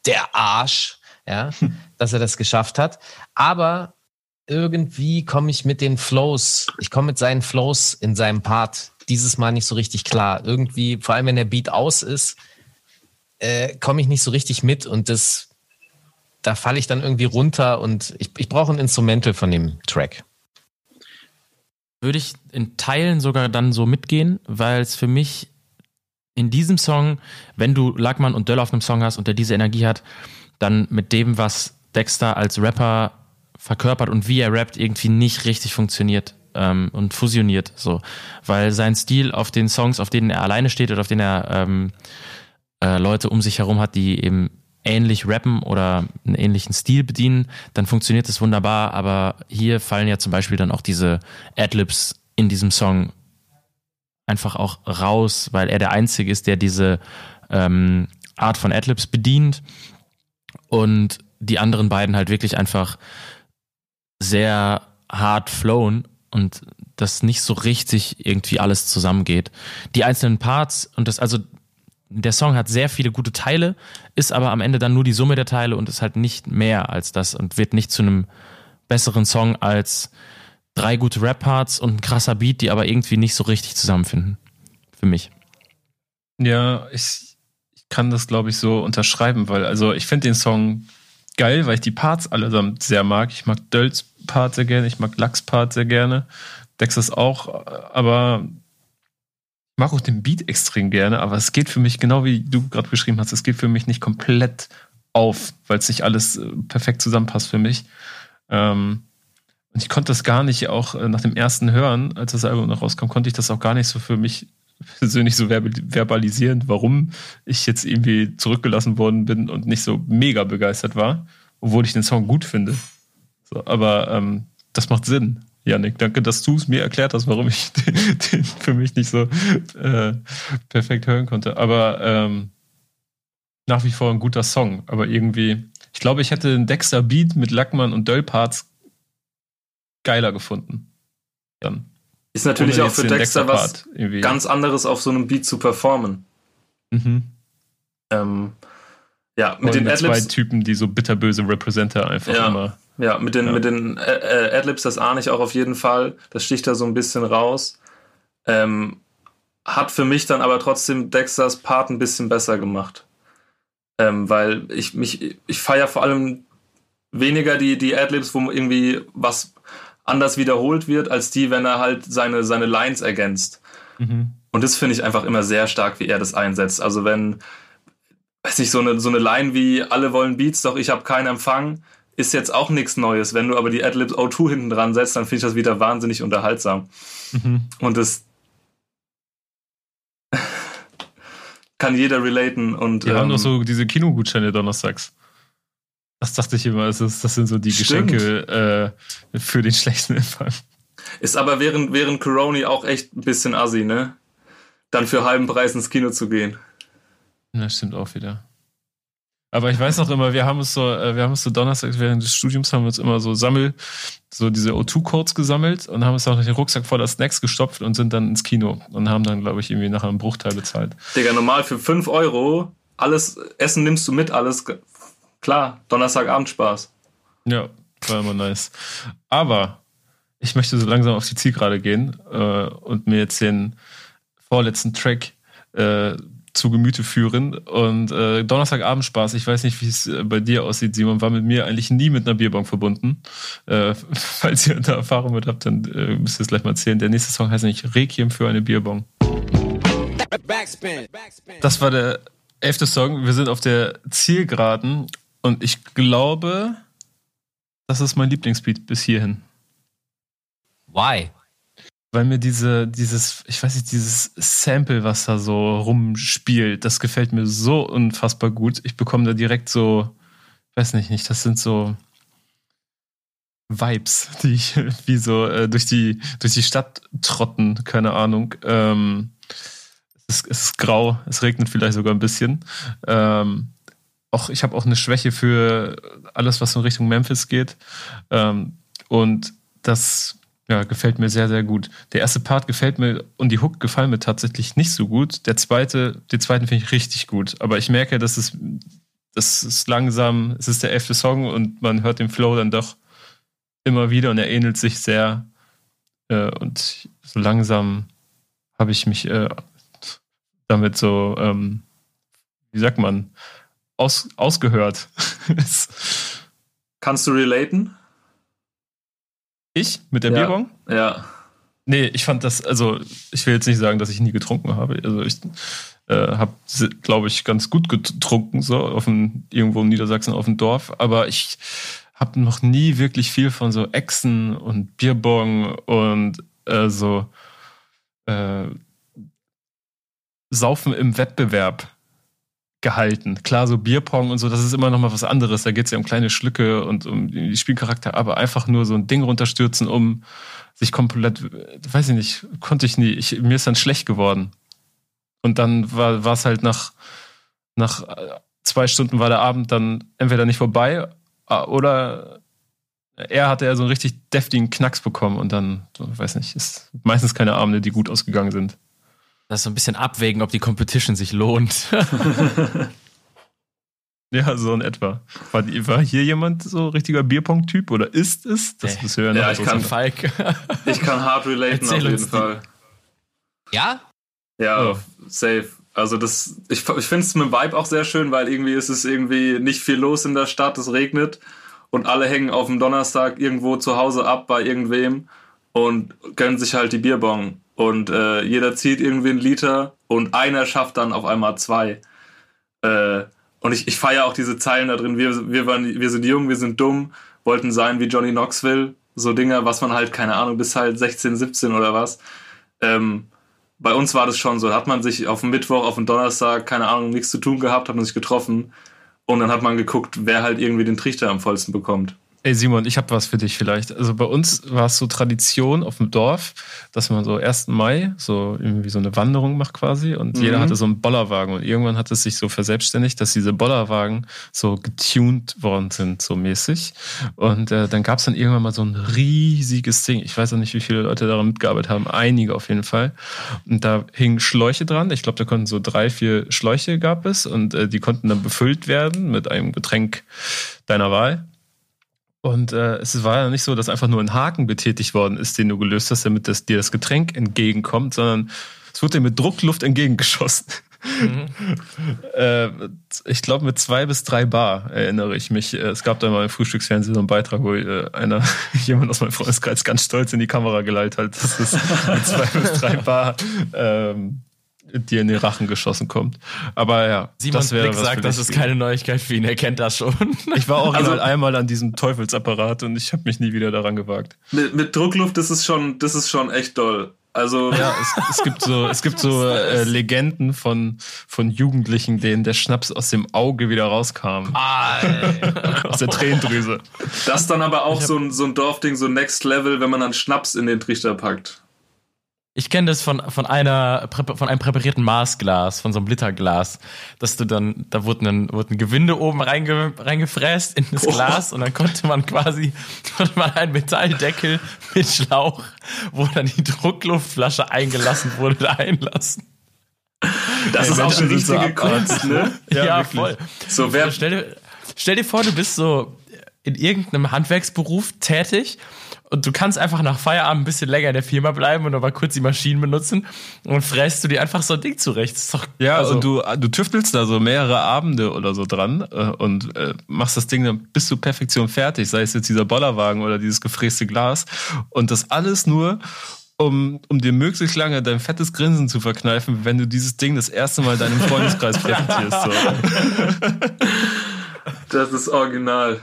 Der Arsch, ja, dass er das geschafft hat. Aber irgendwie komme ich mit den Flows, ich komme mit seinen Flows in seinem Part dieses Mal nicht so richtig klar. Irgendwie, vor allem wenn der Beat aus ist, äh, komme ich nicht so richtig mit und das, da falle ich dann irgendwie runter und ich, ich brauche ein Instrumental von dem Track. Würde ich in Teilen sogar dann so mitgehen, weil es für mich in diesem Song, wenn du Lackmann und Döll auf einem Song hast und der diese Energie hat, dann mit dem, was Dexter als Rapper verkörpert und wie er rappt, irgendwie nicht richtig funktioniert ähm, und fusioniert. So. Weil sein Stil auf den Songs, auf denen er alleine steht oder auf denen er ähm, äh, Leute um sich herum hat, die eben ähnlich rappen oder einen ähnlichen Stil bedienen, dann funktioniert das wunderbar. Aber hier fallen ja zum Beispiel dann auch diese Adlibs in diesem Song einfach auch raus, weil er der Einzige ist, der diese ähm, Art von Adlibs bedient und die anderen beiden halt wirklich einfach sehr hart flown und das nicht so richtig irgendwie alles zusammengeht. Die einzelnen Parts und das, also der Song hat sehr viele gute Teile, ist aber am Ende dann nur die Summe der Teile und ist halt nicht mehr als das und wird nicht zu einem besseren Song als drei gute Rap-Parts und ein krasser Beat, die aber irgendwie nicht so richtig zusammenfinden. Für mich. Ja, ich, ich kann das, glaube ich, so unterschreiben, weil, also ich finde den Song geil, weil ich die Parts allesamt sehr mag. Ich mag Dölls Part sehr gerne, ich mag Lachs Part sehr gerne, Dexas auch, aber mag auch den Beat extrem gerne, aber es geht für mich, genau wie du gerade beschrieben hast, es geht für mich nicht komplett auf, weil es nicht alles äh, perfekt zusammenpasst für mich. Ähm, und ich konnte das gar nicht, auch äh, nach dem ersten Hören, als das Album noch rauskam, konnte ich das auch gar nicht so für mich persönlich so verbalisieren, warum ich jetzt irgendwie zurückgelassen worden bin und nicht so mega begeistert war, obwohl ich den Song gut finde. So, aber ähm, das macht Sinn. Janik, danke, dass du es mir erklärt hast, warum ich den, den für mich nicht so äh, perfekt hören konnte. Aber ähm, nach wie vor ein guter Song. Aber irgendwie, ich glaube, ich hätte den Dexter Beat mit Lackmann und Döllparts geiler gefunden. Dann. Ist natürlich auch für Dexter, Dexter was irgendwie. ganz anderes auf so einem Beat zu performen. Mhm. Ähm, ja, mit den Adlibs. zwei Typen, die so bitterböse Representer einfach ja, immer. Ja, mit den, ja. mit den äh, äh, Adlibs, das ahne ich auch auf jeden Fall. Das sticht da so ein bisschen raus. Ähm, hat für mich dann aber trotzdem Dexters Part ein bisschen besser gemacht. Ähm, weil ich mich, ich feiere vor allem weniger die, die Adlibs, wo irgendwie was anders wiederholt wird, als die, wenn er halt seine, seine Lines ergänzt. Mhm. Und das finde ich einfach immer sehr stark, wie er das einsetzt. Also wenn, weiß nicht, so eine, so eine Line wie alle wollen Beats, doch ich habe keinen Empfang, ist jetzt auch nichts Neues. Wenn du aber die Adlibs O2 hinten dran setzt, dann finde ich das wieder wahnsinnig unterhaltsam. Mhm. Und das kann jeder relaten. Und, Wir ähm, haben doch so diese Kinogutscheine donnerstags. Das dachte ich immer, das, ist, das sind so die Stimmt. Geschenke äh, für den schlechten Empfang. Ist aber während, während Corona auch echt ein bisschen assi, ne? Dann für halben Preis ins Kino zu gehen. Ja, stimmt auch wieder. Aber ich weiß noch immer, wir haben es so, äh, wir haben es so donnerstags während des Studiums haben wir uns immer so Sammel, so diese O2-Codes gesammelt und haben es auch den Rucksack voller Snacks gestopft und sind dann ins Kino und haben dann, glaube ich, irgendwie nachher einen Bruchteil bezahlt. Digga, normal für 5 Euro, alles, Essen nimmst du mit, alles Klar, Donnerstagabend Spaß. Ja, war immer nice. Aber ich möchte so langsam auf die Zielgerade gehen äh, und mir jetzt den vorletzten Track äh, zu Gemüte führen. Und äh, Donnerstagabend Spaß, ich weiß nicht, wie es äh, bei dir aussieht, Simon, war mit mir eigentlich nie mit einer Bierbong verbunden. Äh, falls ihr da Erfahrung mit habt, dann äh, müsst ihr es gleich mal erzählen. Der nächste Song heißt nämlich Requiem für eine Bierbong. Das war der elfte Song. Wir sind auf der Zielgeraden und ich glaube, das ist mein Lieblingsbeat bis hierhin. Why? Weil mir diese, dieses, ich weiß nicht, dieses Sample, was da so rumspielt, das gefällt mir so unfassbar gut. Ich bekomme da direkt so, weiß nicht, nicht, das sind so Vibes, die ich wie so äh, durch die, durch die Stadt trotten, keine Ahnung. Ähm, es, ist, es ist grau, es regnet vielleicht sogar ein bisschen. Ähm, auch, ich habe auch eine Schwäche für alles, was in Richtung Memphis geht. Ähm, und das ja, gefällt mir sehr, sehr gut. Der erste Part gefällt mir und die Hook gefallen mir tatsächlich nicht so gut. Der zweite, den zweiten finde ich richtig gut. Aber ich merke, dass es, das ist langsam, es ist der elfte Song und man hört den Flow dann doch immer wieder und er ähnelt sich sehr. Äh, und so langsam habe ich mich äh, damit so, ähm, wie sagt man, aus, ausgehört. Kannst du relaten? Ich? Mit der ja. Bierbong? Ja. Nee, ich fand das, also ich will jetzt nicht sagen, dass ich nie getrunken habe. Also ich äh, habe, glaube ich, ganz gut getrunken, so auf dem, irgendwo in Niedersachsen auf dem Dorf. Aber ich habe noch nie wirklich viel von so Echsen und Bierbong und äh, so äh, Saufen im Wettbewerb gehalten. Klar, so Bierpong und so, das ist immer noch mal was anderes. Da geht es ja um kleine Schlücke und um die Spielcharakter, aber einfach nur so ein Ding runterstürzen, um sich komplett, weiß ich nicht, konnte ich nie. Ich, mir ist dann schlecht geworden. Und dann war es halt nach, nach zwei Stunden war der Abend dann entweder nicht vorbei oder er hatte ja so einen richtig deftigen Knacks bekommen und dann, weiß nicht, ist meistens keine Abende, die gut ausgegangen sind. Das ist so ein bisschen abwägen, ob die Competition sich lohnt. ja, so in etwa. War, war hier jemand so richtiger Bierpong-Typ oder ist es? Das Nee. ist ja, Ja, noch ich kann- Falk. Ich kann hart relaten Erzähl auf jeden uns die- Fall. Ja? Ja, Oh. safe. Also das, ich, ich finde es mit dem Vibe auch sehr schön, weil irgendwie ist es irgendwie nicht viel los in der Stadt, es regnet und alle hängen auf dem Donnerstag irgendwo zu Hause ab bei irgendwem und gönnen sich halt die Bierbong. Und äh, jeder zieht irgendwie einen Liter und einer schafft dann auf einmal zwei. Äh, und ich, ich feiere auch diese Zeilen da drin. Wir, wir, waren, wir sind jung, wir sind dumm, wollten sein wie Johnny Knoxville. So Dinger, was man halt, keine Ahnung, bis halt 16, 17 oder was. Ähm, bei uns war das schon so. Da hat man sich auf dem Mittwoch, auf dem Donnerstag, keine Ahnung, nichts zu tun gehabt, hat man sich getroffen. Und dann hat man geguckt, wer halt irgendwie den Trichter am vollsten bekommt. Ey Simon, ich habe was für dich vielleicht. Also bei uns war es so Tradition auf dem Dorf, dass man so 1. Mai so irgendwie so eine Wanderung macht quasi und Mhm. jeder hatte so einen Bollerwagen und irgendwann hat es sich so verselbstständigt, dass diese Bollerwagen so getuned worden sind, so mäßig. Und äh, dann gab es dann irgendwann mal so ein riesiges Ding. Ich weiß auch nicht, wie viele Leute daran mitgearbeitet haben, einige auf jeden Fall. Und da hingen Schläuche dran. Ich glaube, da konnten so drei, vier Schläuche gab es und äh, die konnten dann befüllt werden mit einem Getränk deiner Wahl. Und äh, es war ja nicht so, dass einfach nur ein Haken betätigt worden ist, den du gelöst hast, damit das, dir das Getränk entgegenkommt, sondern es wurde dir mit Druckluft entgegengeschossen. äh, ich glaube mit zwei bis drei Bar erinnere ich mich. Äh, Es gab da mal im Frühstücksfernsehen so einen Beitrag, wo äh, einer, jemand aus meinem Freundeskreis ganz stolz in die Kamera geleitet hat, dass es mit zwei bis drei Bar ähm, dir in den Rachen geschossen kommt. Aber ja, Simon das wäre Blick sagt, das ist keine Neuigkeit für ihn, er kennt das schon. ich war auch Also- einmal an diesem Teufelsapparat und ich habe mich nie wieder daran gewagt. Mit, mit Druckluft, das ist schon, das ist schon echt doll. Also, Ja, es, es gibt so, es gibt so äh, Legenden von, von Jugendlichen, denen der Schnaps aus dem Auge wieder rauskam. aus der Tränendrüse. das ist dann aber auch so ein, so ein Dorfding, so Next Level, wenn man dann Schnaps in den Trichter packt. Ich kenne das von, von einer von einem präparierten Maßglas, von so einem Literglas, dass du dann, da wurden dann wurden Gewinde oben reinge, reingefräst in das Glas und dann konnte man quasi konnte man einen Metalldeckel mit Schlauch, wo dann die Druckluftflasche eingelassen wurde, da einlassen. Das Ey, ist auch eine sind so richtige. Kunst, ne? Ja, Ja, voll. So, wer, Stell dir, stell dir vor, du bist so in irgendeinem Handwerksberuf tätig und du kannst einfach nach Feierabend ein bisschen länger in der Firma bleiben und aber kurz die Maschinen benutzen und fräst du dir einfach so ein Ding zurecht. Ist doch, Ja, also, und du, du tüftelst da so mehrere Abende oder so dran äh, und äh, machst das Ding dann bis zur Perfektion fertig, sei es jetzt dieser Bollerwagen oder dieses gefräste Glas. Und das alles nur, um, um dir möglichst lange dein fettes Grinsen zu verkneifen, wenn du dieses Ding das erste Mal deinem Freundeskreis präsentierst. So. Das ist original.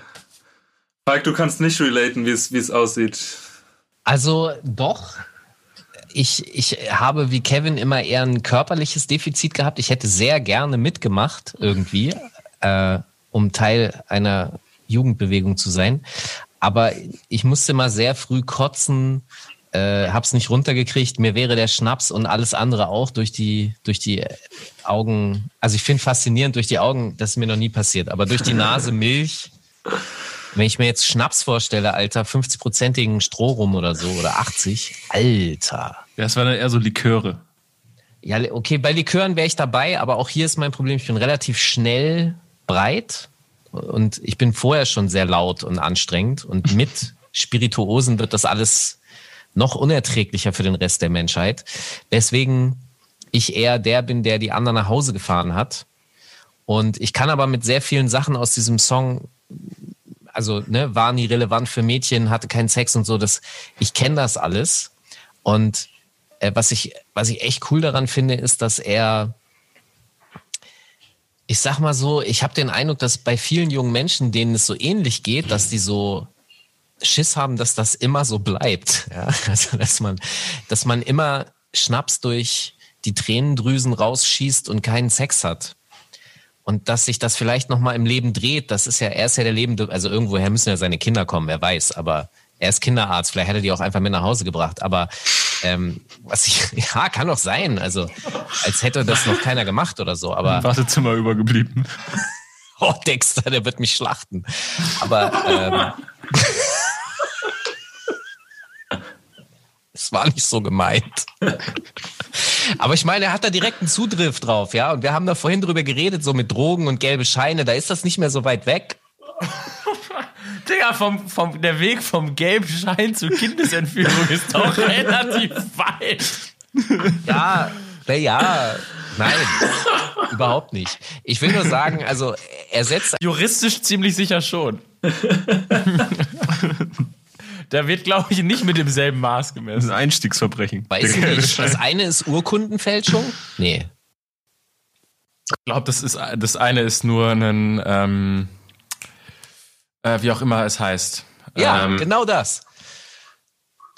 Falk, du kannst nicht relaten, wie es, wie es aussieht. Also doch. Ich, ich habe wie Kevin immer eher ein körperliches Defizit gehabt. Ich hätte sehr gerne mitgemacht irgendwie, äh, um Teil einer Jugendbewegung zu sein. Aber ich musste mal sehr früh kotzen, äh, hab's nicht runtergekriegt. Mir wäre der Schnaps und alles andere auch durch die, durch die Augen, also ich finde faszinierend durch die Augen, das ist mir noch nie passiert, aber durch die Nase Milch. Wenn ich mir jetzt Schnaps vorstelle, Alter, 50-prozentigen Strohrum oder so oder 80, Alter. Ja, es waren dann eher so Liköre. Ja, okay, bei Likören wäre ich dabei, aber auch hier ist mein Problem, ich bin relativ schnell breit und ich bin vorher schon sehr laut und anstrengend und mit Spirituosen wird das alles noch unerträglicher für den Rest der Menschheit. Deswegen ich eher der bin, der die anderen nach Hause gefahren hat. Und ich kann aber mit sehr vielen Sachen aus diesem Song also ne, war nie relevant für Mädchen, hatte keinen Sex und so. Das, ich kenne das alles. Und äh, was ich, was ich echt cool daran finde, ist, dass er, ich sag mal so, ich habe den Eindruck, dass bei vielen jungen Menschen, denen es so ähnlich geht, dass die so Schiss haben, dass das immer so bleibt. Ja? Also dass man, dass man immer Schnaps durch die Tränendrüsen rausschießt und keinen Sex hat und dass sich das vielleicht noch mal im Leben dreht, das ist ja, er ist ja der Lebende, also irgendwoher müssen ja seine Kinder kommen, wer weiß, aber er ist Kinderarzt, vielleicht hätte die auch einfach mit nach Hause gebracht, aber ähm, was ich, ja, kann doch sein, also als hätte das noch keiner gemacht oder so, aber... Im Wartezimmer übergeblieben. Oh, Dexter, der wird mich schlachten. Aber ähm, es war nicht so gemeint. Aber ich meine, er hat da direkt einen Zugriff drauf, ja. Und wir haben da vorhin drüber geredet, so mit Drogen und gelbe Scheine, da ist das nicht mehr so weit weg. Digga, vom, vom, der Weg vom gelben Schein zur Kindesentführung ist doch relativ weit. Ja, na ja, nein, überhaupt nicht. Ich will nur sagen, also er setzt Juristisch ziemlich sicher schon. Da wird, glaube ich, nicht mit demselben Maß Das ist gemessen. ein Einstiegsverbrechen. Weiß ich nicht. Das eine ist Urkundenfälschung? Nee. Ich glaube, das ist das eine ist nur ein ähm, äh, wie auch immer es heißt. Ja, ähm, genau das.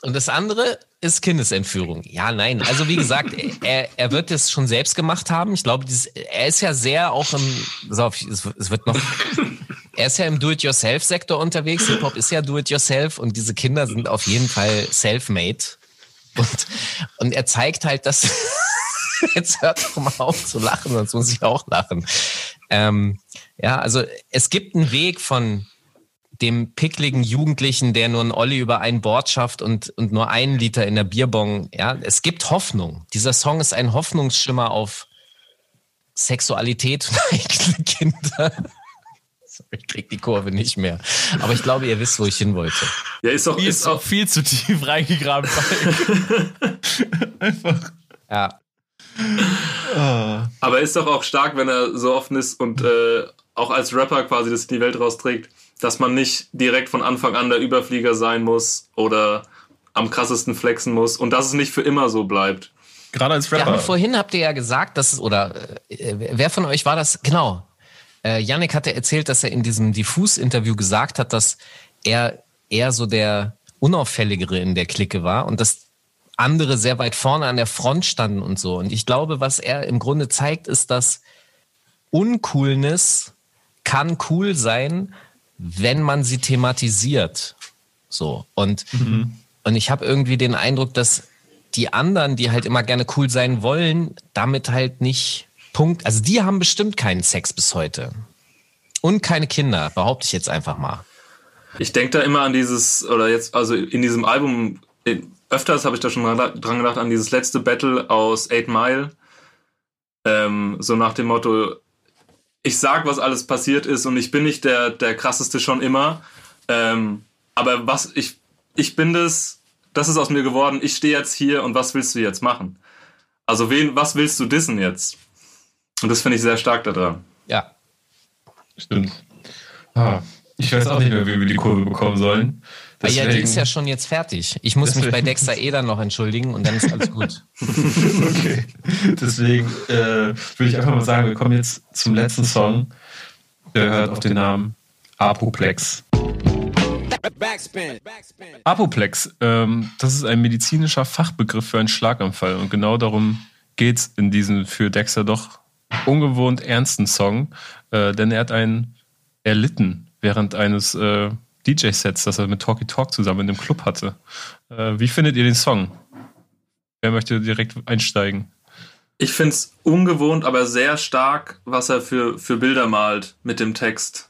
Und das andere ist Kindesentführung. Ja, nein. Also wie gesagt, er, er wird es schon selbst gemacht haben. Ich glaube, dieses, er ist ja sehr auch im, pass auf, es, es wird noch, er ist ja im Do-it-yourself-Sektor unterwegs. Hip-Hop ist ja Do-it-yourself und diese Kinder sind auf jeden Fall self-made. Und, und er zeigt halt, dass, jetzt hört doch mal auf zu lachen, sonst muss ich auch lachen. Ähm, ja, also es gibt einen Weg von dem pickligen Jugendlichen, der nur ein Olli über ein Bord schafft und, und nur einen Liter in der Bierbong. Ja, es gibt Hoffnung. Dieser Song ist ein Hoffnungsschimmer auf Sexualität und eigene Kinder. Ich krieg die Kurve nicht mehr. Aber ich glaube, ihr wisst, wo ich hin wollte. Ja, ist doch, die ist ist auch, auch viel zu tief reingegraben. Ja, aber ist doch auch stark, wenn er so offen ist und äh, auch als Rapper quasi das in die Welt rausträgt, dass man nicht direkt von Anfang an der Überflieger sein muss oder am krassesten flexen muss und dass es nicht für immer so bleibt. Gerade als Ja, Rapper. vorhin habt ihr ja gesagt, dass es, oder äh, wer von euch war das? Genau. Äh, Yannick hatte erzählt, dass er in diesem Diffus-Interview gesagt hat, dass er eher so der Unauffälligere in der Clique war und dass andere sehr weit vorne an der Front standen und so. Und ich glaube, was er im Grunde zeigt, ist, dass Uncoolness kann cool sein, wenn man sie thematisiert. So. Und, und ich habe irgendwie den Eindruck, dass die anderen, die halt immer gerne cool sein wollen, damit halt nicht Punkt. Also die haben bestimmt keinen Sex bis heute. Und keine Kinder, behaupte ich jetzt einfach mal. Ich denke da immer an dieses, oder jetzt, also in diesem Album, öfters habe ich da schon dran dran gedacht, an dieses letzte Battle aus Eight Mile. Ähm, so nach dem Motto, ich sag, was alles passiert ist und ich bin nicht der, der krasseste schon immer. Ähm, aber was, ich, ich bin das, das ist aus mir geworden, ich stehe jetzt hier und was willst du jetzt machen? Also wen, was willst du dissen jetzt? Und das finde ich sehr stark daran. Ja. Stimmt. Ah, ich weiß auch nicht mehr, wie wir die Kurve bekommen sollen. Deswegen, ah ja, die ist ja schon jetzt fertig. Ich muss deswegen. mich bei Dexter Eder noch entschuldigen und dann ist alles gut. okay. Deswegen äh, würde ich einfach mal sagen, wir kommen jetzt zum letzten Song. Der hört auf den Namen Apoplex. Backspin. Apoplex, ähm, das ist ein medizinischer Fachbegriff für einen Schlaganfall und genau darum geht es in diesem für Dexter doch ungewohnt ernsten Song, äh, denn er hat einen erlitten während eines äh, DJ-Sets, das er mit Talky Talk zusammen in dem Club hatte. Äh, wie findet ihr den Song? Wer möchte direkt einsteigen? Ich finde es ungewohnt, aber sehr stark, was er für, für Bilder malt mit dem Text.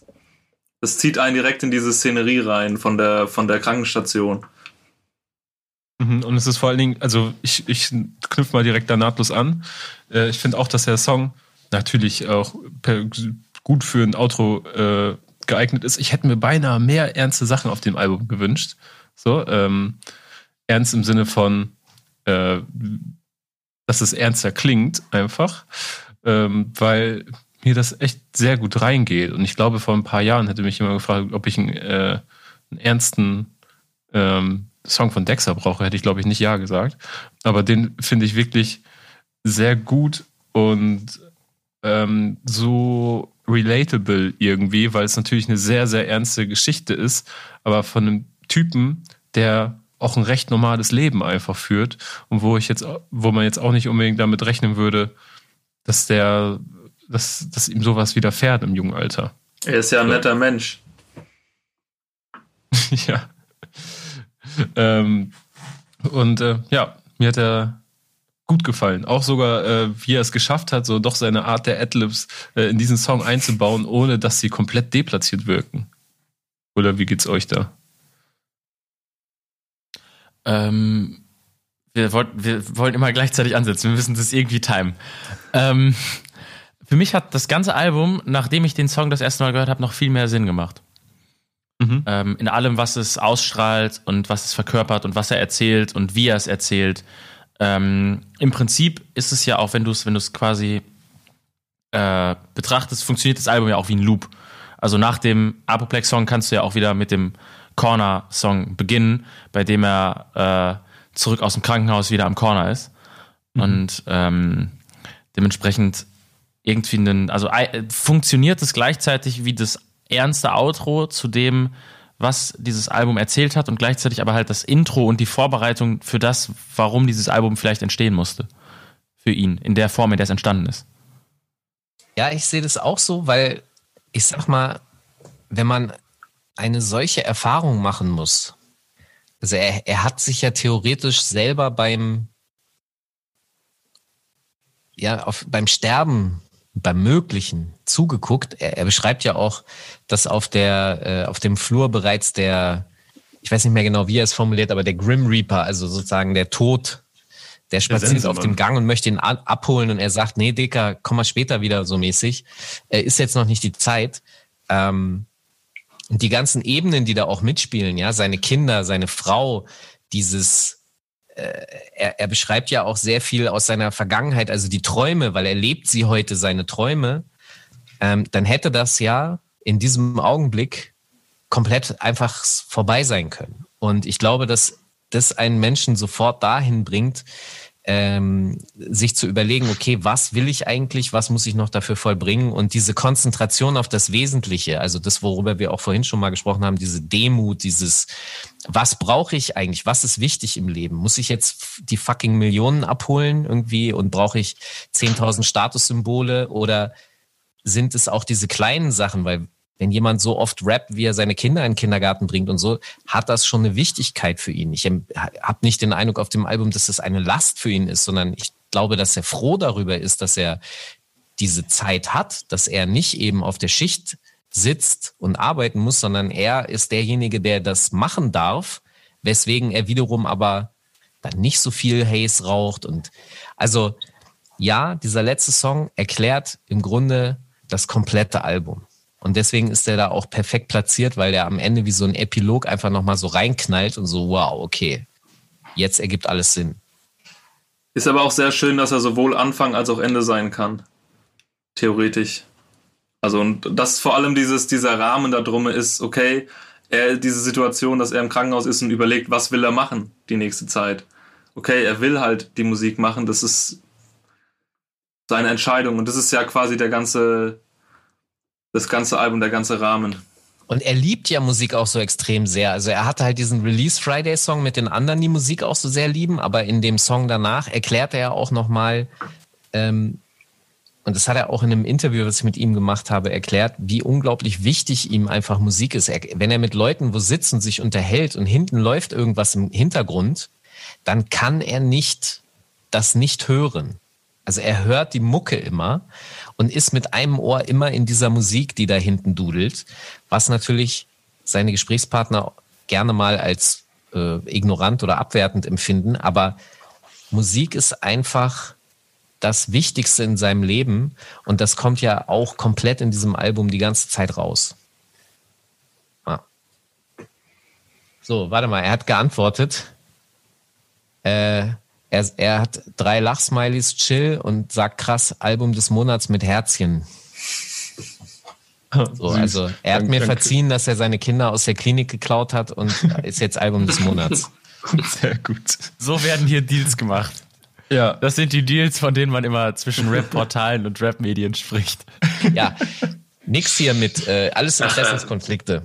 Das zieht einen direkt in diese Szenerie rein von der, von der Krankenstation. Mhm, und es ist vor allen Dingen, also ich, ich knüpfe mal direkt da nahtlos an. Äh, ich finde auch, dass der Song natürlich auch gut für ein Outro äh, geeignet ist. Ich hätte mir beinahe mehr ernste Sachen auf dem Album gewünscht. So, ähm, ernst im Sinne von, äh, dass es ernster klingt, einfach, ähm, weil mir das echt sehr gut reingeht. Und ich glaube, vor ein paar Jahren hätte mich jemand gefragt, ob ich einen, äh, einen ernsten ähm, Song von Dexter brauche, hätte ich, glaube ich, nicht Ja gesagt. Aber den finde ich wirklich sehr gut und ähm, so relatable irgendwie, weil es natürlich eine sehr, sehr ernste Geschichte ist, aber von einem Typen, der auch ein recht normales Leben einfach führt und wo ich jetzt, wo man jetzt auch nicht unbedingt damit rechnen würde, dass der, dass, dass ihm sowas widerfährt im jungen Alter. Er ist ja ein netter Mensch. ja. Ähm, und äh, ja, mir hat er gut gefallen. Auch sogar, äh, wie er es geschafft hat, so doch seine Art der Adlibs äh, in diesen Song einzubauen, ohne dass sie komplett deplatziert wirken. Oder wie geht's euch da? Ähm, wir, wollt, wir wollen immer gleichzeitig ansetzen. Wir müssen das irgendwie timen. Ähm, für mich hat das ganze Album, nachdem ich den Song das erste Mal gehört habe, noch viel mehr Sinn gemacht. Mhm. Ähm, in allem, was es ausstrahlt und was es verkörpert und was er erzählt und wie er es erzählt. Ähm, Im Prinzip ist es ja auch, wenn du es wenn quasi äh, betrachtest, funktioniert das Album ja auch wie ein Loop. Also nach dem Apoplex-Song kannst du ja auch wieder mit dem Corner-Song beginnen, bei dem er äh, zurück aus dem Krankenhaus wieder am Corner ist. Mhm. Und ähm, dementsprechend irgendwie einen, also äh, funktioniert es gleichzeitig wie das ernste Outro zu dem, was dieses Album erzählt hat und gleichzeitig aber halt das Intro und die Vorbereitung für das, warum dieses Album vielleicht entstehen musste. Für ihn, in der Form, in der es entstanden ist. Ja, ich sehe das auch so, weil ich sag mal, wenn man eine solche Erfahrung machen muss, also er, er hat sich ja theoretisch selber beim, ja, auf, beim Sterben beim Möglichen zugeguckt. Er, er beschreibt ja auch, dass auf der äh, auf dem Flur bereits der, ich weiß nicht mehr genau, wie er es formuliert, aber der Grim Reaper, also sozusagen der Tod, der spaziert auf dem Gang und möchte ihn abholen und er sagt, nee, Dicker, komm mal später wieder so mäßig. Äh, ist jetzt noch nicht die Zeit. Ähm, und die ganzen Ebenen, die da auch mitspielen, ja, seine Kinder, seine Frau, dieses äh, er, er beschreibt ja auch sehr viel aus seiner Vergangenheit, also die Träume, weil er lebt sie heute, seine Träume, ähm, dann hätte das ja in diesem Augenblick komplett einfach vorbei sein können. Und ich glaube, dass das einen Menschen sofort dahin bringt, ähm, sich zu überlegen, okay, was will ich eigentlich, was muss ich noch dafür vollbringen und diese Konzentration auf das Wesentliche, also das, worüber wir auch vorhin schon mal gesprochen haben, diese Demut, dieses, was brauche ich eigentlich, was ist wichtig im Leben? Muss ich jetzt die fucking Millionen abholen irgendwie und brauche ich 10.000 Statussymbole oder sind es auch diese kleinen Sachen, weil wenn jemand so oft rappt, wie er seine Kinder in den Kindergarten bringt und so, hat das schon eine Wichtigkeit für ihn. Ich habe nicht den Eindruck auf dem Album, dass es eine Last für ihn ist, sondern ich glaube, dass er froh darüber ist, dass er diese Zeit hat, dass er nicht eben auf der Schicht sitzt und arbeiten muss, sondern er ist derjenige, der das machen darf, weswegen er wiederum aber dann nicht so viel Haze raucht und also ja, dieser letzte Song erklärt im Grunde das komplette Album. Und deswegen ist er da auch perfekt platziert, weil der am Ende wie so ein Epilog einfach nochmal so reinknallt und so, wow, okay, jetzt ergibt alles Sinn. Ist aber auch sehr schön, dass er sowohl Anfang als auch Ende sein kann. Theoretisch. Also, und das vor allem dieses, dieser Rahmen da drum ist, okay, er, diese Situation, dass er im Krankenhaus ist und überlegt, was will er machen die nächste Zeit. Okay, er will halt die Musik machen, das ist seine Entscheidung und das ist ja quasi der ganze, das ganze Album, der ganze Rahmen. Und er liebt ja Musik auch so extrem sehr. Also er hatte halt diesen Release Friday Song mit den anderen, die Musik auch so sehr lieben, aber in dem Song danach erklärt er ja auch nochmal, ähm, und das hat er auch in einem Interview, was ich mit ihm gemacht habe, erklärt, wie unglaublich wichtig ihm einfach Musik ist. Er, wenn er mit Leuten wo sitzt und sich unterhält und hinten läuft irgendwas im Hintergrund, dann kann er nicht das nicht hören. Also er hört die Mucke immer und ist mit einem Ohr immer in dieser Musik, die da hinten dudelt, was natürlich seine Gesprächspartner gerne mal als äh, ignorant oder abwertend empfinden. Aber Musik ist einfach das Wichtigste in seinem Leben und das kommt ja auch komplett in diesem Album die ganze Zeit raus. Ah. So, warte mal, er hat geantwortet. Äh, er, er hat drei Lachsmileys, chill und sagt krass, Album des Monats mit Herzchen. So, also er hat mir verziehen, dass er seine Kinder aus der Klinik geklaut hat und ist jetzt Album des Monats. Sehr gut. So werden hier Deals gemacht. Ja. Das sind die Deals, von denen man immer zwischen Rap-Portalen und Rap-Medien spricht. Ja, nix hier mit äh, alles Interessenskonflikte.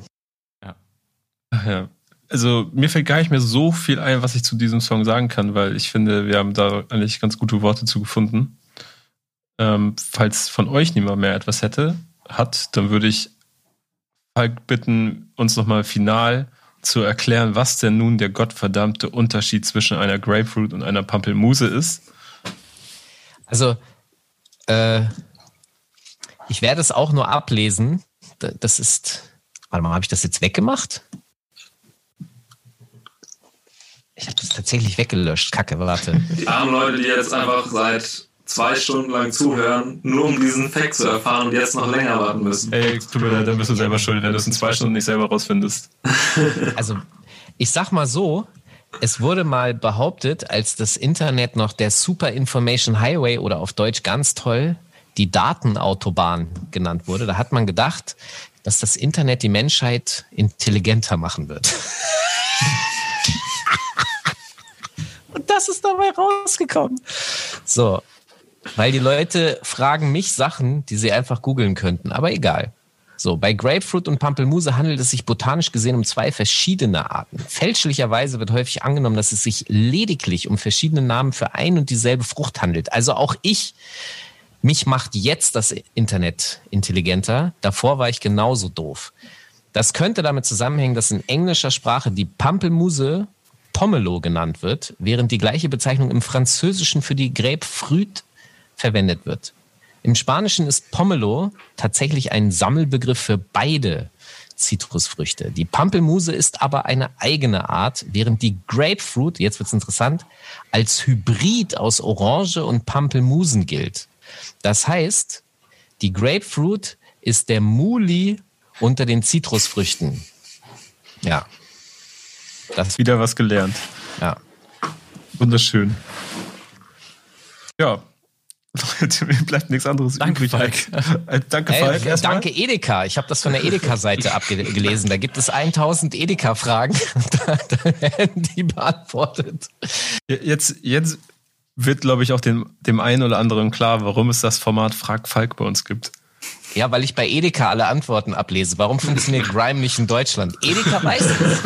ja. Also mir fällt gar nicht mehr so viel ein, was ich zu diesem Song sagen kann, weil ich finde, wir haben da eigentlich ganz gute Worte zu gefunden. Ähm, falls von euch niemand mehr etwas hätte, hat, dann würde ich Falk bitten, uns nochmal final zu erklären, was denn nun der gottverdammte Unterschied zwischen einer Grapefruit und einer Pampelmuse ist. Also, äh, ich werde es auch nur ablesen. Das ist. Warte mal, habe ich das jetzt weggemacht? Ich habe das tatsächlich weggelöscht. Kacke, warte. Die armen Leute, die jetzt einfach seit zwei Stunden lang zuhören, nur um diesen Fact zu erfahren und jetzt noch länger warten müssen. Ey, tut mir leid, dann bist du selber schuld, wenn du es in zwei Stunden nicht selber rausfindest. Also, ich sag mal so, es wurde mal behauptet, als das Internet noch der Super Information Highway oder auf Deutsch ganz toll die Datenautobahn genannt wurde, da hat man gedacht, dass das Internet die Menschheit intelligenter machen wird. Und das ist dabei rausgekommen. So, weil die Leute fragen mich Sachen, die sie einfach googeln könnten, aber egal. So, bei Grapefruit und Pampelmuse handelt es sich botanisch gesehen um zwei verschiedene Arten. Fälschlicherweise wird häufig angenommen, dass es sich lediglich um verschiedene Namen für ein und dieselbe Frucht handelt. Also auch ich, mich macht jetzt das Internet intelligenter. Davor war ich genauso doof. Das könnte damit zusammenhängen, dass in englischer Sprache die Pampelmuse Pomelo genannt wird, während die gleiche Bezeichnung im Französischen für die Grapefruit verwendet wird. Im Spanischen ist Pomelo tatsächlich ein Sammelbegriff für beide Zitrusfrüchte. Die Pampelmuse ist aber eine eigene Art, während die Grapefruit, jetzt wird's interessant, als Hybrid aus Orange und Pampelmusen gilt. Das heißt, die Grapefruit ist der Muli unter den Zitrusfrüchten. Ja. Das, Wieder was gelernt. ja. Wunderschön. Ja. Leute, mir bleibt nichts anderes Danke, übrig. Falk. Äh, Danke, Hey, Falk. danke Edeka. Ich habe das von der Edeka-Seite abgelesen. Da gibt es 1000 Edeka-Fragen. Da, da werden die beantwortet. Jetzt, jetzt wird, glaube ich, auch dem, dem einen oder anderen klar, warum es das Format Frag Falk bei uns gibt. Ja, weil ich bei Edeka alle Antworten ablese. Warum funktioniert Grime nicht in Deutschland? Edeka weiß es.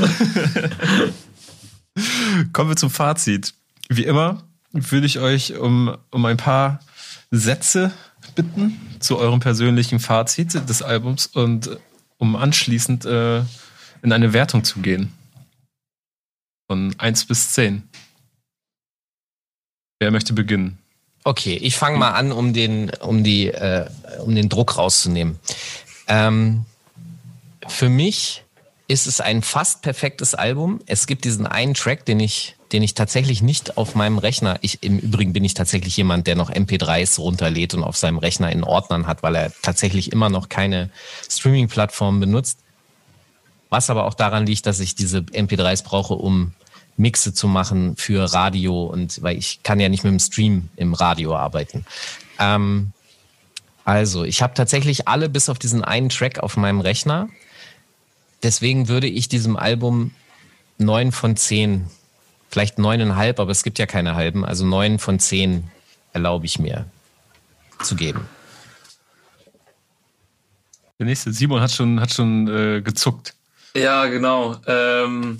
Kommen wir zum Fazit. Wie immer würde ich euch um, um ein paar Sätze bitten zu eurem persönlichen Fazit des Albums und äh, um anschließend äh, in eine Wertung zu gehen. Von 1 bis 10. Wer möchte beginnen? Okay, ich fange mal an, um den, um die, äh, um den Druck rauszunehmen. Ähm, für mich ist es ein fast perfektes Album. Es gibt diesen einen Track, den ich den ich tatsächlich nicht auf meinem Rechner, ich im Übrigen bin ich tatsächlich jemand, der noch MP3s runterlädt und auf seinem Rechner in Ordnern hat, weil er tatsächlich immer noch keine Streaming-Plattform benutzt. Was aber auch daran liegt, dass ich diese MP3s brauche, um Mixe zu machen für Radio und weil ich kann ja nicht mit dem Stream im Radio arbeiten. Ähm, also, ich habe tatsächlich alle bis auf diesen einen Track auf meinem Rechner. Deswegen würde ich diesem Album neun von zehn, vielleicht neuneinhalb, aber es gibt ja keine halben, also neun von zehn erlaube ich mir zu geben. Der nächste, Simon hat schon, hat schon äh, gezuckt. Ja, genau. Ähm,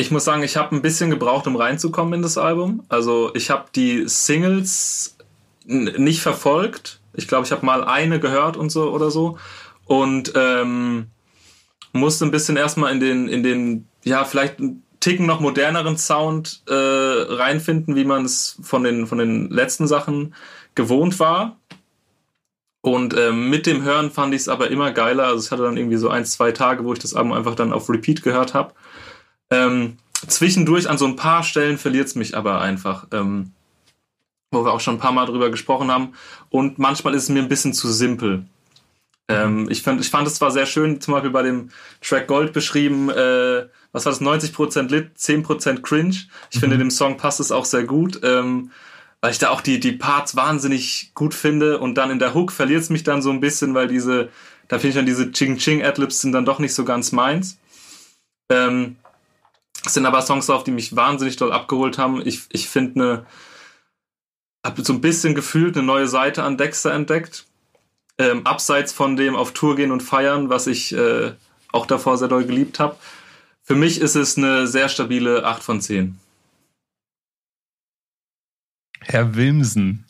ich muss sagen, ich habe ein bisschen gebraucht, um reinzukommen in das Album. Also ich habe die Singles nicht verfolgt. Ich glaube, ich habe mal eine gehört und so oder so. Und ähm, musste ein bisschen erstmal in den, in den, ja, vielleicht einen Ticken noch moderneren Sound äh, reinfinden, wie man es von den, von den letzten Sachen gewohnt war. Und ähm, mit dem Hören fand ich es aber immer geiler. Also ich hatte dann irgendwie so ein, zwei Tage, wo ich das Album einfach dann auf Repeat gehört habe. Ähm, zwischendurch an so ein paar Stellen verliert es mich aber einfach. Ähm, wo wir auch schon ein paar Mal drüber gesprochen haben. Und manchmal ist es mir ein bisschen zu simpel. Ähm, ich, fand, ich fand es zwar sehr schön, zum Beispiel bei dem Track Gold beschrieben, äh, was war das, 90% Lit, 10% Cringe. Ich mhm. finde, dem Song passt es auch sehr gut. Ähm, weil ich da auch die, die Parts wahnsinnig gut finde und dann in der Hook verliert es mich dann so ein bisschen, weil diese, da finde ich dann diese Ching-Ching-Adlibs sind dann doch nicht so ganz meins. Ähm, es sind aber Songs drauf, die mich wahnsinnig doll abgeholt haben. Ich, ich finde eine, habe so ein bisschen gefühlt eine neue Seite an Dexter entdeckt. Ähm, abseits von dem auf Tour gehen und feiern, was ich äh, auch davor sehr doll geliebt habe. Für mich ist es eine sehr stabile 8 von 10. Herr Wilmsen.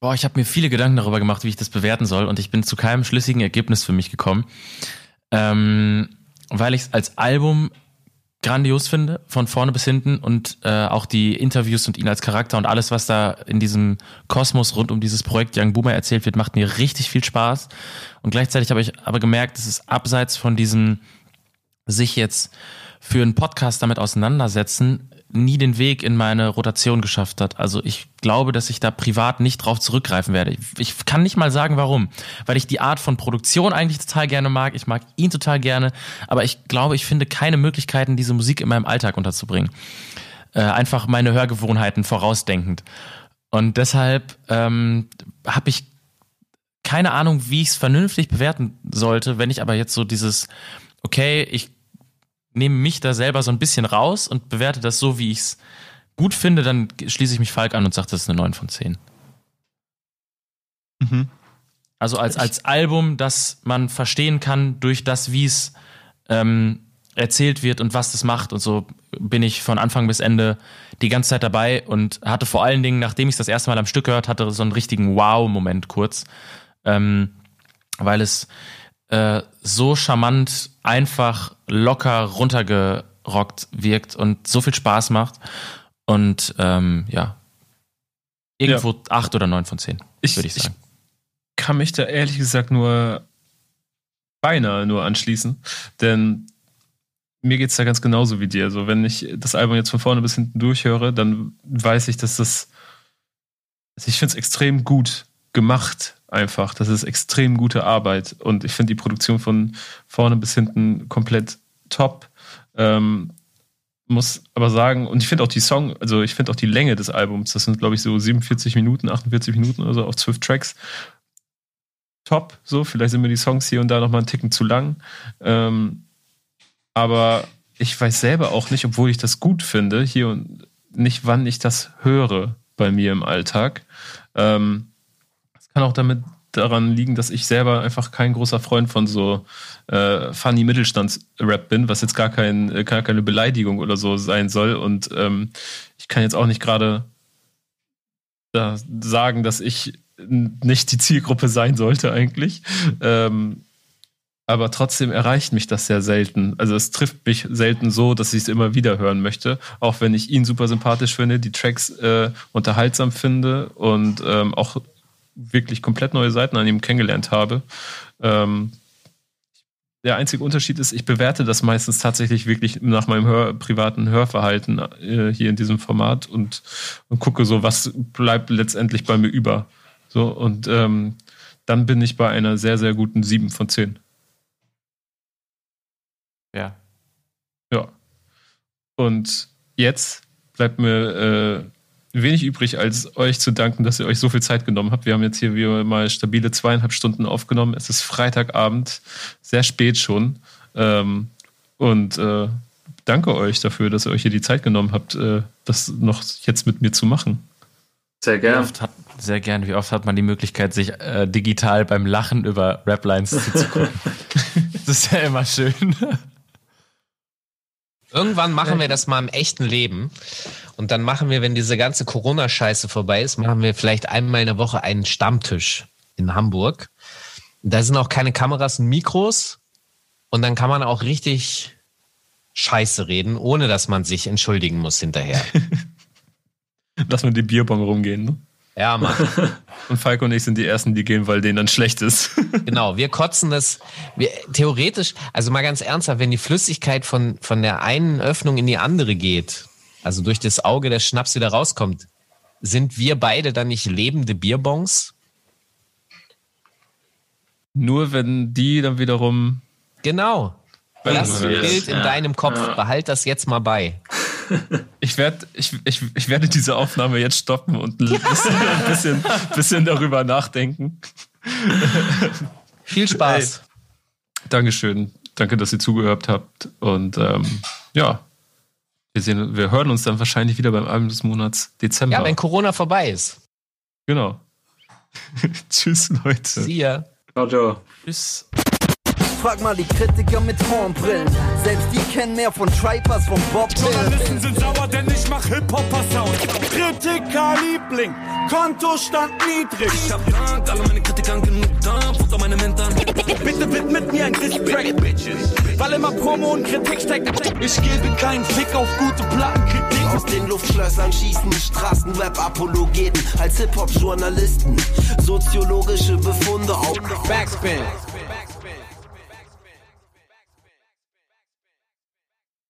Boah, ich habe mir viele Gedanken darüber gemacht, wie ich das bewerten soll und ich bin zu keinem schlüssigen Ergebnis für mich gekommen. Ähm, weil ich es als Album grandios finde, von vorne bis hinten und äh, auch die Interviews und ihn als Charakter und alles, was da in diesem Kosmos rund um dieses Projekt Young Boomer erzählt wird, macht mir richtig viel Spaß. Und gleichzeitig habe ich aber gemerkt, dass es abseits von diesem sich jetzt für einen Podcast damit auseinandersetzen, nie den Weg in meine Rotation geschafft hat. Also ich glaube, dass ich da privat nicht drauf zurückgreifen werde. Ich kann nicht mal sagen, warum. Weil ich die Art von Produktion eigentlich total gerne mag. Ich mag ihn total gerne. Aber ich glaube, ich finde keine Möglichkeiten, diese Musik in meinem Alltag unterzubringen. Äh, einfach meine Hörgewohnheiten vorausdenkend. Und deshalb ähm, habe ich keine Ahnung, wie ich es vernünftig bewerten sollte, wenn ich aber jetzt so dieses, okay, ich nehme mich da selber so ein bisschen raus und bewerte das so, wie ich es gut finde, dann schließe ich mich Falk an und sage, das ist eine 9 von 10. Mhm. Also als, als Album, das man verstehen kann durch das, wie es ähm, erzählt wird und was das macht und so bin ich von Anfang bis Ende die ganze Zeit dabei und hatte vor allen Dingen, nachdem ich es das erste Mal am Stück gehört hatte, so einen richtigen Wow-Moment kurz, ähm, weil es äh, so charmant, einfach, locker runtergerockt wirkt und so viel Spaß macht. Und ähm, ja, irgendwo ja. acht oder neun von zehn, würde ich sagen. Ich kann mich da ehrlich gesagt nur beinahe nur anschließen, denn mir geht es da ganz genauso wie dir. Also wenn ich das Album jetzt von vorne bis hinten durchhöre, dann weiß ich, dass das, also ich finde es extrem gut gemacht einfach. Das ist extrem gute Arbeit und ich finde die Produktion von vorne bis hinten komplett top. Ähm, muss aber sagen, und ich finde auch die Song, also ich finde auch die Länge des Albums, das sind glaube ich so 47 Minuten, 48 Minuten oder so auf 12 Tracks. Top, so, vielleicht sind mir die Songs hier und da nochmal einen Ticken zu lang. Ähm, aber ich weiß selber auch nicht, obwohl ich das gut finde, hier und nicht, wann ich das höre bei mir im Alltag. Ähm, kann auch damit daran liegen, dass ich selber einfach kein großer Freund von so äh, funny Mittelstands-Rap bin, was jetzt gar, kein, äh, gar keine Beleidigung oder so sein soll. Und ähm, ich kann jetzt auch nicht gerade da sagen, dass ich nicht die Zielgruppe sein sollte eigentlich. Ähm, aber trotzdem erreicht mich das sehr selten. Also es trifft mich selten so, dass ich es immer wieder hören möchte. Auch wenn ich ihn super sympathisch finde, die Tracks äh, unterhaltsam finde und ähm, auch wirklich komplett neue Seiten an ihm kennengelernt habe. Ähm, der einzige Unterschied ist, ich bewerte das meistens tatsächlich wirklich nach meinem Hör, privaten Hörverhalten äh, hier in diesem Format und, und gucke so, was bleibt letztendlich bei mir über. So, und ähm, dann bin ich bei einer sehr, sehr guten 7 von 10. Ja. Ja. Und jetzt bleibt mir äh, wenig übrig, als euch zu danken, dass ihr euch so viel Zeit genommen habt. Wir haben jetzt hier wieder mal stabile zweieinhalb Stunden aufgenommen. Es ist Freitagabend, sehr spät schon. Ähm, und äh, danke euch dafür, dass ihr euch hier die Zeit genommen habt, äh, das noch jetzt mit mir zu machen. Sehr gern. hat, sehr gern. Wie oft hat man die Möglichkeit, sich äh, digital beim Lachen über Raplines zuzugucken? das ist ja immer schön. Irgendwann machen wir das mal im echten Leben. Und dann machen wir, wenn diese ganze Corona-Scheiße vorbei ist, machen wir vielleicht einmal in der Woche einen Stammtisch in Hamburg. Da sind auch keine Kameras und Mikros. Und dann kann man auch richtig Scheiße reden, ohne dass man sich entschuldigen muss hinterher. Lass mal die Bierbong rumgehen. Ne? Ja, Mann. Und Falco und ich sind die Ersten, die gehen, weil denen dann schlecht ist. Genau, wir kotzen das. Wir, theoretisch, also mal ganz ernsthaft, wenn die Flüssigkeit von, von der einen Öffnung in die andere geht, also durch das Auge der Schnaps wieder rauskommt, sind wir beide dann nicht lebende Bierbons? Nur wenn die dann wiederum. Genau. Das. Bild in deinem Kopf. Behalt das jetzt mal bei. Ich, werd, ich, ich, ich werde diese Aufnahme jetzt stoppen und ein bisschen, ein bisschen, bisschen darüber nachdenken. Viel Spaß. Dankeschön. Danke, dass ihr zugehört habt. Und ähm, ja, wir, sehen, wir hören uns dann wahrscheinlich wieder beim Album des Monats Dezember. Ja, wenn Corona vorbei ist. genau. Tschüss, Leute. See ya. Ciao, ciao. Tschüss. Frag mal die Kritiker mit Hornbrillen. Selbst die kennen mehr von Tripers, von Bob Dylan. Journalisten sind sauer, denn ich mach Hip-Hopper-Sound. Kritiker-Liebling, Kontostand niedrig. Ich hab Dank, alle meine Kritikern genug Dampf unter meine Mentern. Bitte widmet mir ein Distrack, weil immer Promo und Kritik steckt. Ich gebe keinen Fick auf gute Plattenkritik. Aus den Luftschlössern schießen die Straßenrap-Apologeten als Hip-Hop-Journalisten. Soziologische Befunde auf Backspin.